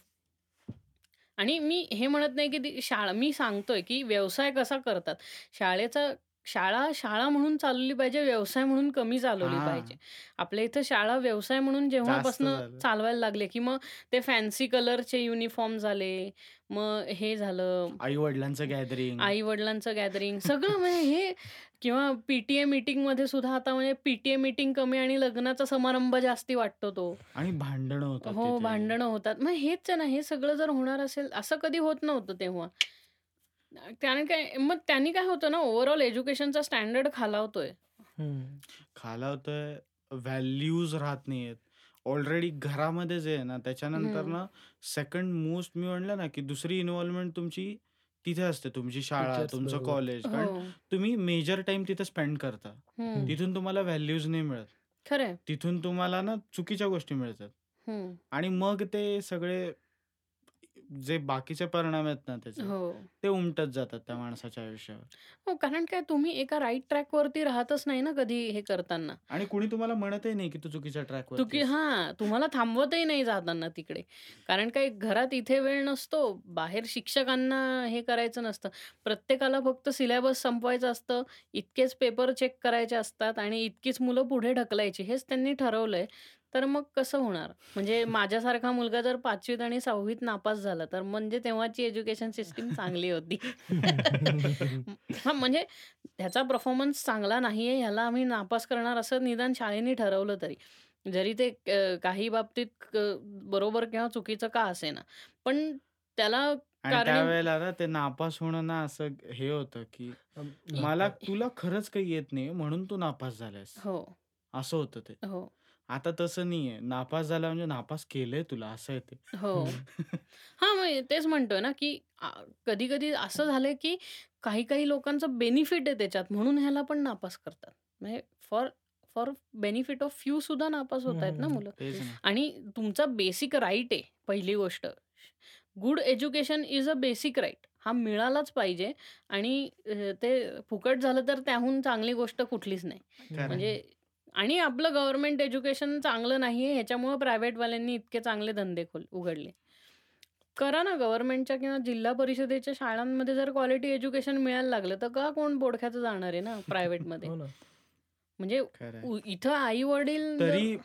आणि मी हे म्हणत नाही, की ती शाळा मी सांगतोय, की व्यवसाय कसा करतात. शाळेचा शाळा शाळा म्हणून चालवली पाहिजे, व्यवसाय म्हणून कमी चालवली पाहिजे. आपल्या इथं शाळा व्यवसाय म्हणून जेव्हापासनं. चालवायला लागले, की मग ते फॅन्सी कलरचे युनिफॉर्म झाले. मग हे झालं आई-वडिलांचं गॅदरिंग. आई-वडिलांचं गॅदरिंग सगळं म्हणजे हे किंवा पी-टी-ए मीटिंगमध्ये सुद्धा आता म्हणजे पी-टी-ए मीटिंग कमी आणि लग्नाचा समारंभ जास्ती वाटतो तो. आणि भांडणं होतात हो. भांडणं होतात. मग हेच ना, हे सगळं जर होणार असेल, असं कधी होत नव्हतं तेव्हा. कारण काय मग त्यांनी काय होतं ना, ओव्हरऑल एज्युकेशनचा स्टँडर्ड खालावतोय. हं. खालावतोय, व्हॅल्यूज राहत नाहीयेत. ऑलरेडी घरामध्ये जे आहे ना, त्याच्यानंतर हं. ना सेकंड मोस्ट मी म्हणलं ना, की दुसरी इन्व्हॉल्वमेंट तुमची तिथे असते तुमची शाळा, टीचर्स तुमचं बरोबर. कॉलेज. कारण हो. तुम्ही मेजर टाईम तिथे स्पेंड करता. हं. तिथून तुम्हाला व्हॅल्यूज नाही मिळत. तिथून तुम्हाला ना चुकीच्या गोष्टी मिळतात. हं. आणि मग ते सगळे जे बाकीचे परिणाम आहेत ना त्याचे, हो. ते उमटत जातात त्या माणसाच्या आयुष्यावर. हो, कारण काय तुम्ही एका राइट ट्रॅकवरती राहतच नाही ना कधी हे करताना. आणि कुणी तुम्हाला म्हणतही नाही की तू चुकीच्या ट्रॅकवरती चुकी आहेस. हां, तुम्हाला थांबवतही नाही जाताना तिकडे. कारण काय घरात इथे वेळ नसतो, बाहेर शिक्षकांना हे करायचं नसतं. प्रत्येकाला फक्त सिलेबस संपवायचं असतं, इतकेच पेपर चेक करायचे असतात आणि इतकीच मुलं पुढे ढकलायची हेच त्यांनी ठरवलंय. तर मग कसं होणार? म्हणजे माझ्यासारखा मुलगा जर 5वीत आणि 6वीत नापास झाला तर म्हणजे तेव्हाची एज्युकेशन सिस्टम चांगली होती. हां, म्हणजे ह्याचा परफॉर्मन्स चांगला नाहीये ह्याला आम्ही नापास करणार असं निदान शाळेने ठरवलं तरी. जरी ते काही बाबतीत बरोबर किंवा चुकीचं का असेना. पण त्याला त्यावेळेला ना ते नापास होणं ना असं हे होतं की मला तुला खरंच काही येत नाही म्हणून तू नापास झालायस. हो. असं होतं ते. हो. आता तसं नाहीये. नापास झाला म्हणजे नापास केलंय तुला असं आहे ते. हो. हं. मग तेच म्हणतोय ना की आ, कधी-कधी असं झालंय की काही-काही लोकांचं बेनिफिट आहे त्याच्यात म्हणून ह्याला पण नापास करतात. म्हणजे for for benefit of few सुद्धा नापास होतायत ना हं. मुलं. तेच ना. आणि तुमचा बेसिक राइट आहे पहिली गोष्ट. Good education is a basic right. हा मिळालाच पाहिजे आणि अ, ते फुकट झालं तर त्याहून चांगली गोष्ट कुठलीच नाही. खरं म्हणजे आणि आपलं गव्हर्नमेंट एज्युकेशन चांगलं नाहीये ह्याच्यामुळं प्रायव्हेटवाल्यांनी इतके चांगले धंदे खोल उघडले. करा ना गव्हर्नमेंटच्या किंवा जिल्हा परिषदेच्या शाळांमध्ये जर क्वालिटी एज्युकेशन मिळायला लागलं तर का कोण बोडख्याचं जाणार आहे ना प्रायव्हेटमध्ये. हो ना. म्हणजे इथं आई-वडील जर तरी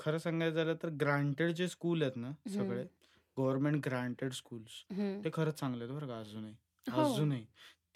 खरं सांगायचं झालं तर ग्रांटेड जे स्कूल आहेत ना सगळे. गव्हर्नमेंट ग्रांटेड स्कूल्स हं. ते खरंच चांगले आहेत बरं का अजूनही. हो. अजूनही.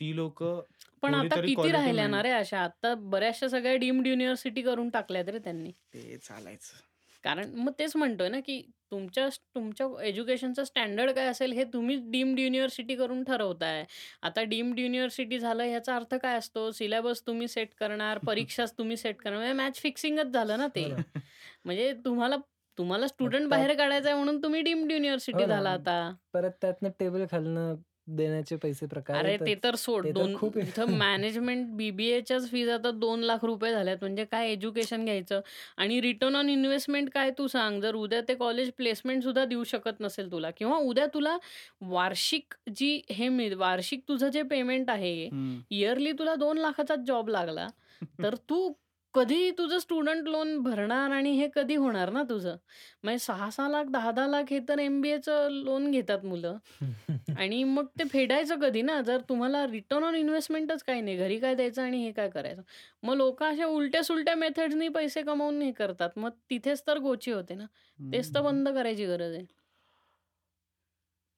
ती लोकं पण आता किती राहिल्या ना रे अशा? आता बऱ्याचशा सगळ्या डीम्ड युनिव्हर्सिटी करून टाकल्यात रे त्यांनी. ते चालायचं. कारण मग तेच म्हणतोय ना की तुमच्या तुमच्या एज्युकेशनचं स्टँडर्ड काय असेल हे तुम्हीच डीम्ड युनिव्हर्सिटी करून ठरवताय. आता डीम्ड युनिव्हर्सिटी झालं ह्याचा अर्थ काय असतो? सिलेबस तुम्ही सेट करणार, परीक्षाच तुम्ही सेट करणार. म्हणजे मॅच फिक्सिंगच झालं ना हो ते. ना. म्हणजे तुम्हाला तुम्हाला स्टुडंट बाहेर काढायचा आहे म्हणून तुम्ही डीम्ड हो युनिव्हर्सिटी. झाला आता. परत त्यातनं टेबल खालनं देण्याचे पैसे प्रकार अरे ते. तर सोड. दोन खूप मॅनेजमेंट बी-बी-एच्याच फीज आता ₹2,00,000 झाल्यात. म्हणजे काय एज्युकेशन घ्यायचं आणि रिटर्न ऑन इन्व्हेस्टमेंट काय तू सांग? जर उद्या ते कॉलेज प्लेसमेंट सुद्धा देऊ शकत नसेल तुला किंवा उद्या तुला वार्षिक जी हे मिळ वार्षिक तुझं जे पेमेंट आहे. इयरली तुला 2,00,000चाच जॉब लागला, तर तू कधी तुझं स्टुडंट लोन भरणार आणि हे कधी होणार ना तुझं? म्हणजे 6-6 लाख, 10-10 लाख हे तर एम-बी-एचं लोन घेतात मुलं आणि मग ते फेडायचं कधी ना? जर तुम्हाला रिटर्न ऑन इन्व्हेस्टमेंटच काही नाही. घरी काय द्यायचं आणि हे काय करायचं? मग लोकं अशा उलट्या-सुलट्या मेथड्सनी पैसे कमवून हे करतात. मग तिथेच तर गोची होते ना. तेच तर हं. बंद करायची गरज आहे.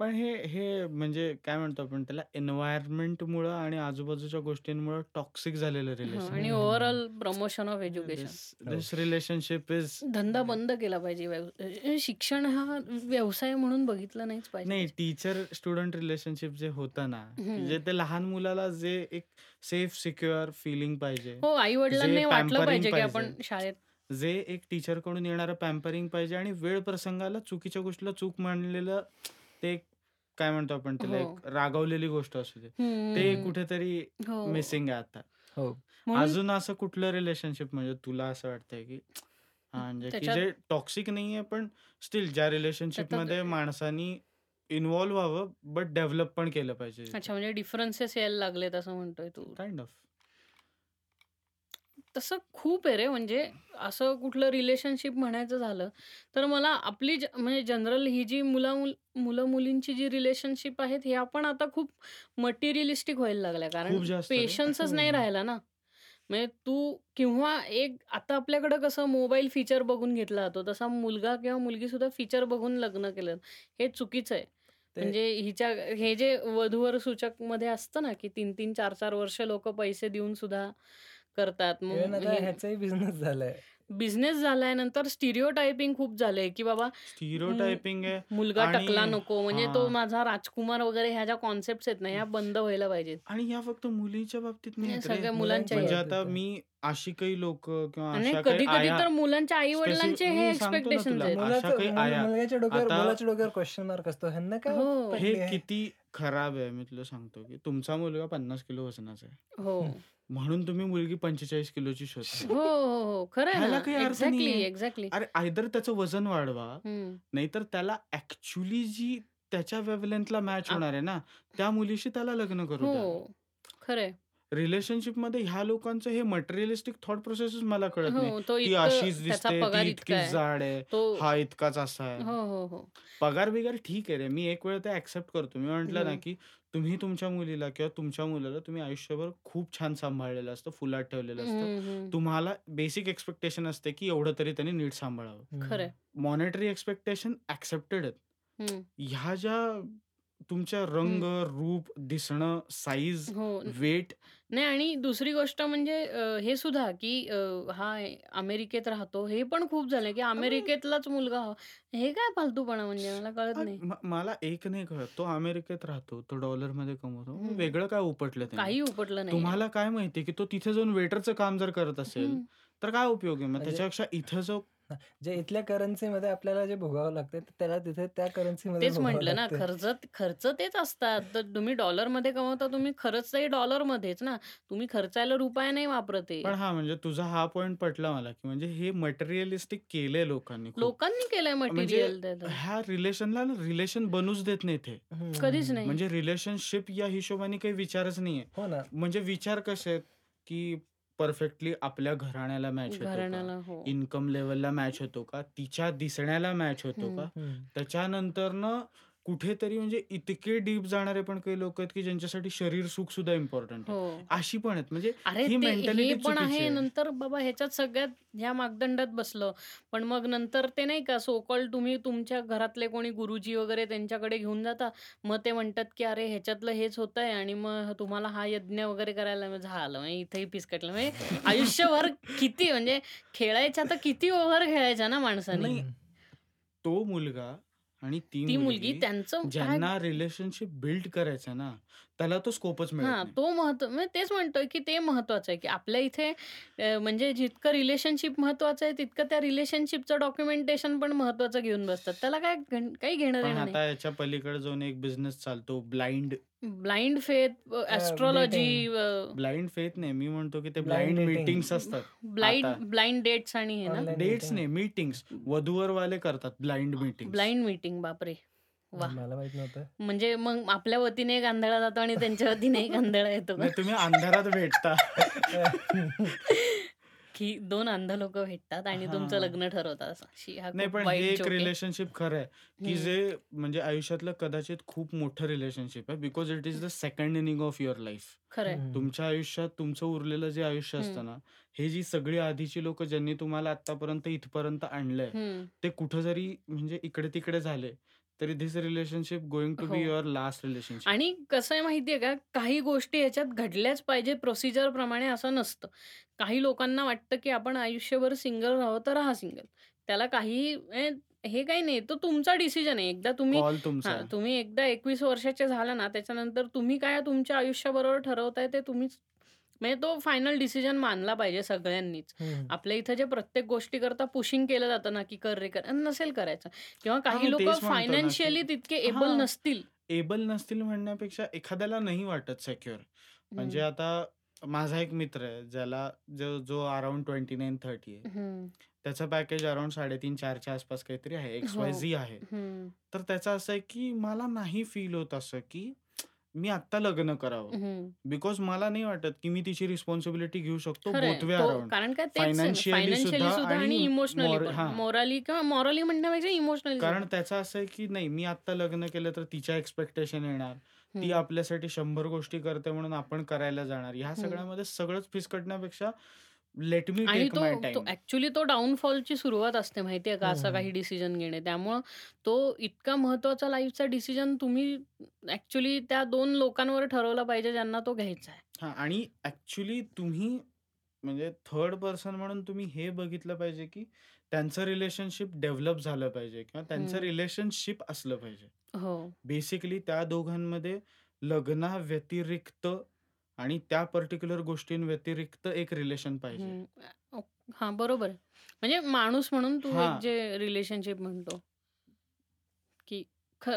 पण हे हे म्हणजे काय म्हणतो आपण त्याला एन्व्हायर्नमेंटमुळं आणि आजूबाजूच्या गोष्टींमुळं टॉक्सिक झालेलं हं, रिलेशन आणि. Overall promotion of education. This हो. दिस रिलेशनशिप इज धंदा बंद केला पाहिजे. व्यव अ, शिक्षण हा व्यवसाय म्हणून बघितलं नाहीच पाहिजे नाही. टीचर स्टुडंट रिलेशनशिप जे होतं ना, की. जे ते लहान मुलाला जे एक सेफ सिक्युअर फीलिंग पाहिजे, हो, जे आई-वडिलांनाही वाटलं पॅम्परिंग पाहिजे की पाहिजे, आपण शाळेत जे एक टीचरकडून येणारं पॅम्परिंग पाहिजे आणि वेळ प्रसंगाला चुकीच्या गोष्टीला चूक मानलेलं ते काय म्हणतो आपण त्याला हो. एक रागावलेली गोष्ट असू दे. हं, ते हं. कुठेतरी हो. मिसिंग आहे आता. हो. म्हणून अजून असं कुठलं रिलेशनशिप म्हणजे तुला असं वाटतंय की हां, म्हणजे की त्याच्यात जे टॉक्सिक नाहीये पण स्टिल ज्या त्याच्यात रिलेशनशिपमध्ये माणसानी इन्व्हॉल्व व्हावं बट डेव्हलप पण केलं पाहिजे. अच्छा म्हणजे डिफरन्सेस यायला लागलेत असं म्हणतोय तू. Kind of. तसं खूप आहे रे म्हणजे असं कुठलं रिलेशनशिप म्हणायचं झालं, तर मला आपली ज म्हणजे जनरल ही जी मुला-मुल मुलं-मुलींची जी रिलेशनशिप आहेत, ह्या पण आता खूप मटेरिअलिस्टिक व्हायला लागल्या. कारण. पेशन्सच नाही हं. राहिला ना. म्हणजे तू किंवा एक आता आपल्याकडं कसं मोबाईल फीचर बघून घेतला जातो, तसा मुलगा किंवा मुलगीसुद्धा फीचर बघून लग्न केलं. हे चुकीचं आहे. म्हणजे हिच्या हे जे वधूवर सूचकमध्ये असतं ना, की 3-3, 4-4 वर्ष लोकं पैसे देऊन सुद्धा करतात. मग हे ह्याचाही बिझनेस झालाय. बिझनेस झालाय. नंतर स्टिरियोटायपिंग खूप झालंय, की बाबा मु स्टिरियोटायपिंग आहे मुलगा टकला नको म्हणजे तो. माझा राजकुमार वगैरे ह्या ज्या कॉन्सेप्ट्स आहेत ना, ह्या बंद व्हायला पाहिजेत. आणि ह्या फक्त मुलीच्या बाबतीत नाही. सगळ्या मुलांच्याही म्हणजे आता. मी अशी काही लोकं किंवा आणि अशा काही कधी-कधी आया तर मुलांच्या स्पेसिफिक आई-वडिलांचे हे मी सांगतो ना एक्स्पेक्टेशन्स तुला आहेत. अशा मुलाचं काही मुल आया मुलग्याच्या डोक्यावर मुलाच्या क्वेश्चन मार्क असतो. ह्यांना काय हो. हे? किती खराब आहे मी तुला सांगतो, की तुमचा मुलगा 50 किलो वजनाचा आहे. हो. म्हणून तुम्ही मुलगी 45 किलोची शोधताय. हो, हो, हो. खरं आहे ह्याला ना. काही अर्थ एक्झॅक्टली, नाहीये. एक्झॅक्टली. अरे आयदर त्याचं वजन वाढवा. नाहीतर त्याला ॲक्चुअली जी त्याच्या वेव्हलेंथला मॅच आ होणार आहे ना, त्या मुलीशी त्याला लग्न करू द्या. हो. खरं आहे. रिलेशनशिपमध्ये ह्या लोकांचं हे मटेरिअलिस्टिक थॉट प्रोसेसच मला कळत नाही. हो. तो ती इतकं अशीच त्याचा दिसते, पगार ती इतका आहे. जाड आहे, तो हा इतकाच असा आहे. हो, हो, हो. पगार-बिगार ठीक आहे रे. मी एक वेळ ते ॲक्सेप्ट करतो. मी म्हटलं ना. की तुम्ही तुमच्या मुलीला किंवा तुमच्या मुलाला तुम्ही आयुष्यभर खूप छान सांभाळलेलं असतं, फुलात ठेवलेलं असतं. तुम्हाला बेसिक एक्स्पेक्टेशन असते, की एवढं तरी त्यांनी नीट सांभाळावं. खरं. आहे. मॉनेटरी एक्स्पेक्टेशन ॲक्सेप्टेड आहेत. ह्या ज्या तुमच्या रंग, हं. रूप, दिसणं, साईज, हो. वेट नाही आणि दुसरी गोष्ट म्हणजे अ, हे सुद्धा, की अ, हा अमेरिकेत राहतो. हे पण खूप झालंय, की अमेरिकेतलाच मुलगा हवा. हे काय फालतूपणा म्हणजे मला कळत अ, नाही. म मला एक नाही कळत. तो अमेरिकेत राहतो, तो डॉलरमध्ये कमवतो. मग हं. वेगळं काय उपटलं त्याने? काही उपटलं नाहीये. तुम्हाला काय माहिती, की तो तिथे जाऊन वेटरचं काम जर करत असेल, हं. तर काय उपयोग आहे? मग म्हणजे त्याच्यापेक्षा इथं जो हां, जे इथल्या करन्सीमध्ये आपल्याला जे भोगावं लागतंय, ते त्याला तिथे त्या करन्सीमध्ये तेच भोगावं म्हटलं ना. खर्च खर्च तेच असतात. तर तुम्ही डॉलरमध्ये कमवता, तुम्ही खरंचही डॉलरमध्येच ना. तुम्ही खर्चायला रुपया नाही वापरत. पण हां, म्हणजे तुझा हा पॉइंट पटला मला, की म्हणजे हे मटेरिअलिस्टिक केलंय लोकांनी. लोकांनी केलंय म्हणजे मटेरियल त्याचं. ह्या रिलेशनला रिलेशन बनूच देत नाहीत हे. हं, कधीच. नाही. म्हणजे रिलेशनशिप या हिशोबाने काही विचारच नाहीये. हो ना. म्हणजे विचार कसे आहेत, की परफेक्टली आपल्या घराण्याला मॅच होतो का? घराण्याला हो. इन्कम लेव्हलला मॅच होतो का? तिच्या दिसण्याला मॅच होतो हं. का? हं. त्याच्यानंतरनं कुठेतरी म्हणजे इतके डीप जाणारे पण काही लोक आहेत, की ज्यांच्यासाठी शरीर सुख सुद्धा इम्पॉर्टंट आहे. हो. अशी पण आहेत. म्हणजे ही मेंटॅलिटी पण आहे. आहे. नंतर बाबा ह्याच्यात सगळ्यात ह्या मापदंडात बसलं. पण मग नंतर ते नाही का सो कॉल्ड तुम्ही तुमच्या घरातले कोणी गुरुजी वगैरे त्यांच्याकडे घेऊन जाता. मग ते म्हणतात, की "अरे ह्याच्यातलं हेच होतंय आणि मग तुम्हाला हा यज्ञ वगैरे करायला" झालं. इथेही पिसकटलं. म्हणजे आयुष्यभर किती म्हणजे खेळायच्या तर किती ओव्हर खेळायच्या ना माणसाने. तो मुलगा आणि ती ती मुलगी मुलगी त्यांचं काय ज्यांना रिलेशनशिप बिल्ड करायचं ना, त्याला तो स्कोपच मिळत हां. तो महत्त्व म्हणजे तेच म्हणतोय, की ते महत्वाचं आहे, की आपल्या इथे म्हणजे जितकं रिलेशनशिप महत्वाचं आहे, तितकं त्या रिलेशनशिपचं डॉक्युमेंटेशन पण महत्वाचं घेऊन बसतात. त्याला काय घण काही पण घेणं-देणं नाही. आता याच्या पलीकडे जाऊन एक बिझनेस चालतो blind blind faith. Uh, blind faith नाही. मी म्हणतो, की ते ब्लाइंड. मीटिंग्स असतात. ब्लाइंड ब्लाइंड डेट्स आणि हे डेट्स. नाही, मीटिंग्स. वधूवरवाले करतात ब्लाइंड मीटिंग्स. ब्लाइंड मीटिंग बापरे! मला माहीत नव्हतं. म्हणजे मग आपल्या वतीने एक आंधळा जातो आणि त्यांच्या वतीने एक आंधळा येतो तुम्ही अंधारात भेटता. की 2 अंध लोकं भेटतात आणि तुमचं. लग्न ठरवतात नाही पण हे एक. रिलेशनशिप खरं आहे, की. जे म्हणजे आयुष्यातलं कदाचित खूप मोठं रिलेशनशिप आहे because it is the second inning of your life. खरं आहे. तुमच्या आयुष्यात तुमचं उरलेलं जे आयुष्य. असतं ना, हे जी सगळी आधीची लोकं ज्यांनी तुम्हाला आत्तापर्यंत इथपर्यंत आणलंय. ते कुठं जरी म्हणजे इकडे-तिकडे झाले, तरी this relationship going to be हो. Your last relationship. आणि कसं आहे माहिती आहे का, काही गोष्टी ह्याच्यात घडल्याच पाहिजे प्रोसिजरप्रमाणे असं नसतं. काही लोकांना वाटतं, की आपण आयुष्यभर सिंगल राहावं तर राहा सिंगल. त्याला म्हणजे हे काही नाही. तो तुमचा डिसिजन आहे. एकदा तुम्ही कॉल तुमचा हां, आहे. तुम्ही एकदा 21 वर्षाचे झाला ना, त्याच्यानंतर तुम्ही काय तुमच्या आयुष्याबरोबर ठरवताय ते तुम्हीच म्हणजे तो फायनल डिसिजन मानला पाहिजे सगळ्यांनीच. आपल्या इथं जे प्रत्येक गोष्टीकरता पुशिंग केलं जातं ना, की कर रे कर नसेल करायचं किंवा काही लोकं फायनान्शियली तितके एबल. नसतील. एबल नसतील म्हणण्यापेक्षा एखाद्याला नाही वाटत सिक्युअर. म्हणजे. आता माझा एक मित्र आहे, ज्याला जो जो अराउंड 29-30 आहे. हं. त्याचं पॅकेज अराउंड 3.5-4 च्या आसपास काहीतरी आहे. हो. एक्स-वाय-झी आहे. हं. तर त्याचं असं आहे, की मला नाही फील होत असं, की मी आत्ता लग्न करावं. बिकॉज मला नाही वाटत, की मी तिची रिस्पॉन्सिबिलिटी घेऊ शकतो. Both way around. कारण तेच फायनान्शियली सुद्धा सुद्धा आणि आणि इमोशनली मॉर पण. हां. मॉरली किंवा मॉरली म्हणण्यापेक्षा इमोशनली कारण. त्याचं असं आहे, की नाही मी आत्ता लग्न केलं तर तिच्या एक्स्पेक्टेशन येणार. ती. आपल्यासाठी 100 गोष्टी करते म्हणून आपण करायला जाणार. ह्या. सगळ्यामध्ये सगळंच फिसकटण्यापेक्षा लेट मी आणि टेक तो माय तो डाउनफॉलची सुरुवात असते माहिती आहे का, हं, असं काही हं. डिसिजन घेणे. त्यामुळं तो इतका महत्त्वाचा लाईफचा डिसिजन तुम्ही ॲक्चुअली त्या 2 लोकांवर ठरवला पाहिजे ज्यांना तो घ्यायचा आहे. हां आणि ॲक्चुअली तुम्ही म्हणजे थर्ड पर्सन म्हणून तुम्ही हे बघितलं पाहिजे, की त्यांचं रिलेशनशिप डेव्हलप झालं पाहिजे किंवा त्यांचं हं. रिलेशनशिप असलं पाहिजे. हो. बेसिकली त्या दोघांमध्ये लग्नाव्यतिरिक्त आणि त्या पर्टिक्युलर गोष्टींव्यतिरिक्त एक रिलेशन पाहिजे. हं. अ, हां, बरोबर आहे. म्हणजे माणूस म्हणून तू एक. जे रिलेशनशिप म्हणतो, की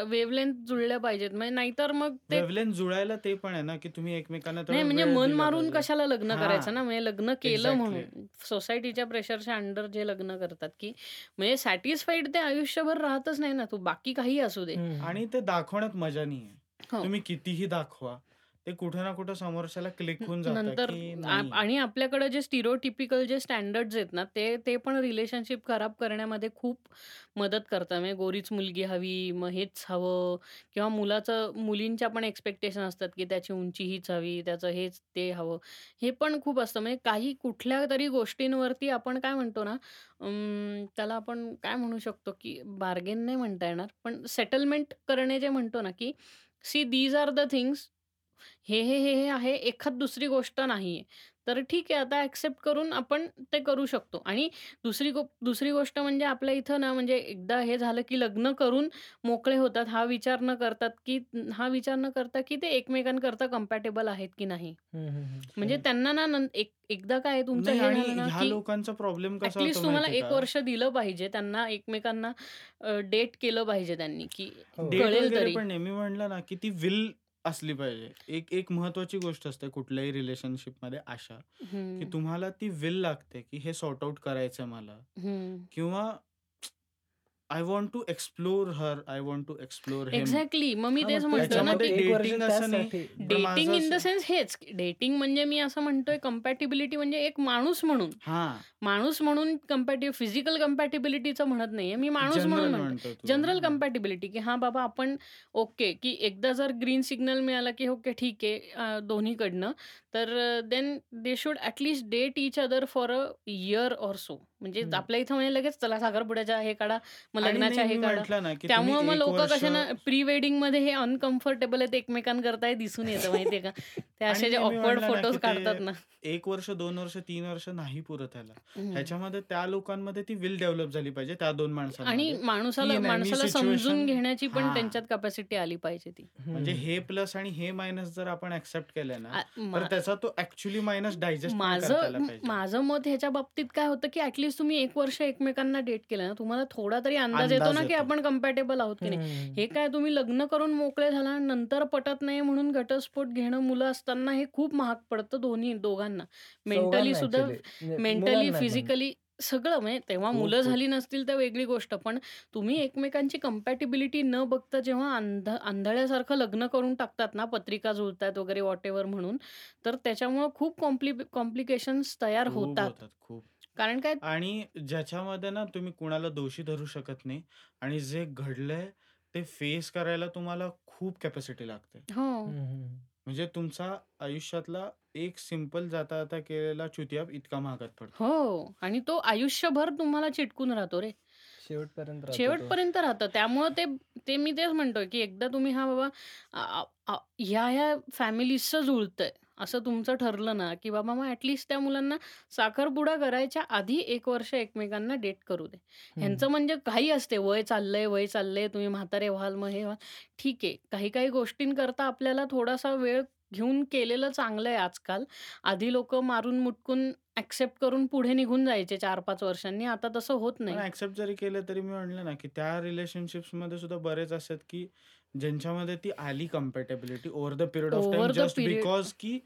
वेव्हलेंथ जुळल्या पाहिजेत. म्हणजे नाहीतर मग ते वेव्हलेंथ जुळायला ते पण आहे ना, की तुम्ही एकमेकांना नाही म्हणजे वेळ मन दिला मारून पाहिजे. कशाला लग्न करायचं हां. ना, म्हणजे लग्न केलं एक्झॅक्टली. म्हणून. सोसायटीच्या प्रेशरच्या अंडर जे लग्न करतात, की म्हणजे सॅटिस्फाईड ते आयुष्यभर राहतच नाही ना तू. बाकी काहीही असू दे. आणि ते दाखवण्यात मजा नाहीये. हो. तुम्ही कितीही दाखवा, ते कुठे ना कुठे समोरच्याला क्लिक होऊन जातं, नंतर की आ नाही. आणि आपल्याकडे जे स्टिरियोटिपिकल जे स्टँडर्ड्स आहेत ना, ते ते पण रिलेशनशिप खराब करण्यामध्ये खूप मदत करतात. म्हणजे गोरीच मुलगी हवी, मग हेच हवं किंवा मुलाचं मुलींच्या पण एक्स्पेक्टेशन असतात, की त्याची उंची हीच हवी, त्याचं हेच ते हवं. हे पण खूप असतं. म्हणजे काही कुठल्यातरी गोष्टींवरती आपण काय म्हणतो ना, त्याला आपण काय म्हणू शकतो, की बार्गेन नाही म्हणता येणार, पण सेटलमेंट करणे जे म्हणतो ना, की see these are the things हे, हे, हे, हे आहे. एखाद दुसरी गोष्ट नाहीये. तर ठीक आहे आता ॲक्सेप्ट करून आपण ते करू शकतो. आणि दुसरी गो दुसरी गोष्ट म्हणजे आपल्या इथं ना म्हणजे एकदा हे झालं, की लग्न करून मोकळे होतात. हा विचार न करतात, की हा विचार न करता, की ते एकमेकांकरता कम्पॅटेबल आहेत की नाही. हं, हं, हं. म्हणजे. त्यांना ना नं एक एकदा काय आहे तुमचं नाही हे आणि झालं ना, ह्या की लोकांचा प्रॉब्लेम कसा ॲटलीस्ट तुम्हाला माहितीये 1 का? वर्ष दिलं पाहिजे. त्यांना एकमेकांना डेट केलं पाहिजे त्यांनी, की हो. डेट कळेल वगैरे तरी. पण नाही. मी म्हटलं ना, की ती विल असली पाहिजे. एक एक महत्त्वाची गोष्ट असते कुठल्याही रिलेशनशिपमध्ये आशा, की. तुम्हाला ती विल लागते, की हे सॉर्ट आउट करायचंय मला. किंवा I want to explore her, I want to explore. Exactly. मग मी तेच मग म्हणतोय ना, की डेटिंग असं नाही. डेटिंग इन द सेन्स हेच. डेटिंग म्हणजे मी असं म्हणतोय कम्पॅटिबिलिटी म्हणजे एक माणूस म्हणून. हां. माणूस म्हणून कम्पॅटि फिजिकल कम्पॅटिबिलिटीचं म्हणत नाहीये. मी माणूस म्हणून जनरल म्हणते. म्हणतो. जनरल. कम्पॅटिबिलिटी, की हां बाबा आपण ओके, की एकदा जर ग्रीन सिग्नल मिळाला, की ओके ठीक आहे दोन्हीकडनं. तर then they should at least date each other for a year or so. म्हणजे. आपल्या इथं म्हणजे लगेच चला साखरपुड्याच्या हे काढा, मग आणि लग्नाच्या हे काढा. त्यामुळं मग 1 लोकं कसे ना प्री वेडिंगमध्ये हे अनकम्फर्टेबल आहेत एकमेकांकरता हे दिसून येतं माहितीये का. ते आणि असे जे ऑकवर्ड फोटोज काढतात ना. 1 वर्ष, 2 वर्ष, 3 वर्ष नाही पुरत ह्याला. हं. ह्याच्यामध्ये त्या लोकांमध्ये ती विल डेव्हलप झाली पाहिजे त्या 2 आणि माणसांमध्ये, की माणसाला इन एनी माणसाला समजून घेण्याची पण. त्यांच्यात कॅपॅसिटी आली पाहिजे ती. म्हणजे हं. प्लस आणि हे मायनस जर आपण ॲक्सेप्ट केलंय ना, तर त्याचा तो ॲक्चुअली मायनस डायजेस्ट माझं आला. माझं मत ह्याच्या बाबतीत काय होतं, की ॲटलीस्ट तुम्ही 1 वर्ष एकमेकांना डेट केलं ना, तुम्हाला थोडा तरी अंदाज येतो ना, की. आपण कम्पॅटेबल आहोत की नाही. हं. काय तुम्ही लग्न करून मोकळे झाला नंतर पटत नाही म्हणून घटस्फोट घेणं मुलं असताना हे खूप महाग पडतं दोन्ही दोघांना. मेंटली सुद्धा. म्हणजे मेंटली, पण. फिजिकली सगळं म्हणजे तेव्हा मुलं. झाली नसतील तर वेगळी गोष्ट. पण तुम्ही एकमेकांची कम्पॅटिबिलिटी न बघता जेव्हा अंध आंधळ्यासारखं लग्न करून टाकतात ना, पत्रिका जुळतायत वगैरे व्हॉटएव्हर म्हणून, तर त्याच्यामुळं खूप कॉम्प्लि कॉम्प्लिकेशन्स तयार. होतात, खूप. कारण काय आणि ज्याच्यामध्ये ना तुम्ही कुणाला दोषी धरू शकत नाही आणि जे घडलंय ते फेस करायला तुम्हाला खूप कॅपॅसिटी लागते. हो. हं, हं. म्हणजे तुमचा आयुष्यातला एक सिंपल जाता-जाता केलेला चुतियाप इतका महागात पडतो. हो. आणि तो आयुष्यभर तुम्हाला चिटकून राहतो रे. शेवटपर्यंत राहतो तो. शेवटपर्यंत राहतं. त्यामुळं ते ते मी तेच म्हणतोय, की एकदा तुम्ही हां बाबा आ, आ, ह्या-ह्या फॅमिलीजचं जुळतंय असं तुमचं ठरलं ना, की बाबा मग ॲटलीस्ट त्या मुलांना साखरपुडा करायच्या आधी 1 वर्ष एकमेकांना डेट करू दे. ह्यांचं. म्हणजे काही असते वय चाललंय, वय चाललंय, तुम्ही म्हातारे व्हाल, मग हे व्हाल. ठीक आहे. काही-काही गोष्टींकरता आपल्याला थोडासा वेळ घेऊन केलेलं चांगलं आहे आजकाल. आधी लोकं मारून मुटकून ॲक्सेप्ट करून पुढे निघून जायचे 4-5 वर्षांनी. आता तसं होत पण नाही. ॲक्सेप्ट जरी केलं तरी मी म्हटलं ना, की त्या रिलेशनशिप्समध्ये सुद्धा बरेच असतात, की ज्यांच्यामध्ये ती आली compatibility over the period of time over the just period because की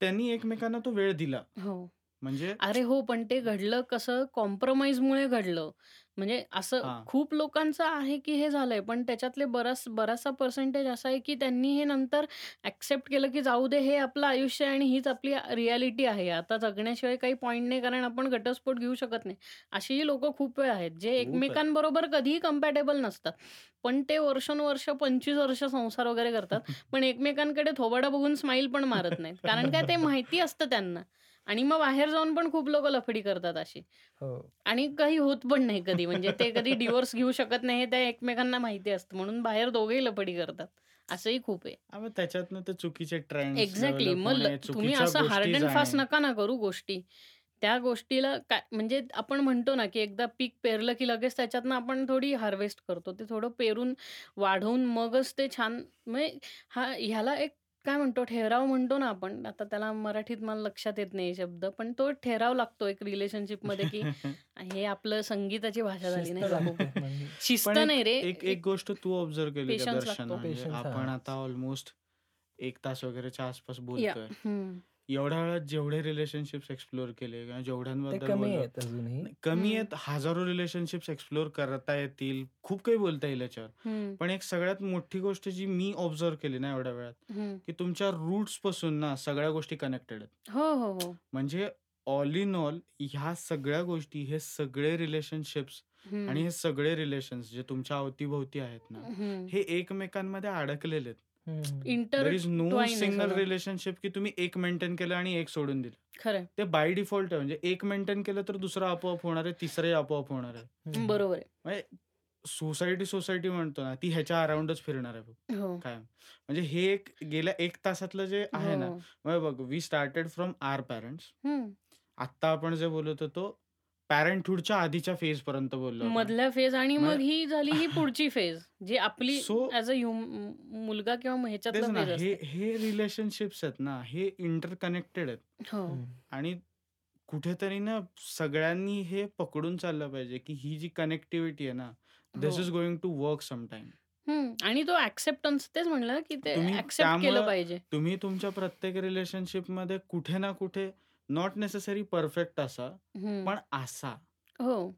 त्यांनी एकमेकांना तो वेळ दिला. हो. म्हणजे अरे हो, पण ते घडलं कसं कॉम्प्रोमाईजमुळे घडलं. म्हणजे असं हां. खूप लोकांचं आहे, की हे झालंय. पण त्याच्यातले बराच बराचसा पर्सेंटेज असा आहे, की त्यांनी हे नंतर ॲक्सेप्ट केलं, की जाऊ दे हे आपलं आयुष्य आहे आणि हीच आपली रिॲलिटी आहे. आता जगण्याशिवाय काही पॉइंट नाही कारण आपण घटस्फोट घेऊ शकत नाही. अशीही लोकं खूप वेळ आहेत, जे खूप आहेत. एकमेकांबरोबर कधीही कम्पॅटेबल नसतात. पण ते वर्षानुवर्ष 25 वर्ष संसार वगैरे करतात. पण एकमेकांकडे थोबाडं बघून स्माईल पण मारत नाहीत. कारण काय ते माहिती असतं त्यांना. आणि मग बाहेर जाऊन पण खूप लोकं लफडी करतात अशी. हो. आणि काही होत पण नाही कधी. म्हणजे ते कधी डिव्होर्स घेऊ शकत नाही हे त्या एकमेकांना माहिती असतं. म्हणून बाहेर दोघेही लफडी करतात. असंही खूप आहे. हां, मग त्याच्यातनं ते चुकीचे ट्रेंड्स एक्झॅक्टली. मग तुम्ही असं हार्ड अँड फास्ट. नका ना करू गोष्टी. त्या गोष्टीला काय म्हणजे आपण म्हणतो ना, की एकदा पीक पेरलं, की लगेच त्याच्यातनं आपण थोडी हार्वेस्ट करतो. ते थोडं पेरून वाढवून मगच ते छान म्हणजे हा ह्याला एक काय म्हणतो ठहराव म्हणतो ना आपण आता त्याला मराठीत मला लक्षात येत नाही शब्द पण तो ठहराव लागतो एक रिलेशनशिपमध्ये की हे आपलं संगीताची भाषा झाली नाही म्हणजे. शिस्त एक नाही रे एक एक गोष्ट तू ऑब्झर्व केली म्हणजे आपण. आता ऑलमोस्ट एक तास वगैरेच्या आसपास बोलतोय. एवढ्या वेळात जेवढे रिलेशनशिप्स एक्सप्लोर केले किंवा ते जेवढ्यांबद्दल कमी बोललो आहेत अजूनही नाही, कमी. आहेत हजारो रिलेशनशिप्स एक्सप्लोर करता येतील खूप काही बोलता येईल याच्यावर हम्म. पण एक सगळ्यात मोठी गोष्ट जी मी ऑब्झर्व केली ना एवढ्या वेळात हम्म. की तुमच्या रूट्सपासून ना सगळ्या गोष्टी कनेक्टेड आहेत हो हो हो म्हणजे ऑल इन ऑल ह्या सगळ्या गोष्टी हे सगळे रिलेशनशिप्स हम्म. आणि हे सगळे रिलेशन्स जे तुमच्या अवतीभोवती आहेत ना हम्म. हे एकमेकांमध्ये अडकलेले आहेत. Inter is no single. Relationship की तुम्ही एक मेंटेन केलं आणि एक सोडून दिलं. खरंय. ते बाय डिफॉल्ट आहे. म्हणजे एक मेंटेन केलं तर दुसरं आपोआप होणार आहे तिसरंही आपोआप होणार आहे. बरोबर आहे. म्हणजे सोसायटी सोसायटी म्हणतो ना ती ह्याच्या अराउंडच फिरणार आहे बघ. हो. कायम म्हणजे हे एक गेल्या एक तासातलं जे आहे ना हो. मग बघ we started from our parents. आत्ता आपण जे बोलत होतो पॅरेंटहुडच्या आधीच्या फेज पर्यंत बोललो आपण. मधल्या फेज आणि मग मग- ही झाली ही पुढची फेज जी आपली So- ऍज अ मुलगा किंवा तेच ह्याच्यातला ना फेज हे असते हे रिलेशनशिप्स आहेत ना हे इंटरकनेक्टेड आहेत हो हम्म. आणि कुठेतरी ना सगळ्यांनी हे पकडून चाललं पाहिजे की ही जी कनेक्टिव्हिटी आहे ना this. Is going to work sometime hmm. आणि तो ऍक्सेप्टन्स तेच म्हणलं की ते तुम्ही ऍक्सेप्ट केलं त्यामुळं- पाहिजे तुम्ही तुमच्या प्रत्येक रिलेशनशिपमध्ये कुठे ना कुठे नॉट नेसेसरी परफेक्ट असा हम्म. पण असा हो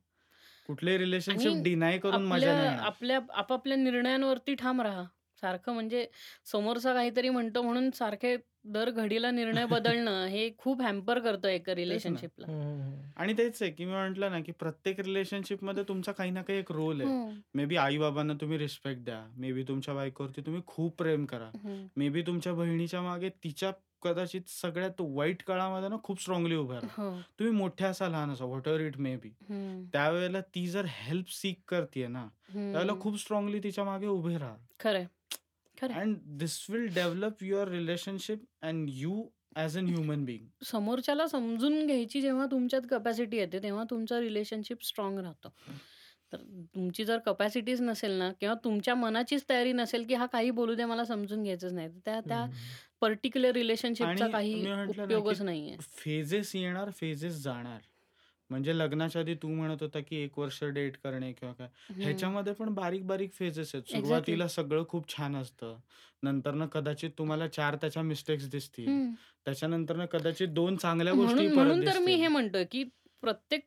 कुठले रिलेशनशिप आणि डिनाय करून मजा नाही आपल्या येणार. आपल्या आपापल्या निर्णयांवरती ठाम राहा सारखं म्हणजे समोरचा काहीतरी म्हणतो म्हणून सारखे दर घडीला निर्णय बदलणं हे खूप हॅम्पर करतं एका रिलेशनशिपला हम्म. आणि तेच आहे की मी म्हंटल ना की प्रत्येक रिलेशनशिपमध्ये तुमचा काही ना काही एक रोल आहे हो. मे बी आई बाबांना तुम्ही रिस्पेक्ट द्या मे बी तुमच्या बायकोवरती तुम्ही खूप प्रेम करा. मे बी तुमच्या बहिणीच्या मागे तिच्या कदाचित सगळ्यात वाईट काळामध्ये ना खूप स्ट्रॉंगली उभा राहा हो. तुम्ही मोठे असा लहान असा whatever it may be hmm. त्यावेळेला ती जर हेल्प सीक करते ना त्यावेळेला हम्म. खूप स्ट्रॉंगली तिच्यामागे उभे राहा खरंय खरंय and this will develop your relationship and you as an human being समोरच्याला समजून घ्यायची जेव्हा तुमच्यात कपॅसिटी येते तेव्हा तुमचं रिलेशनशिप स्ट्रॉंग राहतं तर तुमची जर कपॅसिटीज नसेल ना किंवा तुमच्या मनाचीच तयारी नसेल की हा काही बोलू दे मला समजून घ्यायचंच नाही तर त्या त्या. पर्टिक्युलर रिलेशनशिपचा काही उपयोगच नाहीये फेजेस येणार फेजेस जाणार म्हणजे लग्नाच्या आधी तू म्हणत होता की एक वर्ष डेट करणे किंवा काय. ह्याच्यामध्ये पण बारीक बारीक फेजेस आहेत. सुरुवातीला सगळं खूप छान असतं नंतर ना कदाचित तुम्हाला चार त्याच्या मिस्टेक्स दिसतील. त्याच्यानंतर ना कदाचित दोन चांगल्या गोष्टी म्हणून तर मी. हे म्हणतोय की प्रत्येक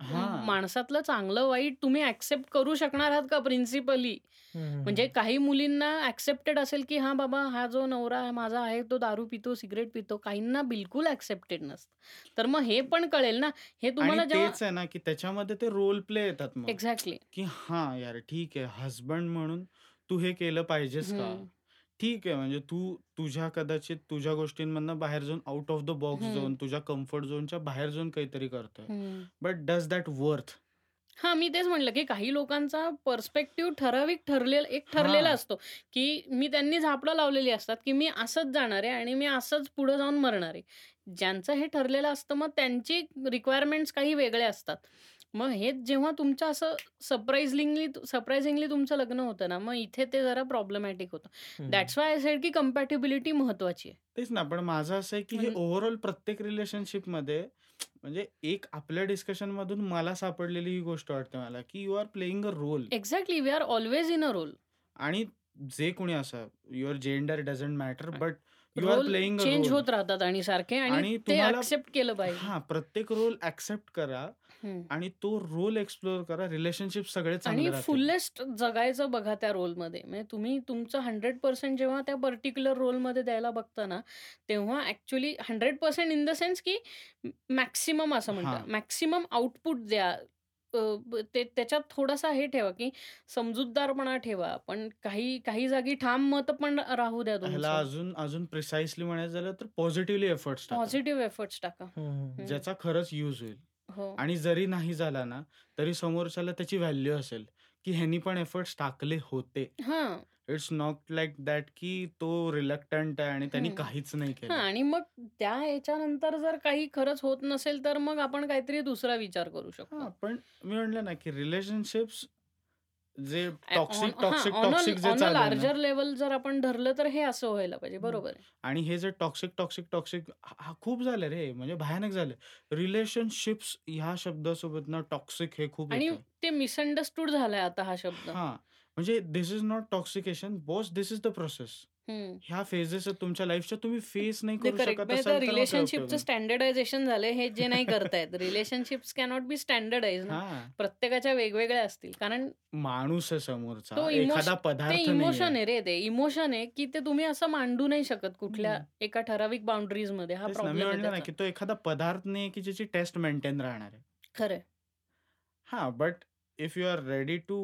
हा माणसातलं चांगलं वाईट तुम्ही ऍक्सेप्ट करू शकणार आहात का प्रिन्सिपली. म्हणजे काही मुलींना ऍक्सेप्टेड असेल की हा बाबा हा जो नवरा माझा आहे तो दारू पितो सिगरेट पितो काहींना बिलकुल ऍक्सेप्टेड नसतं. तर मग हे पण कळेल ना. हे तुम्हाला तेच आहे ना की त्याच्यामध्ये ते रोल प्ले येतात मग. एक्झॅक्टली की हा यार ठीक आहे हजबंड म्हणून तू हे केलं पाहिजेस का. ठीक आहे म्हणजे तू तुझ्या कदाचित तुझ्या गोष्टींमधनं बाहेर जाऊन आउट ऑफ द बॉक्स. जाऊन तुझ्या कम्फर्ट झोनच्या बाहेर जाऊन काहीतरी करतोय. बट डज दॅट वर्थ हा मी तेच म्हणलं की काही लोकांचा पर्स्पेक्टिव्ह ठराविक ठरलेला एक ठरलेला हा. असतो की मी त्यांनी झापडं लावलेली असतात की मी असंच जाणार आहे आणि मी असंच पुढे जाऊन मरणार आहे ज्यांचं हे ठरलेलं असतं मग त्यांची रिक्वायरमेंट्स काही वेगळे असतात मग हे जेव्हा तुमचं असं सरप्राइझिंगली सरप्राइझिंगली तुमचं लग्न होतं ना मग इथे ते जरा प्रॉब्लेमॅटिक होतं. दॅट्स वाय सेड की कम्पॅटिबिलिटी महत्वाची आहे तेच ना पण माझं असं आहे की हे म्हणजे- ओव्हरऑल प्रत्येक रिलेशनशिपमध्ये म्हणजे एक आपल्या डिस्कशन मधून मला सापडलेली ही गोष्ट वाटते मला की you are playing a role exactly we are always in a role आणि जे कोणी असं your gender doesn't matter but you are a change होत राहतात आणि सारखे आणि तुम्हाला- ऍक्सेप्ट केलं पाहिजे. हा प्रत्येक रोल ऍक्सेप्ट करा. आणि तो रोल एक्सप्लोर करा. रिलेशनशिप सगळे आणि. फुल्लेस्ट जगायचं बघा त्या रोलमध्ये. म्हणजे तुम्ही तुमचं हंड्रेड पर्सेंट जेव्हा त्या पर्टिक्युलर रोलमध्ये द्यायला बघता ना तेव्हा actually hundred percent in the sense की मॅक्सिमम असं. म्हणतात. मॅक्सिमम आउटपुट द्या. ते त्याच्यात थोडासा हे ठेवा की समजूतदारपणा ठेवा. पण काही काही जागी ठाम मत पण राहू द्या तुमचं. अजून अजून प्रिसाइसली म्हणायचं झालं तर पॉझिटिव्हली एफर्ट्स पॉझिटिव्ह एफर्ट्स टाका. ज्याचा खरंच यूज होईल. हो. आणि जरी नाही झाला ना तरी समोरच्याला त्याची व्हॅल्यू असेल की ह्यांनी पण एफर्ट्स टाकले होते. हा. इट्स नॉट लाईक दॅट की तो रिलक्टंट आहे आणि त्यांनी. काहीच नाही हा केलं आणि मग त्या ह्याच्यानंतर जर काही खरंच होत नसेल तर मग आपण काहीतरी दुसरा विचार करू शकतो. हा पण मी म्हणलं ना की रिलेशनशिप्स जे टॉक्सिक टॉक्सिक टॉक्सिक जे लार्जर लेव्हल जर आपण धरलं तर हे असं व्हायला पाहिजे. बरोबर. आणि हे जे टॉक्सिक, टॉक्सिक, टॉक्सिक हा खूप झालं रे, म्हणजे भयानक झालं. रिलेशनशिप्स ह्या शब्दासोबत ना टॉक्सिक हे खूप आणि. ते मिसअंडरस्टूड झालाय आता हा शब्द. हां, म्हणजे this is not toxication boss this is the process. Hmm. ह्या फेजेस आहेत तुमच्या लाईफच्या तुम्ही फेस नाही ते करू करेक्ट. शकत म्हणजे असाल त्या तर मग काय रिलेशनशिपचं आहे? स्टँडर्डायझेशन झालंय हे जे नाही करतायत. रिलेशनशिप्स कॅनॉट बी ना. हां. प्रत्येकाच्या वेगवेगळ्या असतील. कारण माणूस आहे तो समोरचा, इमोश एखादा ते पदार्थ इमोशन. आहे रे ते. इमोशन आहे, की ते तुम्ही असं मांडू नाही शकत कुठल्या हं. एका ठराविक बाउंडरीजमध्ये. हा तेच ना, मी प्रॉब्लेम आहे म्हणलं ना, त्याचा. की तो एखादा पदार्थ नाहीये, की ज्याची टेस्ट मेंटेन राहणार आहे. खरंय. हां, but if you are ready to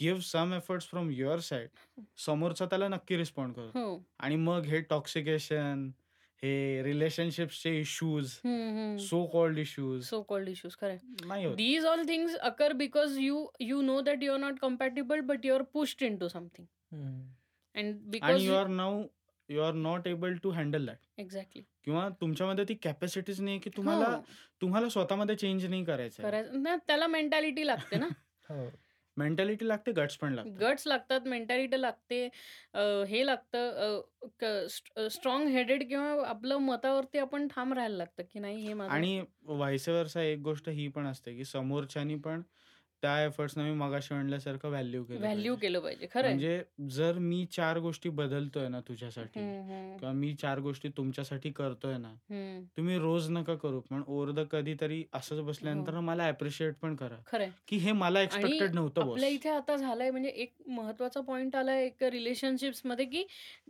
give some efforts from your side समोरचा त्याला नक्की रिस्पॉन्ड करतो. हो. आणि मग हे टॉक्सिकेशन, हे रिलेशनशिप्सचे issues. So called issues so called issues. नाही होत. These all things occur because you you know that you are not compatible but you are pushed into something. हं. And आणि because you you are now you are not able to handle that. Exactly. किंवा तुमच्यामध्ये ती कॅपॅसिटीच नाहीये, की तुम्हाला हो. तुम्हाला स्वतःमध्ये चेंज नाही. करायचं ना त्याला मेंटॅलिटी लागते ना. हो. मेंटॅलिटी लागते, गट्स पण लागतात. गट्स लागतात, मेंटॅलिटी लागते. हे लागतं स्ट्राँग हेडेड किंवा आपलं मतावरती आपण ठाम राहायला लागतं, की नाही हे आणि व्हाईस वर्सा एक गोष्ट ही पण असते, की समोरच्यानी पण त्या एफर्ट्सना मी मगाशी म्हणल्यासारखं व्हॅल्यू केलं व्हॅल्यू. केलं पाहिजे. खरंय. म्हणजे जर मी 4 गोष्टी बदलतोय ना तुझ्यासाठी. किंवा मी 4 गोष्टी तुमच्यासाठी करतोय ना, हं. तुम्ही रोज नका करू. पण ओव्हर द कधीतरी असंच बसल्यानंतर हो. मला ॲप्रिशिएट पण करा. की हे मला एक्स्पेक्टेड नव्हतं बॉस. आपल्या इथे आता झालंय म्हणजे एक महत्त्वाचा पॉइंट आलाय एक रिलेशनशिप्समध्ये, की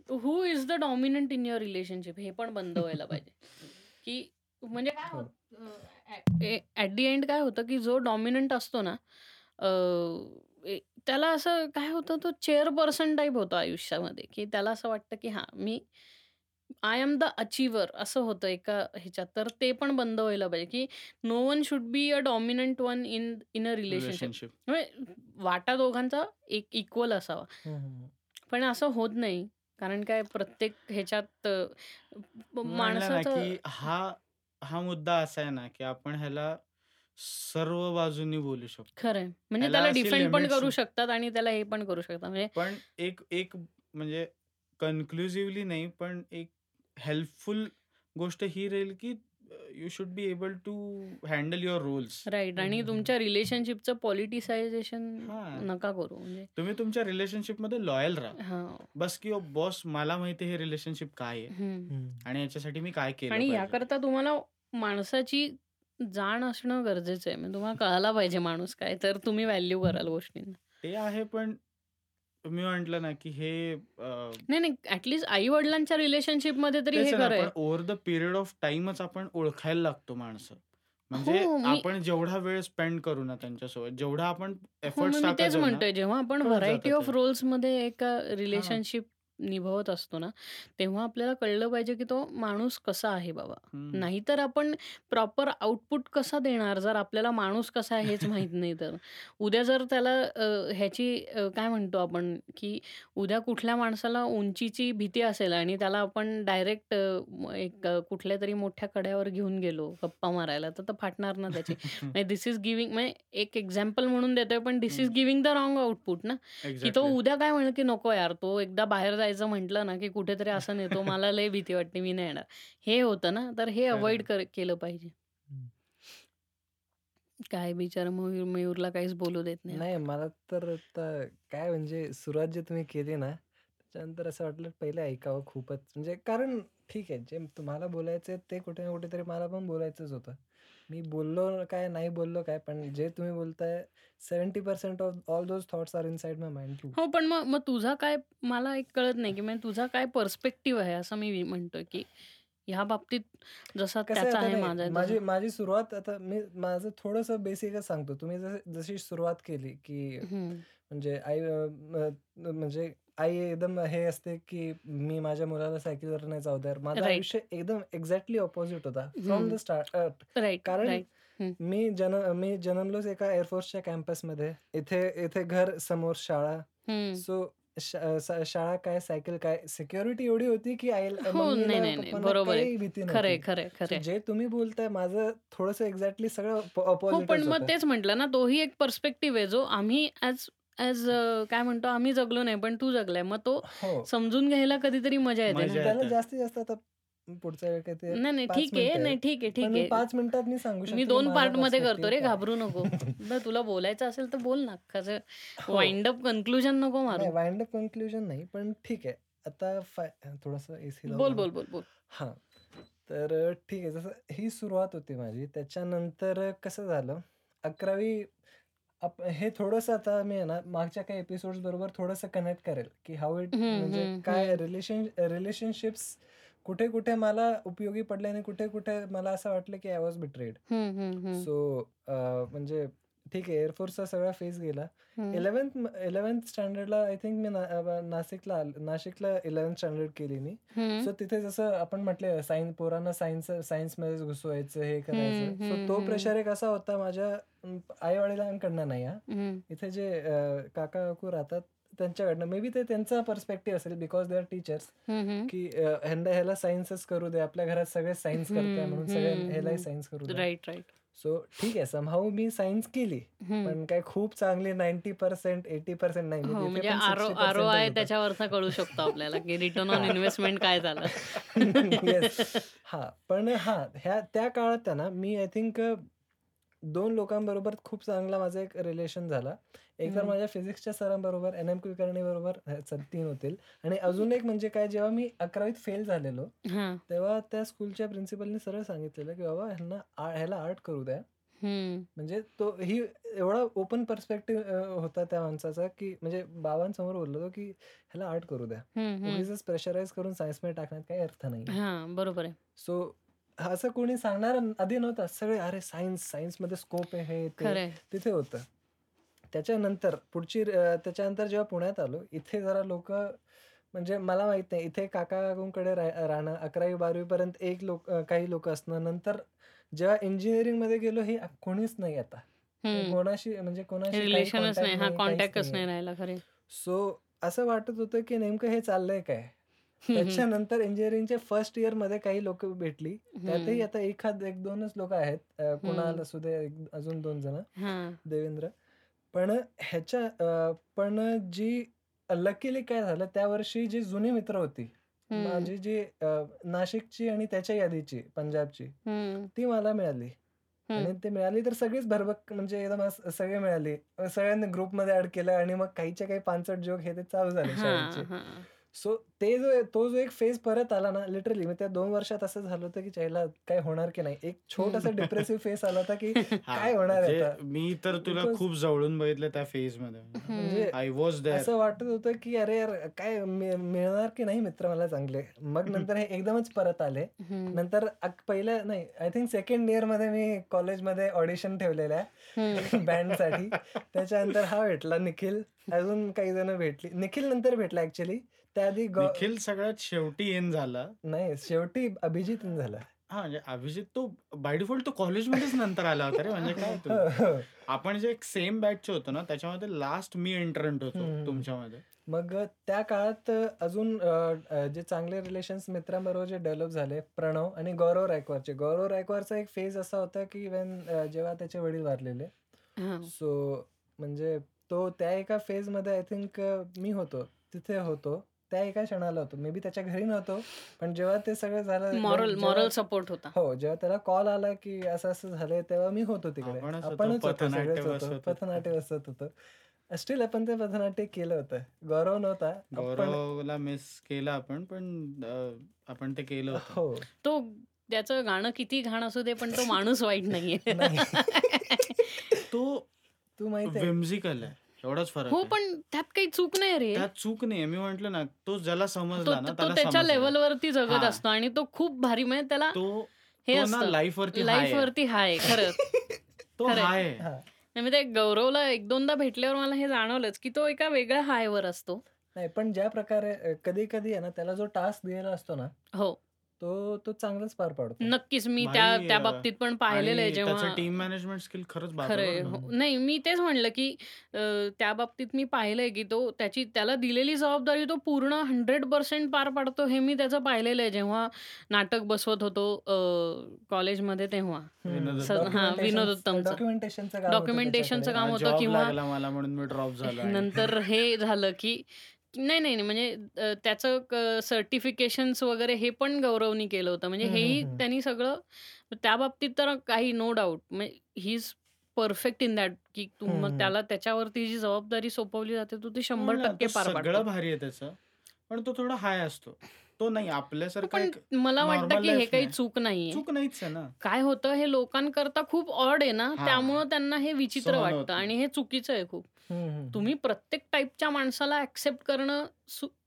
who is the dominant in your relationship हे पण बंद व्हायला पाहिजे. की म्हणजे काय हो. ॲट द एंड काय होतं, की जो डॉमिनंट असतो ना त्याला असं काय होतं तो चेअरपर्सन टाइप होतो आयुष्यामध्ये, की त्याला असं वाटतं, की हां, मी आय एम द अचीव्हर असं होतं एका ह्याच्यात. तर ते पण बंद व्हायला पाहिजे, की no one should be a dominant one in in a relationship. म्हणजे वाटा दोघांचा एक इक्वल असावा. पण असं होत नाही. कारण काय प्रत्येक ह्याच्यात माणसाचं हा हा मुद्दा असा आहे ना, की आपण ह्याला सर्व बाजूंनी बोलू शकतो. खरंय. म्हणजे ह्याला त्याला अशी डिफेंड पण लिमिट्स करू शकतात आणि त्याला हे पण करू शकतात. म्हणजे पण एक एक म्हणजे कन्क्लुसिव्हली नाही, पण एक हेल्पफुल गोष्ट ही राहील, की you should be able to handle your roles. Right hmm, आणि. तुमच्या रिलेशनशिपचं पॉलिटिसायझेशन. नका करू. म्हणजे तुम्ही तुमच्या रिलेशनशिपमध्ये लॉयल राहा. हां. बस की बॉस मला माहिती हे रिलेशनशिप काय आहे. आणि याच्यासाठी मी काय केलं आणि. याकरता तुम्हाला माणसाची जाण असणं गरजेचं आहे. म्हणजे तुम्हाला कळायला पाहिजे माणूस काय, तर तुम्ही व्हॅल्यू कराल गोष्टींना. ते आहे पण मी म्हटलं ना, की हे अ, नाही, नाही. ॲट आई-वडिलांच्या रिलेशनशिपमध्ये तरी तेच हे आहे ना, खरंय. पण ओव्हर द पिरियड ऑफ टाईमच आपण ओळखायला लागतो माणसं. म्हणजे हो, मी आपण जेवढा वेळ स्पेंड करू ना त्यांच्यासोबत, जेवढा आपण हो, एफर्ट्स मग मी तेच टाकत जाऊ ना, म्हणतोय. जेव्हा आपण कळत व्हरायटी जातं ऑफ ते. रोल्समध्ये एका हां. रिलेशनशिप निभवत असतो ना, तेव्हा आपल्याला कळलं पाहिजे, की तो माणूस कसा आहे बाबा. हं. नाहीतर आपण प्रॉपर आउटपुट कसा देणार जर आपल्याला माणूस कसा आहे हेच माहीत नाही तर. उद्या जर त्याला अ, ह्याची अ, काय म्हणतो आपण, की उद्या कुठल्या माणसाला उंचीची भीती असेल आणि त्याला आपण डायरेक्ट अ, एक अ, कुठल्यातरी मोठ्या कड्यावर घेऊन गेलो गप्पा मारायला, तर तर फाटणार ना त्याची. म्हणजे धिस इज गिव्हिंग म्हणजे एक एक्झाम्पल म्हणून देतोय, पण धिस इज हं. गिव्हिंग द रॉंग आउटपुट ना, की तो एक्झॅक्टली. उद्या काय म्हणेल, की नको यार, तो एकदा बाहेर जायचं म्हटलं ना, की कुठेतरी असं नेतो, मला लय भीती वाटते, मी नाही येणार. हे होतं ना, तर हे. कर केलं पाहिजे. काय बिचारा मयूर मयूरला काहीच बोलू देत नाही. मला तर काय म्हणजे सुरुवात जी तुम्ही केली ना, त्याच्यानंतर असं वाटलं पहिले ऐकावं खूपच. म्हणजे कारण ठीक आहे, जे तुम्हाला बोलायचंय ते कुठे ना कुठेतरी मला पण बोलायचंच होतं. मी बोललो काय, नाही बोललो काय, पण जे तुम्ही बोलताय 70% of all those thoughts are inside my mind. हो, पण मग मग तुझा काय मला एक कळत नाही, की म्हणजे तुझा काय पर्स्पेक्टिव्ह आहे असं मी म्हणतोय, की ह्या बाबतीत जसा त्याचा आहे, माझा माझी. माझी सुरुवात आता मी माझं थोडंसं बेसिकच सांगतो. तुम्ही जसं जशी सुरुवात केली, की. म्हणजे आई म्हणजे आई एकदम हे असते, की मी माझ्या मुलाला सायकलवर नाही जाऊ देणार. माझं. आयुष्य एकदम एक्झॅक्टली अपोझिट होता फ्रॉम. द स्टार्ट कारण. मी जन मी जन्मलोच एका एअर फोर्सच्या कॅम्पसमध्ये. इथे इथे घर, समोर शाळा. सो शाळा काय, सायकल काय, सिक्युरिटी एवढी होती की आई हो. नाही, मम्मीला, नाही, नाही. पप्पांना बरोबर आहे. भीती खरंय, नव्हती. खरंय, सो खरंय. जे तुम्ही बोलताय माझं थोडंसं एक्झॅक्टली सगळं हो, पण मग. तेच म्हटलं ना, तोही एक पर्स्पेक्टिव्ह आहे, जो आम्ही ॲज ॲज अ, काय म्हणतो, आम्ही जगलो नाही, पण तू जगलाय. मग तो हो. समजून घ्यायला कधीतरी मजा येते. त्याला. जास्तीत जास्त आता पुढच्या वेळी काय ते नाही, नाही. 5 ठीक आहे. नाही. ठीक आहे, ठीक आहे. 5 मिनिटात मी सांगू मी 2 माझा पार्टमध्ये करतो रे. घाबरू नको. तुला बोलायचं असेल तर बोल ना. कसं हो. वाइंड अप कन्क्लुजन नको नाही मारू. वाइंड अप कन्क्लुजन नाही, पण ठीक आहे. आता थोडंसं एसी बोल, का? बोल, बोल, बोल. हां. तर ठीक आहे. जसं ही सुरुवात होती माझी. त्याच्यानंतर कसं झालं 11वी आप हे थोडंसं आता मी ना, मागच्या काही एपिसोड्स बरोबर थोडंसं कनेक्ट करेल, की हाऊ इट म्हणजे काय. रिलेशन रिलेशनशिप्स कुठे-कुठे मला उपयोगी पडले आणि कुठे-कुठे मला असं वाटलं की आय वॉज बिट्रेड. सो म्हणजे ठीक आहे एअर फोर्सचा सगळा फेज गेला. 11th 11th स्टँडर्डला आय थिंक मी नाशिकला नाशिकला 11th स्टँडर्ड केली मी. सो तिथे जसं आपण म्हटलं सायन्स पोरांना सायन्स सायन्समध्येच घुसवायचं, हे करायचं. सो तो. प्रेशर एक असा होता माझ्या आई-वडिलांकडनं नाही हां. हं. इथे जे अ, काका-काकू राहतात त्यांच्याकडनं. मे बी ते त्यांचा पर्स्पेक्टिव्ह असेल बिकॉज दे आर टीचर्स, हं, हं. की ह्यांना ह्याला सायन्सच करू दे. आपल्या घरात सगळे सायन्स करताय हं, म्हणून सगळ्या हं, ह्यालाही हं. सायन्स करू द्या. Right, right. सो ठीक आहे समहाऊ मी सायन्स केली. हं. पण काय खूप चांगली 90% 80% नाही. मी हो, तिथे म्हणजे पण आर 60% आर-ओ-आय होता. त्याच्यावरनं कळू शकतो आपल्याला, की रिटर्न ऑन हां. इन्व्हेस्टमेंट काय झालं. हां. पण हां, ह्या त्या काळात ना, मी आय थिंक 2 लोकांबरोबर खूप चांगला माझा एक रिलेशन झाला. एक तर. माझ्या फिजिक्सच्या सरांबरोबर, एन. एम. कुलकर्णीबरोबर अ, चल 3 होतील. आणि अजून एक म्हणजे काय जेव्हा मी 11वीत फेल झालेलो. तेव्हा त्या स्कूलच्या प्रिन्सिपलनी सरळ सांगितलेलं, की "बाबा ह्यांना ह्याला आर्ट करू द्या." म्हणजे तो ही एवढा ओपन पर्स्पेक्टिव्ह होता त्या माणसाचा, की म्हणजे बाबांसमोर बोललो की "ह्याला आर्ट करू द्या. प्रेशराईज करून सायन्समध्ये टाकण्यात काही अर्थ नाही." हां, बरोबर आहे. सो असं कोणी सांगणारं आधी नव्हतं. सगळे अरे सायन्स, सायन्समध्ये स्कोप आहे हे. तिथे होतं. त्याच्यानंतर पुढची त्याच्यानंतर जेव्हा पुण्यात आलो, इथे जरा लोकं म्हणजे मला माहीत नाही इथे काका-काकूंकडे रा राहणं 11वी-12वी पर्यंत एक लोक काही लोकं असणं. नंतर जेव्हा इंजिनिअरिंगमध्ये गेलो हे कोणीच नाही आता. कोणाशी म्हणजे कोणाशी रिलेशनच नाही. नाही, काहीच कॉन्टॅक्टच नाहीये. नाही राहिला खरं आहे. सो असं वाटत होतं, की नेमकं हे चाललंय काय? त्याच्यानंतर इंजिनिअरिंगच्या फर्स्ट इयरमध्ये काही लोकं भेटली. त्यातही. आता एखाद 1-2च लोकं आहेत. कुणाल. असू दे, एक अजून 2 जण. देवेंद्र. पण ह्याच्या पण जी लकीली काय झालं त्या वर्षी जी जुनी मित्र होती. माझी जी नाशिकची आणि त्याच्या यादीची, पंजाबची. ती मला मिळाली. आणि. ते मिळाली तर सगळीच भरभक म्हणजे एकदम सगळे मिळाले. सगळ्यांनी ग्रुपमध्ये ॲड केलं आणि मग काहीच्या काही पानसट जोक हे ते चालू झाले. सो ते जो तो जो एक फेज परत आला ना, लिटरली मग त्या 2 वर्षात असं झालं होतं, की च्यायला काय होणार की नाही. एक छोटासा. डिप्रेसिव्ह फेज आला होता, की काय होणार आहे म्हणजे? मी तर तुला खूप जवळून बघितलं त्या फेजमध्ये. म्हणजे हं. I was. असं वाटत होतं, की अरे यार काय मिळणार की नाही मित्र मला चांगले. मग नंतर हे एकदमच परत आले. नंतर पहिलं नाही आय थिंक सेकंड इयरमध्ये मी कॉलेजमध्ये ऑडिशन ठेवलेल्या हं. बँडसाठी. त्याच्यानंतर हा भेटला निखिल. अजून काही जण भेटली. निखिल नंतर भेटला ॲक्चुअली. त्याआधी निखिल सगळ्यात शेवटी इन झाला. नाही शेवटी अभिजित इन झाला. हां, म्हणजे अभिजित तो बाय डिफॉल्ट तो कॉलेजमध्येच नंतर आला होता रे. म्हणजे काय हो, तू? हो. आपण जे एक सेम बॅचचे होतो ना, त्याच्यामध्ये लास्ट मी एंट्रंट होतो. तुमच्यामध्ये. मग त्या काळात अजून जे चांगले रिलेशन्स मित्रांबरोबर जे डेव्हलप झाले, प्रणव आणि गौरव रायकवारचे. गौरव रायकवारचा एक फेज असा होता, की वेन जेव्हा त्याचे वडील वारलेले. सो म्हणजे तो त्या एका फेजमध्ये आय थिंक मी होतो. तिथे होतो. त्या एका क्षणाला होतो. मे बी त्याच्या घरी नव्हतो. पण जेव्हा ते सगळं झालं मॉरल मॉरल सपोर्ट होता. हो, जेव्हा त्याला कॉल आला, की असं-असं झालंय, तेव्हा मी होतो तिकडे. आपणच होतो, पथनाट्य सगळेच होतो. पथनाट्य. स्टिल आपण ते पथनाट्य केलं होतं. गौरव नव्हता. गौरवला मिस केलं आपण, पण आपण ते केलं होतं. हो. तो त्याचं गाणं किती घाण असू दे, पण तो माणूस वाईट नाहीये. नाही. तो तू माहिती आहे व्हिम्सिकल आहे. एवढाच फरक हो, आहे. पण त्यात काही चूक नाही रे. त्यात चूक नाहीये. मी म्हटलं ना, तो ज्याला तो समजला ना, तो त्याला त्याच्या समजलं. लेव्हलवरती जगत हां. असतो आणि तो खूप भारी म्हणजे त्याला तो हे तो ना असतं लाईफवरती हाय आहे. लाईफवरती हाय खरंच. तो खरंय. हाय. हां. नाही म्हणजे गौरवला 1-2दा भेटल्यावर मला हे जाणवलंच, की तो एका वेगळ्या हायवर असतो. नाही, पण ज्या प्रकारे अ, कधी-कधी आहे ना, त्याला जो टास्क दिलेला असतो ना, हो. तो तो चांगलाच पार पाडतो. नक्कीच मी त्या त्या बाबतीत पण पाहिलेलं आहे जेव्हा त्याचं टीम मॅनेजमेंट स्किल खरंच बाप रे खरंय. बाप. हो. नाही मी तेच म्हणलं, की त्या बाबतीत मी पाहिलंय, की तो त्याची त्याला दिलेली जबाबदारी तो पूर्ण 100% पार पाडतो हे मी त्याचं पाहिलेलं आहे. जेव्हा नाटक बसवत होतो कॉलेजमध्ये तेव्हा. हं, विनोद उत्तमचं. डॉक्युमेंटेशनचं काम होतं डॉक्युमेंटेशनचं त्याच्याकडे. काम होतं जॉब किंवा लागला मला म्हणून मी ड्रॉप झालो आणि नंतर हे झालं, की नाही, नाही, नाही म्हणजे अ, त्याचं क सर्टिफिकेशन्स वगैरे हे पण गौरवनी केलं होतं. म्हणजे हं, हं, हेही हं. त्यांनी सगळं त्या बाबतीत तर काही नो डाउट म्हणजे he is perfect in that, की तुम हं. त्याला त्याच्यावरती जी जबाबदारी सोपवली जाते तो ती हो 100% तो पार सगळं पाडतो. भारी आहे त्याचं. पण तो थोडा हाय असतो. तो नाही आपल्यासारखा पण एक मला वाटतं, नॉर्मल की हे लाईफ काही नाही. चूक नाहीये. चूक नाहीच आहे ना. काय होतं हे लोकांकरता खूप ऑड आहे ना, हां. त्यामुळं त्यांना हे विचित्र सहन होत वाटतं नाही. आणि हे चुकीचं आहे खूप. तुम्ही प्रत्येक टाइपच्या माणसाला ॲक्सेप्ट करणं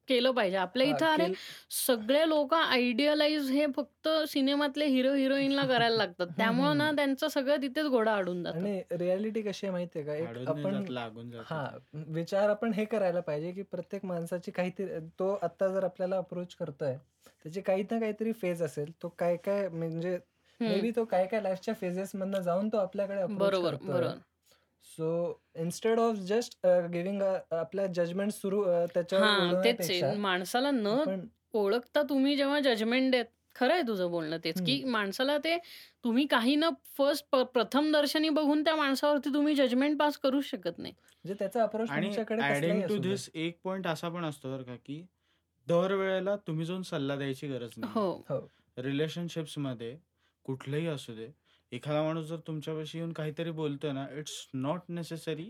केलं पाहिजे. आपल्या हां, इथं अरे सगळे लोकं आयडियलाइज हे फक्त सिनेमातले हिरो हिरोईनला करायला लागतात. त्यामुळं ना. त्यांचं सगळं तिथेच घोडा अडून जातं. आणि रिॲलिटी कशी आहे माहिती आहे का? एक आपण जात, लागून जातं हां. विचार आपण हे करायला पाहिजे, की प्रत्येक माणसाची काहीतरी तो आत्ता जर आपल्याला अप्रोच करतोय, त्याची काही ना काहीतरी फेज असेल. तो काय-काय म्हणजे मे. बी तो काय-काय लाईफच्या फेजेसमधनं जाऊन तो आपल्याकडे अप्रोच बरोबर. बरोबर. So instead of just giving uh, आपल्या जजमेंट सुरू त्याच्यावर. माणसाला न ओळखता तुम्ही जेव्हा जजमेंट देत खरं आहे तुझं बोलणं तेच. की माणसाला ते तुम्ही काही न फर्स्ट प्रथम दर्शनी बघून त्या माणसावरती तुम्ही जजमेंट पास करूच शकत नाही. म्हणजे त्याचा अप्रोच आणि टू एक पॉइंट असा पण असतो बरं का, की दरवेळेला तुम्ही जाऊन सल्ला द्यायची गरज नाही. हो. हो. रिलेशनशिप्समध्ये कुठलंही असू दे, एखादा माणूस जर तुमच्यापाशी येऊन काहीतरी बोलतोय ना, इट्स नॉट नेसेसरी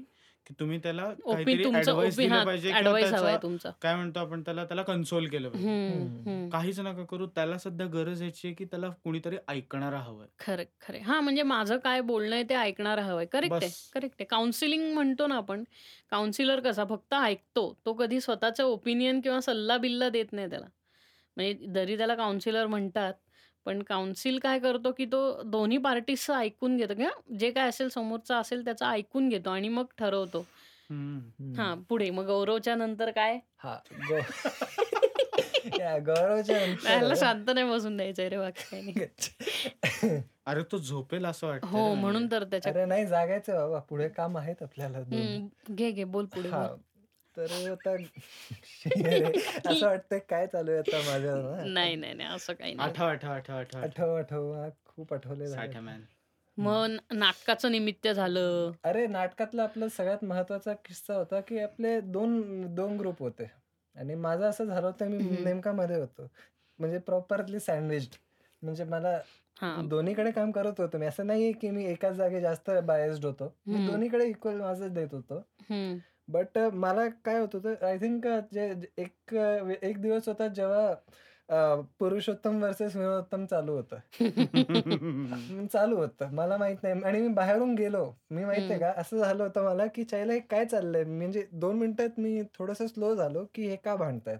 की तुम्ही त्याला ओपी काहीतरी तुमचं ॲडव्हाइस ओपी दिलं हां, पाहिजे किंवा ॲडव्हाइस हवाय त्याचा तुमचा. काय म्हणतो आपण त्याला त्याला कन्सोल केलं पाहिजे. हं, हं. हं. काहीच नका करू. त्याला सध्या गरज याची आहे, की त्याला कुणीतरी ऐकणारं हवंय. खरं खरं. हां, म्हणजे माझं काय बोलणं आहे ते ऐकणारं हवंय. करेक्ट आहे, बस. करेक्ट आहे. काउन्सिलिंग म्हणतो ना आपण, काउन्सिलर कसा फक्त ऐकतो. तो कधी स्वतःचं ओपिनियन किंवा सल्ला-बिल्ला देत नाही त्याला. म्हणजे जरी त्याला काउन्सिलर म्हणतात, पण काउन्सिल काय करतो, की तो दोन्ही पार्टीजचं ऐकून घेतो किंवा जे काय असेल समोरचा असेल त्याचं ऐकून घेतो आणि मग ठरवतो. हं. पुढे मग गौरवच्या नंतर काय? हां, गौरवच्या शांत नाही बसून द्यायचंय रे बाकी काही नाही. अरे तो झोपेल असं वाटतंय हो, म्हणून. तर त्याच्या अरे नाही जागायचं बाबा. पुढे काम आहेत आपल्याला 2. घे, घे. बोल पुढे. हां. तर आता असं वाटतंय काय चालू आहे आता माझ्या ना? नाही, नाही, नाही. असं काही नाही. आठव, आठव, आठव, आठव, आठव. आठव. हां, खूप आठवले झाले. साठा मॅन. मग नाटकाचं निमित्त झालं. अरे नाटकातला आपला सगळ्यात महत्त्वाचा किस्सा होता, की आपले 2 2 ग्रुप होते आणि माझं असं झालं होतं मी. नेमका मध्ये होतो. म्हणजे प्रॉपरली सँडविच्ड. म्हणजे मला हां. दोन्हीकडे काम करत होतो मी. असं नाहीये, की मी एकाच जागी जास्त बायस्ड होतो. मी. दोन्हीकडे इक्वल माझं देत होतो. बट मला काय होत होतं आय थिंक जे एक एक दिवस होता जेव्हा पुरुषोत्तम व्हर्सेस विनोदोत्तम चालू होतं. चालू होतं. मला माहीत नाही आणि मी बाहेरून गेलो. मी माहिती आहे हं. का असं झालं होतं मला, की "च्यायला हे काय चाललंय?" म्हणजे 2 मिनिटात मी थोडंसं स्लो झालो, की हे का भांडतायत?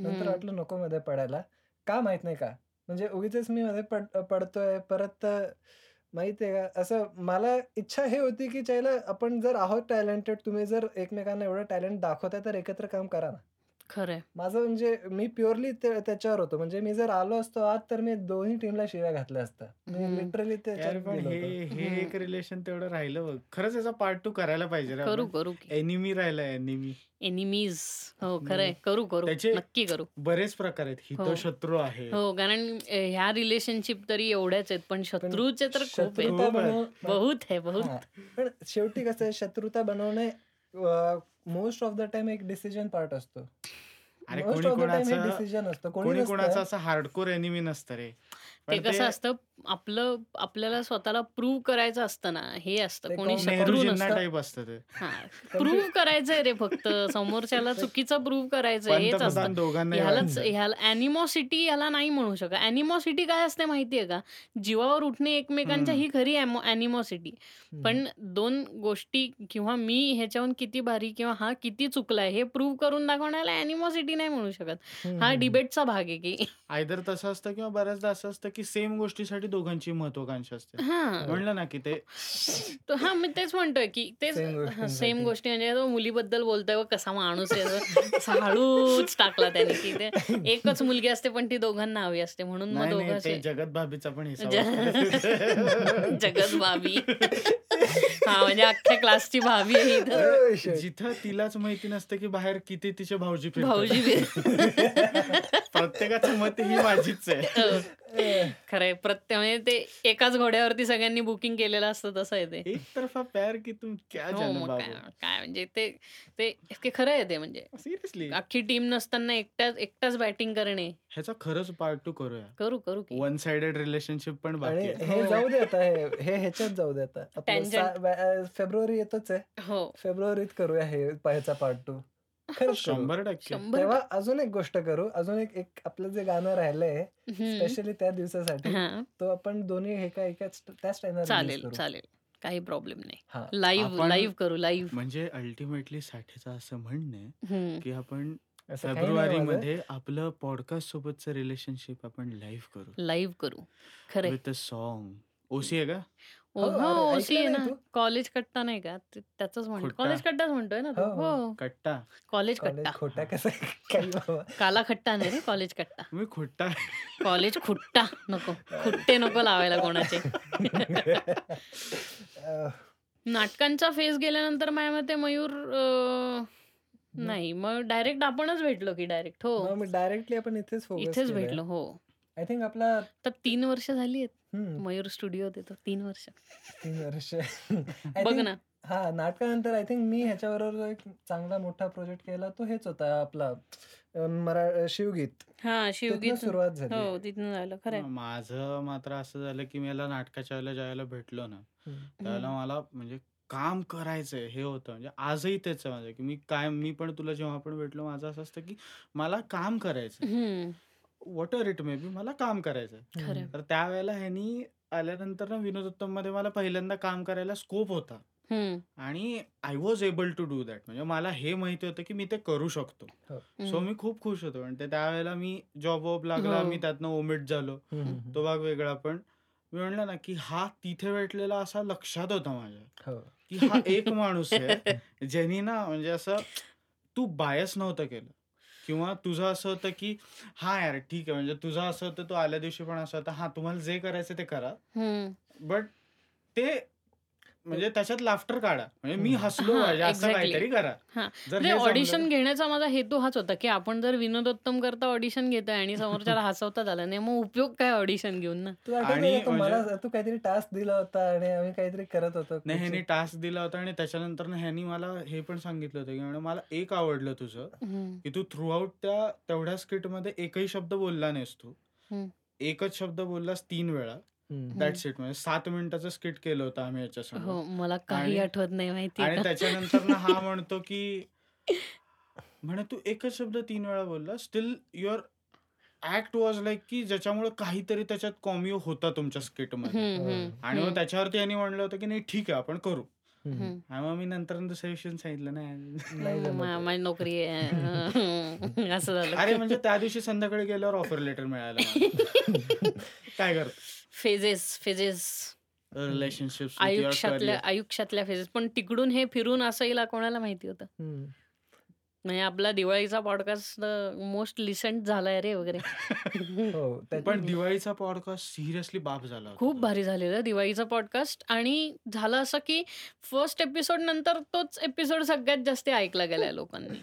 नंतर. वाटलं नको मध्ये पडायला. का माहीत नाही का? म्हणजे उगीचच मी मध्ये पड पडतोय. परत माहिती आहे का असं मला इच्छा हे होती, की "च्यायला आपण जर आहोत टॅलेंटेड, तुम्ही जर एकमेकांना एवढं टॅलेंट दाखवताय तर एकत्र काम करा ना." खरं आहे. माझं म्हणजे मी प्युअरली ते त्याच्यावर होतो. म्हणजे मी जर आलो असतो आत तर मी दोन्ही टीमला शिव्या घातल्या असत्या. मी हं. लिटरली हे. हे हं. एक रिलेशन तेवढं राहिलं बघ. खरंच याचा पार्ट 2 करायला पाहिजे करू. करू की. एनिमी राहिलाय एनिमी. एनिमीज. हो, खरं आहे. करू, करू. त्याचे नक्की करू. बरेच प्रकार आहेत. हो. हितशत्रू आहे. हो, कारण ह्या रिलेशनशिप तरी एवढ्याच आहेत. पण शत्रूचे तर खूप आहेत. बहुत है, बहुत. हां. पण शेवटी कसं आहे शत्रुता बनवणे मोस्ट ऑफ द टाईम एक डिसिजन पार्ट असतो. अरे कोणी कोणाचं डिसिजन असतं. कोणी कोणी कोणाचं. असं हार्डकोर एनिमी नसतं रे. ते कसं असतं आपलं आपल्याला स्वतःला प्रूव्ह करायचं असतं ना, हे असतं. कोणी शत्रू नसतं. प्रूव्ह करायचंय रे फक्त. समोरच्याला चुकीचं प्रूव्ह करायचंय हेच असतं. ह्यालाच. ह्याला ॲनिमॉसिटी ह्याला नाही म्हणू शकत. ॲनिमॉसिटी काय असते माहिती आहे का? जीवावर उठणे एकमेकांच्या हं. खरी. हं. पण 2 गोष्टी किंवा मी ह्याच्याहून किती भारी किंवा हा किती चुकलाय हे प्रूव्ह करून दाखवण्याला पर्सनॅलिटी नाही म्हणू शकत हं. डिबेटचा भाग आहे की आयदर तसं असतं किंवा बऱ्याचदा असं असतं की सेम गोष्टीसाठी दोघांची महत्वाकांक्षा असते हा म्हणलं ना की ते तो हा मी तेच म्हणतोय की तेच Same सेम. गोष्टी म्हणजे तो मुलीबद्दल बोलतोय व कसा माणूस आहे. असा हळूच टाकला त्याने की ते एकच मुलगी असते पण ती दोघांना हवी असते म्हणून मग नाही दोघं नाही ते असे जगत भाभीचा पण जगत भाभी हा म्हणजे अख्ख्या क्लासची भाभी आहे. जिथं तिलाच माहिती नसतं की बाहेर किती तिचे भाऊजी. भाऊजी प्रत्येकाचं मत ही माझीच आहे. हो. खरंय. प्रत्येक म्हणजे ते एकाच घोड्यावरती सगळ्यांनी बुकिंग केलेलं असतं तसं आहे ते. एक तरफा प्यार की तुम क्या हो काय म्हणजे ते ते खरं आहे ते म्हणजे. सिरियसली अख्खी टीम नसताना एकट्याच एकटाच बॅटिंग करणे. ह्याचा खरंच पार्ट टू करूया. करू करू की. वन साइडेड रिलेशनशिप पण बाकी आणि आहे. हे हो. जाऊ दे आता हे हे ह्याच्यात जाऊ दे आता. फेब्रुवारी येतोच आहे. हो. फेब्रुवारीत करूया हे ह्याचा पार्ट टू खरंच करू. शंभर टक्के. तेव्हा अजून एक गोष्ट करू. अजून एक एक आपलं जे गाणं राहिलंय. स्पेशली त्या दिवसासाठी तो आपण दोन्ही हे का एकाच त्याच टाइमला चालेल चालेल. काही प्रॉब्लेम नाही. लाईव्ह लाईव्ह करू लाईव्ह म्हणजे अल्टिमेटली साठेचं असं म्हणणं की आपण फेब्रुवारी. मध्ये आपलं पॉडकास्ट सोबतचं रिलेशनशिप आपण लाईव्ह करू. लाईव्ह करू. खरंय. विथ अ सॉन्ग ओसी आहे का? हो, हो अरे, ओसी ऐकलं आहे नाही ना. तू? कॉलेज कट्टा नाही का? ते- त्याच म्हणतो खुट्टा. कॉलेज कट्टाच म्हणतोय ना तू? हो, हो. हो. कट्टा. कॉलेज कॉलेज कट्टा. खोटा कसं काही बाबा. काला खट्टा नाही रे कॉलेज कट्टा. मी खुट्टा कॉलेज खुट्टा नको. खुट्टे नको लावायला कोणाचे. अं, नाटकांचा फेज गेल्यानंतर माझ्या मते मयूर अं, नाही. मग डायरेक्ट आपणच भेटलो की डायरेक्ट. हो. मग डायरेक्टली आपण इथेच फोकस इथेच भेटलो हो. आय थिंक आपला तर तीन वर्ष झाली आहेत. मयूर स्टुडिओ देतो तीन वर्ष. तीन वर्ष. I बघ think- ना. हा नाटकानंतर आय थिंक मी ह्याच्याबरोबर जो एक चांगला मोठा प्रोजेक्ट केला तो हेच होता आपला मरा शिवगीत. हा शिवगीत. सुरुवात झाली. हो तिथनं झालं खरंय माझं मात्र असं झालं की मला नाटकाच्या वेळेला ज्यावेळेला भेटलो ना. त्यावेळेला मला म्हणजे काम करायचंय हे होतं. म्हणजे आजही तेच आहे माझं की मी काय मी पण तुला जेव्हा पण भेटलो माझं असं असतं की मला काम करायचं hmm, whatever it may be मला काम करायचं तर त्यावेळेला ह्यांनी आल्यानंतर ना विनोद उत्तममध्ये मला पहिल्यांदा काम करायला स्कोप होता. हम्म, आणि I was able to do that म्हणजे मला हे माहिती होतं की मी ते करू शकतो. सो हम्म. मी खूप खुश होतो. आणि ते त्यावेळेला मी जॉब वॉब लागला हो. मी त्यातनं ओमिट झालो. हम्म, हम्म, तो भाग वेगळा. पण मी म्हणलं ना की हा तिथे भेटलेला असा लक्षात होता माझ्या. हो. की हा एक माणूस आहे ज्यांनी ना म्हणजे असं तू बायस नव्हतं केलं. किंवा तुझं असं होतं की हा यार ठीक आहे म्हणजे तुझं असं होतं तू आल्या दिवशी पण असं होतं हा तुम्हाला जे करायचं ते करा हम्म. बट ते म्हणजे त्याच्यात लाफ्टर काढा. म्हणजे मी. हसलो हा, पाहिजे असं. काहीतरी करा. हा. जर म्हणजे हे ऑडिशन घेण्याचा माझा हेतू हाच होता की आपण जर विनोदोत्तम करता ऑडिशन घेतोय आणि समोरच्याला हसवता झालं नाही मग उपयोग काय ऑडिशन घेऊन ना? तू म्हणजे- मला तू काहीतरी टास्क दिला होता आणि आम्ही काहीतरी करत होतो नाही ह्यानी टास्क दिला होता आणि त्याच्यानंतर ना ह्यानी मला हे पण सांगितलं होतं की मला एक आवडलं तुझं की तू थ्रू आउट त्या तेवढ्या स्किटमध्ये एकही शब्द बोलला नाहीस तू. एकच शब्द बोललास तीन वेळा. हम्म. दॅट्स इट म्हणजे सात मिनिटाचं स्किट केलं होतं आम्ही याच्यासमोर हो मला काही आणि- आठवत नाही माहिती आणि का? त्याच्यानंतर ना हा म्हणतो की म्हणे तू एकच शब्द तीन वेळा बोलला still your act was like की ज्याच्यामुळे काहीतरी त्याच्यात कॉमिओ होता तुमच्या स्किटमध्ये हम्म, हम्म, आणि मग हम्म, त्याच्यावरती यांनी म्हणलं होतं की नाही ठीक आहे आपण करू हम्म. हम्म. आणि मग मी नंतर दुसऱ्या दिवशी सांगितलं नाही नाही जमत मा- आहे. माझी नोकरी आहे असं झालं अरे म्हणजे त्या दिवशी संध्याकाळी गेल्यावर ऑफर लेटर मिळालं मला. काय कर फेजेस फेजेस रिलेशनशिप आयुष्यातल्या आयुष्यातल्या फेजेस पण तिकडून हे फिरून असं येईल कोणाला माहिती होतं हम्म. म्हणजे आपला दिवाळीचा पॉडकास्ट मोस्ट लिसंट झालाय रे वगैरे हो पण दिवाळीचा पॉडकास्ट सिरियसली बाप झाला खूप. भारी झालेलं दिवाळीचा पॉडकास्ट आणि झालं असं की फर्स्ट एपिसोड नंतर तोच एपिसोड सगळ्यात जास्त ऐकला गेलाय लोकांनी.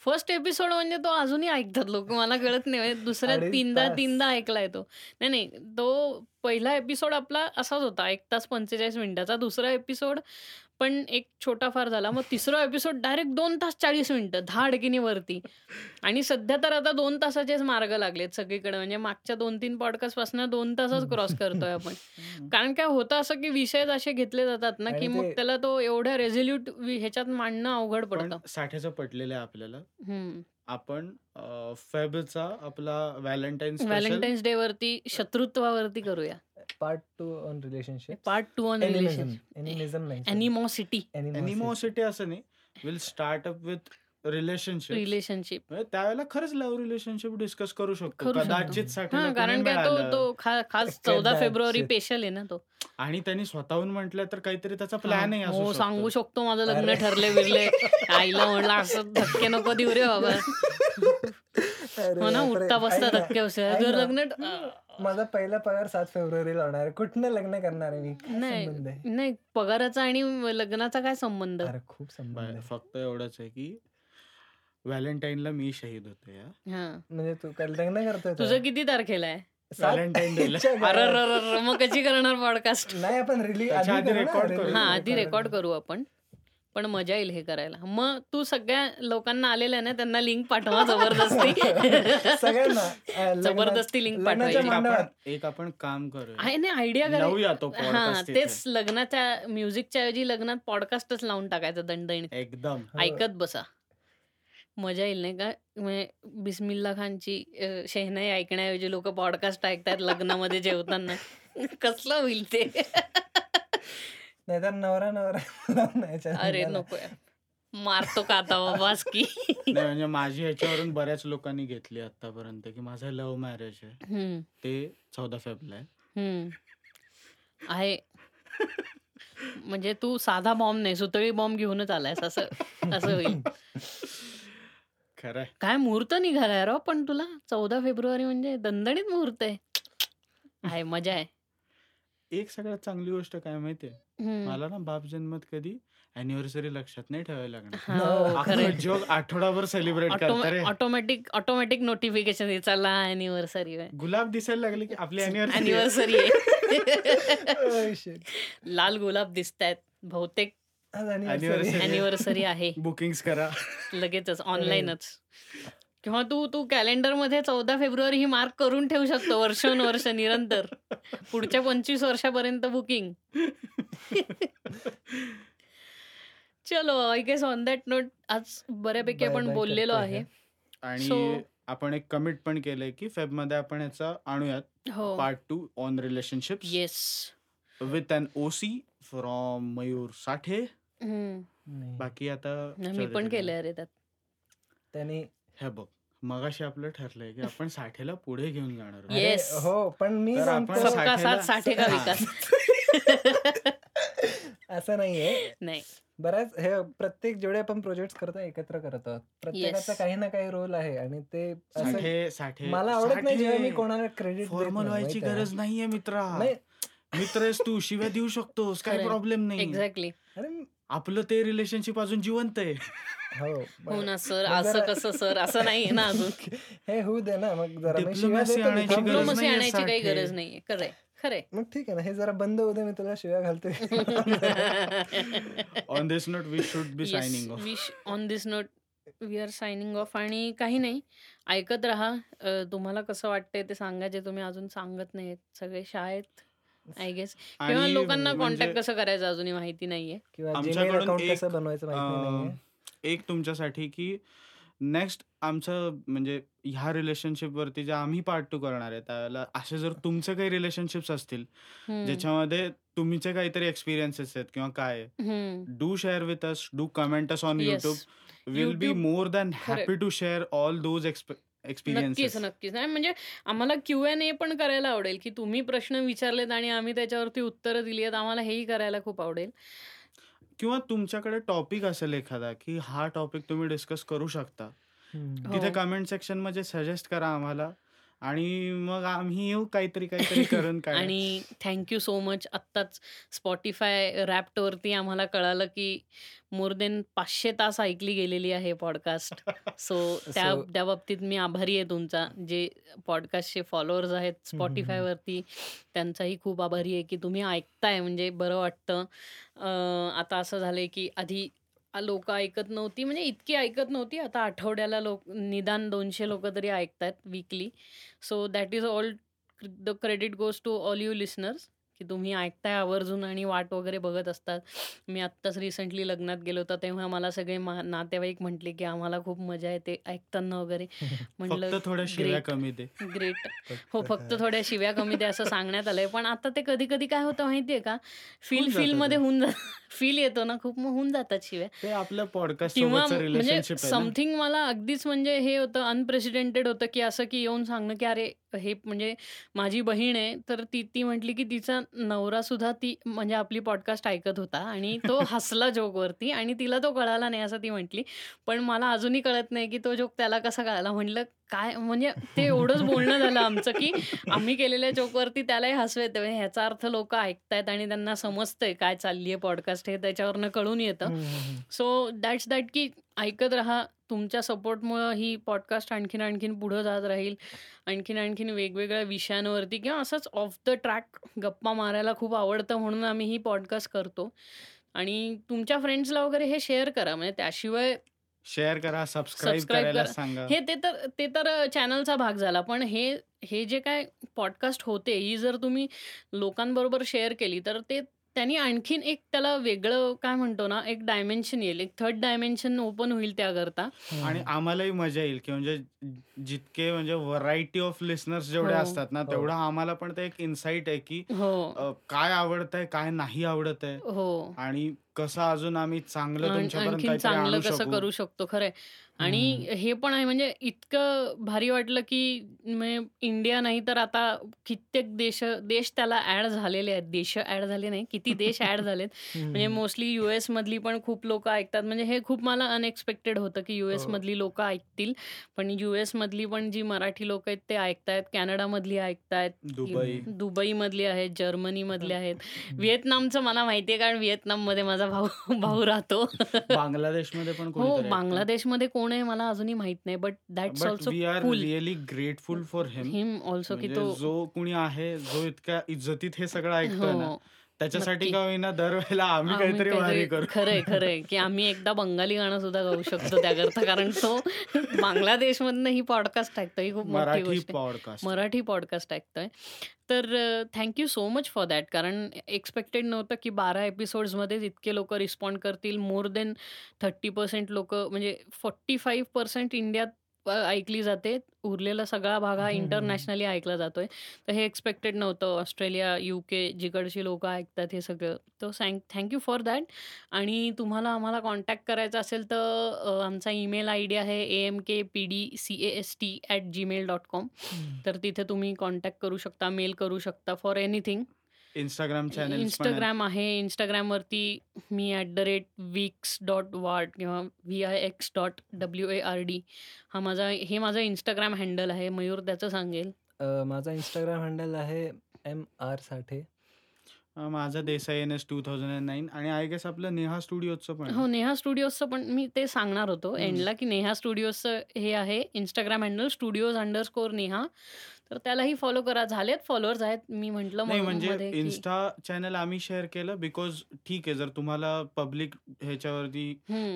फर्स्ट एपिसोड म्हणजे तो अजूनही ऐकतात लोक. मला कळत नाही. म्हणजे दुसऱ्या तीनदा. तीनदा ऐकलाय तो. नाही नाही. तो पहिला एपिसोड आपला असाच होता. एक तास पंचेचाळीस मिनिटाचा. दुसरा एपिसोड पण एक छोटा फार झाला. मग तिसरा एपिसोड डायरेक्ट दोन तास चाळीस मिनिटं दहा अडकिनी वरती. आणि सध्या तर आता दोन तासाचेच मार्ग लागलेत सगळीकडे. म्हणजे मागच्या दोन तीन पॉडकास्टपासून दोन तासच क्रॉस करतोय आपण. कारण काय होतं असं की विषय असे घेतले जातात ना की मग त्याला तो एवढ्या रेझोल्यूट ह्याच्यात मांडणं अवघड पडतं. साठ्याचं पडलेलं आहे आपल्याला. आपण फेबचा आपला व्हॅलेंटाईन स्पेशल व्हॅलेंटाईन्स डे वरती शत्रुत्वावरती करूया. Part two on relationship part two on relation animism नाही अॅनिमॉसिटी. एनिमोसिटी असं नाही. Will start up with relationship relationship त्यावेळेला खरंच लव्ह रिलेशनशिप डिस्कस करू शकतो. कदाचित साठी हा कारण काय तो तो खा- खास चौदा. फेब्रुवारी स्पेशल आहे ना तो. आणि त्यांनी स्वतःहून म्हटलं तर काहीतरी त्याचा प्लॅनही हा, असू हो सांगू शकतो माझं लग्न. ठरले बिरले आईला म्हणलं असं धक्के नको देऊ रे बाबा. हो ना. उठता बसता धक्के जर. लग्न माझा पहिला पगार सात फेब्रुवारीला होणार आहे. कुठनं लग्न करणार आहे मी? नाही आहे? नाही पगाराचा आणि लग्नाचा काय संबंध? अरे खूप संबंध आहे. फक्त एवढंच आहे की व्हॅलेंटाईनला मी शहीद होतो हा. म्हणजे तू काय लग्न करतोय? तुझं किती तारखेला आहे? सात? व्हॅलेंटाईन डेला. च्या मग कशी करणार पॉडकास्ट नाही आपण रिलीज त्याच्या आधी record करू. हा आधी रेकॉर्ड करू आपण. पण मजा येईल हे करायला. मग तू सगळ्या लोकांना आलेल्या ना त्यांना लिंक पाठवा जबरदस्ती. सगळ्यांना अं, लग्नात- जबरदस्ती लिंक लग्नाच्या पाठवायची. एक. आपण एक आपण काम करूया. आहे ना आयडिया लावूया तो हा podcast. तेच लग्नाच्या म्युझिकच्या ऐवजी लग्नात पॉडकास्टच लावून टाकायचं दणदणीत. एकदम. हो. ऐकत बसा. मजा येईल नाही का? म्हणजे बिस्मिल्ला खानची अं, शेहनाई ऐकण्याऐवजी लोक पॉडकास्ट ऐकतात लग्नामध्ये जेवताना. कसलं होईल ते? नाहीतर नवरा नवरा अरे. नको मारतो का आता बाबास की? नाही म्हणजे माझी ह्याच्यावरून बऱ्याच लोकांनी घेतली आतापर्यंत की माझं लव्ह मॅरेज आहे. ते चौदा फेब्रुवारी. आहे. म्हणजे तू साधा बॉम्ब नाही सुतळी बॉम्ब घेऊनच आलायस असं असं होईल. खरंय. काय मुहूर्त निघालाय राव पण तुला? चौदा फेब्रुवारी म्हणजे दणदणीत मुहूर्त आहे. आहे मजा आहे. एक सगळ्यात चांगली गोष्ट काय माहितीये. मला ना बाप जन्मत कधी अॅनिव्हर्सरी लक्षात नाही ठेवायला लागणार. हो, खरंय. अख्खं जग आठवडाभर सेलिब्रेट करतं रे. ऑटोमॅटिक ऑटोमॅटिक नोटिफिकेशन चला अॅनिव्हर्सरी आहे. गुलाब दिसायला लागले की आपली अॅनिव्हर्सरी अॅनिव्हर्सरी आहे. Oh. लाल गुलाब दिसत आहेत बहुतेक. अॅनिव्हर्सरी आहे. बुकिंग करा. लगेचच ऑनलाईनच किंवा तू तू कॅलेंडरमध्ये चौदा फेब्रुवारी ही मार्क करून ठेवू शकतो वर्षानुवर्ष निरंतर. पुढच्या पंचवीस वर्षापर्यंत बुकिंग चलो I guess on that note आज बऱ्यापैकी आपण बोललेलो आहे. आणि आपण एक कमिट पण केलंय की फेबमध्ये आपण याचा आणूयात. हो. Part two on relationship yes with an OC from Mayur Sathe. नाही. बाकी आता मी पण रे. केलंय अरे त्यात त्यांनी हे बघ मगाशी आपलं ठरलंय की आपण साठेला पुढे घेऊन जाणार आहोत. अरे, Yes. हो पण मी तर आपण सांगतो सबका साथ साठे का हा. विकास असं नाहीये नाही बऱ्याच हे प्रत्येक जेवढे आपण प्रोजेक्ट करतो एकत्र करत आहोत प्रत्येकाचा Yes. काही ना काही रोल आहे आणि ते असं साठे साठे मला आवडत नाही जेव्हा मी कोणाला क्रेडिट फॉर्मल व्हायची गरज नाहीये मित्रा नाही मित्र आहेस तू शिव्या देऊ शकतोस काही खरंय. प्रॉब्लेम नाही एक्झॅक्टली अरे आपलं ते रिलेशनशिप अजून जिवंत आहे. हो हो ना सर. असं कसं सर? असं नाहीये ना अजून. हे होऊ दे ना मग डिप्लोमसी आणायची काही. गरज नाहीये. खरंय खरंय. मग ठीक आहे ना हे जरा बंद होऊ दे मी तुला शिव्या घालतोय. On this note we should be signing off wish on this note we are signing off आणि काही नाही. ऐकत राहा. तुम्हाला कसं वाटतंय ते सांगा जे तुम्ही अजून सांगत नाहीत सगळे शाळेत आय गेस किंवा आणि लोकांना म्हणजे कॉन्टॅक्ट कसं करायचं अजूनही माहिती नाहीये किंवा आमच्याकडून अकाउंट एक, कसं बनवायचं माहिती नाहीये अं, एक तुमच्यासाठी की नेक्स्ट आमचं म्हणजे ह्या रिलेशनशिप वरती जे आम्ही पार्ट टू करणार आहे त्यावेळेला असे जर तुमचे काही रिलेशनशिप्स असतील हम्म, ज्याच्यामध्ये तुमचे काहीतरी एक्सपिरियन्सेस आहेत किंवा काय हम्म. Do share with us do comment us on Yes. YouTube will be YouTube- more than. Happy to share all those नक्कीच नक्कीच. नाही म्हणजे आम्हाला क्यू एन ए पण करायला आवडेल की तुम्ही प्रश्न विचारलेत आणि आम्ही त्याच्यावरती उत्तरं दिली आहेत आम्हाला हेही करायला खूप आवडेल. किंवा तुमच्याकडे टॉपिक असेल एखादा की हा टॉपिक तुम्ही डिस्कस करू शकता. हो. तिथे कमेंट सेक्शनमध्ये सजेस्ट करा आम्हाला. आणि मग आम्ही येऊ काहीतरी काहीतरी करून काय आणि थँक्यू सो मच आत्ताच स्पॉटीफाय रॅप्टवरती आम्हाला कळालं की मोर देन पाचशे तास ऐकली गेलेली आहे पॉडकास्ट सो त्या त्या बाबतीत मी आभारी आहे तुमचा. जे पॉडकास्टचे फॉलोअर्स आहेत स्पॉटीफायवरती त्यांचाही खूप आभारी आहे की तुम्ही ऐकताय. म्हणजे बरं वाटतं. आता असं झालंय की आधी लोक ऐकत नव्हती. म्हणजे इतकी ऐकत नव्हती. आता आठवड्याला लोक निदान दोनशे लोक तरी ऐकतात weekly so that is all the credit goes to all you listeners की तुम्ही ऐकताय आवर्जून आणि वाट वगैरे बघत असतात. मी आत्ताच रिसेंटली लग्नात गेलो होतो, तेव्हा मला सगळे मा नातेवाईक म्हटले, की "आम्हाला खूप मजा येते ऐकताना वगैरे." म्हटलं फक्त थोड्या शिव्या कमी दे. ग्रेट. हो, फक्त. थोड्या शिव्या कमी द्या असं सांगण्यात आलंय. पण आता ते कधी-कधी काय होतं माहिती आहे का? फील फीलमध्ये ते. होऊन फील येतो ना खूप, मग होऊन जातात शिव्या. आपलं पॉडकास्ट किंवा म्हणजे. समथिंग मला अगदीच म्हणजे हे होतं अनप्रेसिडेंटेड होतं, की असं की येऊन सांगणं, की "अरे, हे म्हणजे माझी बहीण आहे." तर ती ती म्हटली, की तिचा नवरासुद्धा ती म्हणजे आपली पॉडकास्ट ऐकत होता आणि तो हसला जोकवरती आणि तिला तो कळाला नाही असं ती म्हटली. पण मला अजूनही कळत नाही, की तो जोक त्याला कसा कळाला. म्हटलं काय म्हणजे ते एवढंच बोलणं झालं आमचं, की आम्ही केलेल्या जोकवरती त्यालाही हसू येतं. म्हणजे ह्याचा अर्थ लोकं ऐकतायत आणि त्यांना समजतंय काय चालली आहे पॉडकास्ट हे त्याच्यावरनं कळून येतं. सो दॅट्स दॅट की ऐकत राहा. तुमच्या सपोर्टमुळं ही पॉडकास्ट आणखीन, आणखीन पुढं जात राहील. आणखीन, आणखीन वेगवेगळ्या विषयांवरती किंवा असंच ऑफ द ट्रॅक गप्पा मारायला खूप आवडतं म्हणून आम्ही ही पॉडकास्ट करतो. आणि तुमच्या फ्रेंड्सला वगैरे हे शेअर करा. म्हणजे त्याशिवाय शेअर करा, सबस्क्राईब करायला करा. सांगा. हे ते तर ते तर चॅनलचा भाग झाला. पण हे हे जे काय पॉडकास्ट होते, ही जर तुम्ही लोकांबरोबर शेअर केली, तर ते त्यांनी आणखीन एक त्याला वेगळं काय म्हणतो ना, एक डायमेन्शन येईल. एक थर्ड डायमेन्शन ओपन होईल त्याकरता. आणि हं. आम्हालाही मजा येईल, की म्हणजे जितके म्हणजे व्हरायटी ऑफ लिसनर्स जेवढे हो. असतात ना, हो. तेवढं आम्हाला पण ते एक इन्साईट आहे, की हो. काय आवडतंय, काय नाही आवडतंय हो. आणि कसं अजून आम्ही चांगलं तुमच्यापर्यंत चांगलं कसं. करू शकतो खरं आहे. आणि हं. पण आहे म्हणजे इतकं भारी वाटलं, की म्हणजे इंडिया नाही तर आता कित्येक देश देश त्याला ॲड झालेले आहेत. देश ॲड झाले नाही, किती देश ॲड झालेत. म्हणजे. मोस्टली यूएसमधली पण खूप लोकं ऐकतात. म्हणजे हे खूप मला अनएक्सपेक्टेड होतं, की हो. यूएसमधली लोकं ऐकतील. पण यूएसमधली पण जी मराठी लोकं आहेत ते ऐकतायत. कॅनडामधली ऐकतायत. दुबई. दुबईमधली आहेत, जर्मनीमधले हं. आहेत. व्हिएतनामचं मला माहिती आहे कारण व्हिएतनाममध्ये माझा भाऊ भाऊ राहतो. बांगलादेशमध्ये पण हो. बांगलादेशमध्ये कोण आहे मला अजूनही माहीत नाही. But that's also we are. Really grateful for him. Him also की म्हणजे तो जो कुणी आहे, जो इतक्या इज्जतीत हे सगळं हो. त्याच्यासाठी. का होईना दरवेळेला आम्ही आम्ही काहीतरी भारी काहीतरी करू. खरं आहे, खरं आहे, की आम्ही एकदा बंगाली गाणं सुद्धा गाऊ शकतो त्याकरता. कारण तो बांगलादेशमधनं ही पॉडकास्ट ऐकतो. ही खूप मोठी मराठी गोष्ट आहे. पॉडकास्ट. मराठी पॉडकास्ट ऐकतोय. तर अ, thank you so much for that. कारण एक्स्पेक्टेड नव्हतं, की 12 एपिसोड्समध्येच इतके लोकं रिस्पॉन्ड करतील. मोर दॅन 30% लोकं म्हणजे 45% इंडियात अ, ऐकली जाते. उरलेला सगळा भाग हा. इंटरनॅशनली ऐकला जातोय. तर हे एक्स्पेक्टेड नव्हतं. ऑस्ट्रेलिया, यूके जिकडची लोकं ऐकतात हे सगळं. तर सँक थँक यू फॉर दॅट. आणि तुम्हाला आम्हाला कॉन्टॅक्ट करायचा असेल तर आमचा ईमेल आयडी आहे amkpdcast@gmail.com. हं. तर तिथे तुम्ही कॉन्टॅक्ट करू शकता, मेल करू शकता फॉर एनिथिंग. पण आहेत. Instagram आहे. Instagramवरती मी @viks.ward किंवा vix.ward हा माझा हे माझं Instagram हँडल आहे. मयूर त्याचं सांगेल. अ, माझा Instagram हँडल आहे एम.आर. साठे. अ, माझं देसाई एन.एस. 2009 आणि आय गेस आपलं नेहा स्टुडिओजचं पण हो. नेहा स्टुडिओजचं पण मी ते सांगणार होतो. एंडला, की नेहा स्टुडिओजचं हे आहे Instagram handle studios underscore Neha. तर त्यालाही फॉलो करा. झालेत फॉलोअर्स आहेत. मी म्हटलं म्हणजे Insta चॅनल आम्ही शेअर केलं बिकॉज ठीक आहे, जर तुम्हाला पब्लिक ह्याच्यावरती.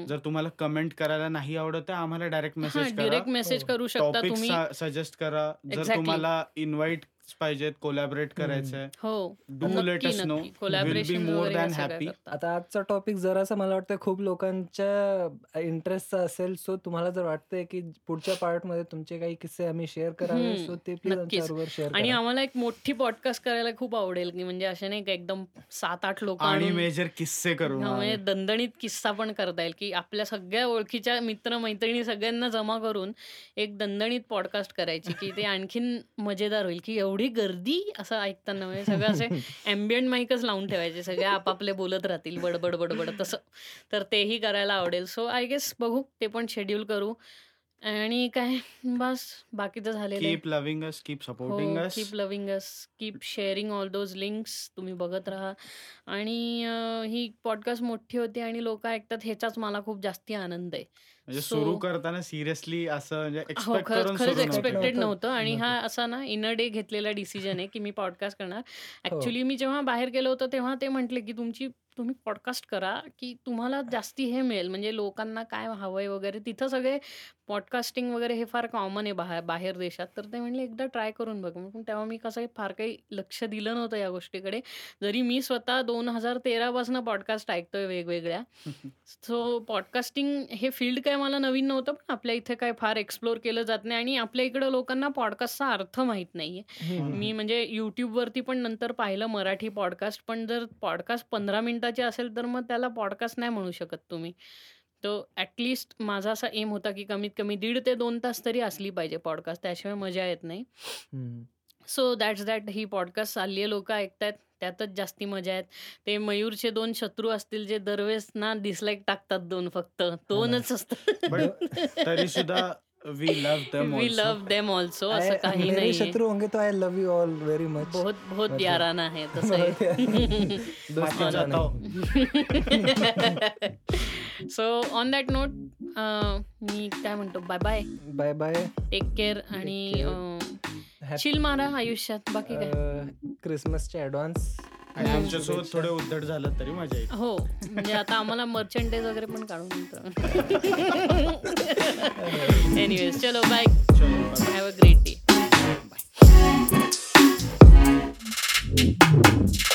जर तुम्हाला कमेंट करायला नाही आवडत आहे, आम्हाला डायरेक्ट मेसेज. Direct message. करू शकता तुम्ही. सजेस्ट करा. जर. तुम्हाला इन्व्हाईट्स पाहिजेत, कोलॅबोरेट. करायचंय. हो. डू लेट नक्की, अस नो. नक्की. विल बी कोलॅबोरेशन मोर वगैरे दॅन ह्या सगळ्या हॅपी. करता. आता आजचा टॉपिक जरासा मला वाटतं खूप लोकांच्या इंटरेस्टचा असेल. सो तुम्हाला जर वाटतंय, की पुढच्या पार्टमध्ये तुमचे काही किस्से आम्ही शेअर करावे, हं. सो ते प्लीज शेअर आणि. आम्हाला एक मोठी पॉडकास्ट करायला खूप आवडेल, की म्हणजे असे नाही एकदम 7-8 लोकं आणि मेजर किस्से करू हां, म्हणजे. दणदणीत किस्सा पण करता येईल, की आपल्या सगळ्या ओळखीच्या मित्र-मैत्रिणी सगळ्यांना जमा करून एक दणदणीत पॉडकास्ट करायची, की ते आणखीन मजेदार होईल, की एवढी गर्दी असं ऐकताना म्हणजे सगळं असे एम्बियंट माईकच लावून ठेवायचे. सगळे आपापले बोलत राहतील बडबड, बडबड तसं. तर तेही करायला आवडेल. सो आय गेस बघू ते पण शेड्यूल करू. आणि काय बस बाकीचं झालेलं. Keep loving us, keep supporting हो, us. Keep loving us, keep sharing all those links. तुम्ही बघत राहा. आणि ही पॉडकास्ट मोठी होते आणि लोकं ऐकतात ह्याचाच मला खूप जास्ती आनंद आहे. म्हणजे सो सुरू करताना सिरियसली असं म्हणजे हो, एक्सपेक्ट खरंच करून खरंच सुरू नव्हतं. एक्सपेक्टेड नव्हतं. नव्हतं आणि हा नव्हतं. असा ना इन अ डे घेतलेला डिसिजन आहे, की मी पॉडकास्ट करणार. हो. ॲक्चुअली मी जेव्हा बाहेर गेलो होतो तेव्हा ते म्हटले, की तुमची तुम्ही पॉडकास्ट करा, की तुम्हाला जास्ती हे मिळेल म्हणजे लोकांना काय हवंय वगैरे तिथं सगळे पॉडकास्टिंग वगैरे हे फार कॉमन आहे बाहेर बाहेर देशात. तर ते म्हणले एकदा ट्राय करून बघ. पण तेव्हा मी कसं फार काही लक्ष दिलं नव्हतं या गोष्टीकडे. जरी मी स्वतः 2013 पासून पॉडकास्ट ऐकतोय वेगवेगळ्या. सो पॉडकास्टिंग हे फील्ड काय मला नवीन नव्हतं, पण आपल्या इथे काय फार एक्सप्लोर केलं जात नाही आणि आपल्या इकडं लोकांना पॉडकास्टचा अर्थ माहीत नाहीये. मी म्हणजे YouTubeवरती पण नंतर पाहिलं मराठी पॉडकास्ट. पण जर पॉडकास्ट 15 मिनिटाची असेल, तर मग त्याला पॉडकास्ट नाही म्हणू शकत तुम्ही. तर ॲट लीस्ट माझा असा एम होता, की कमीत कमी दीड ते 2 तास तरी असली पाहिजे पॉडकास्ट. त्याशिवाय मजा येत नाही. सो दॅट्स दॅट ही पॉडकास्ट चालली. लोकं ऐकतायत. त्यातच जास्ती मजा आहे. ते मयूरचे 2 शत्रू असतील, जे दरवेळेस ना डिसलाइक टाकतात 2 फक्त. हां. 2च असतात. तरी सुद्धा we love them we. Love them also असं काही नाहीये. शत्रु होंगे तो I love you all very much. बहुत बहुत याराना है तसं आहे. नहीं. सो ऑन दॅट नोट मी काय म्हणतो bye bye. Bye bye. Take care आणि चिल मारा आयुष्यात. बाकी काय? क्रिसमसचे ॲडव्हान्स आणि. आमच्यासोबत थोडे उद्धट झालं तरी मजा येईल. हो. म्हणजे आता आम्हाला मर्चंडाइज वगैरे पण काढून एनिवेज चलो बाय. चलो bye. Have a great day. Thank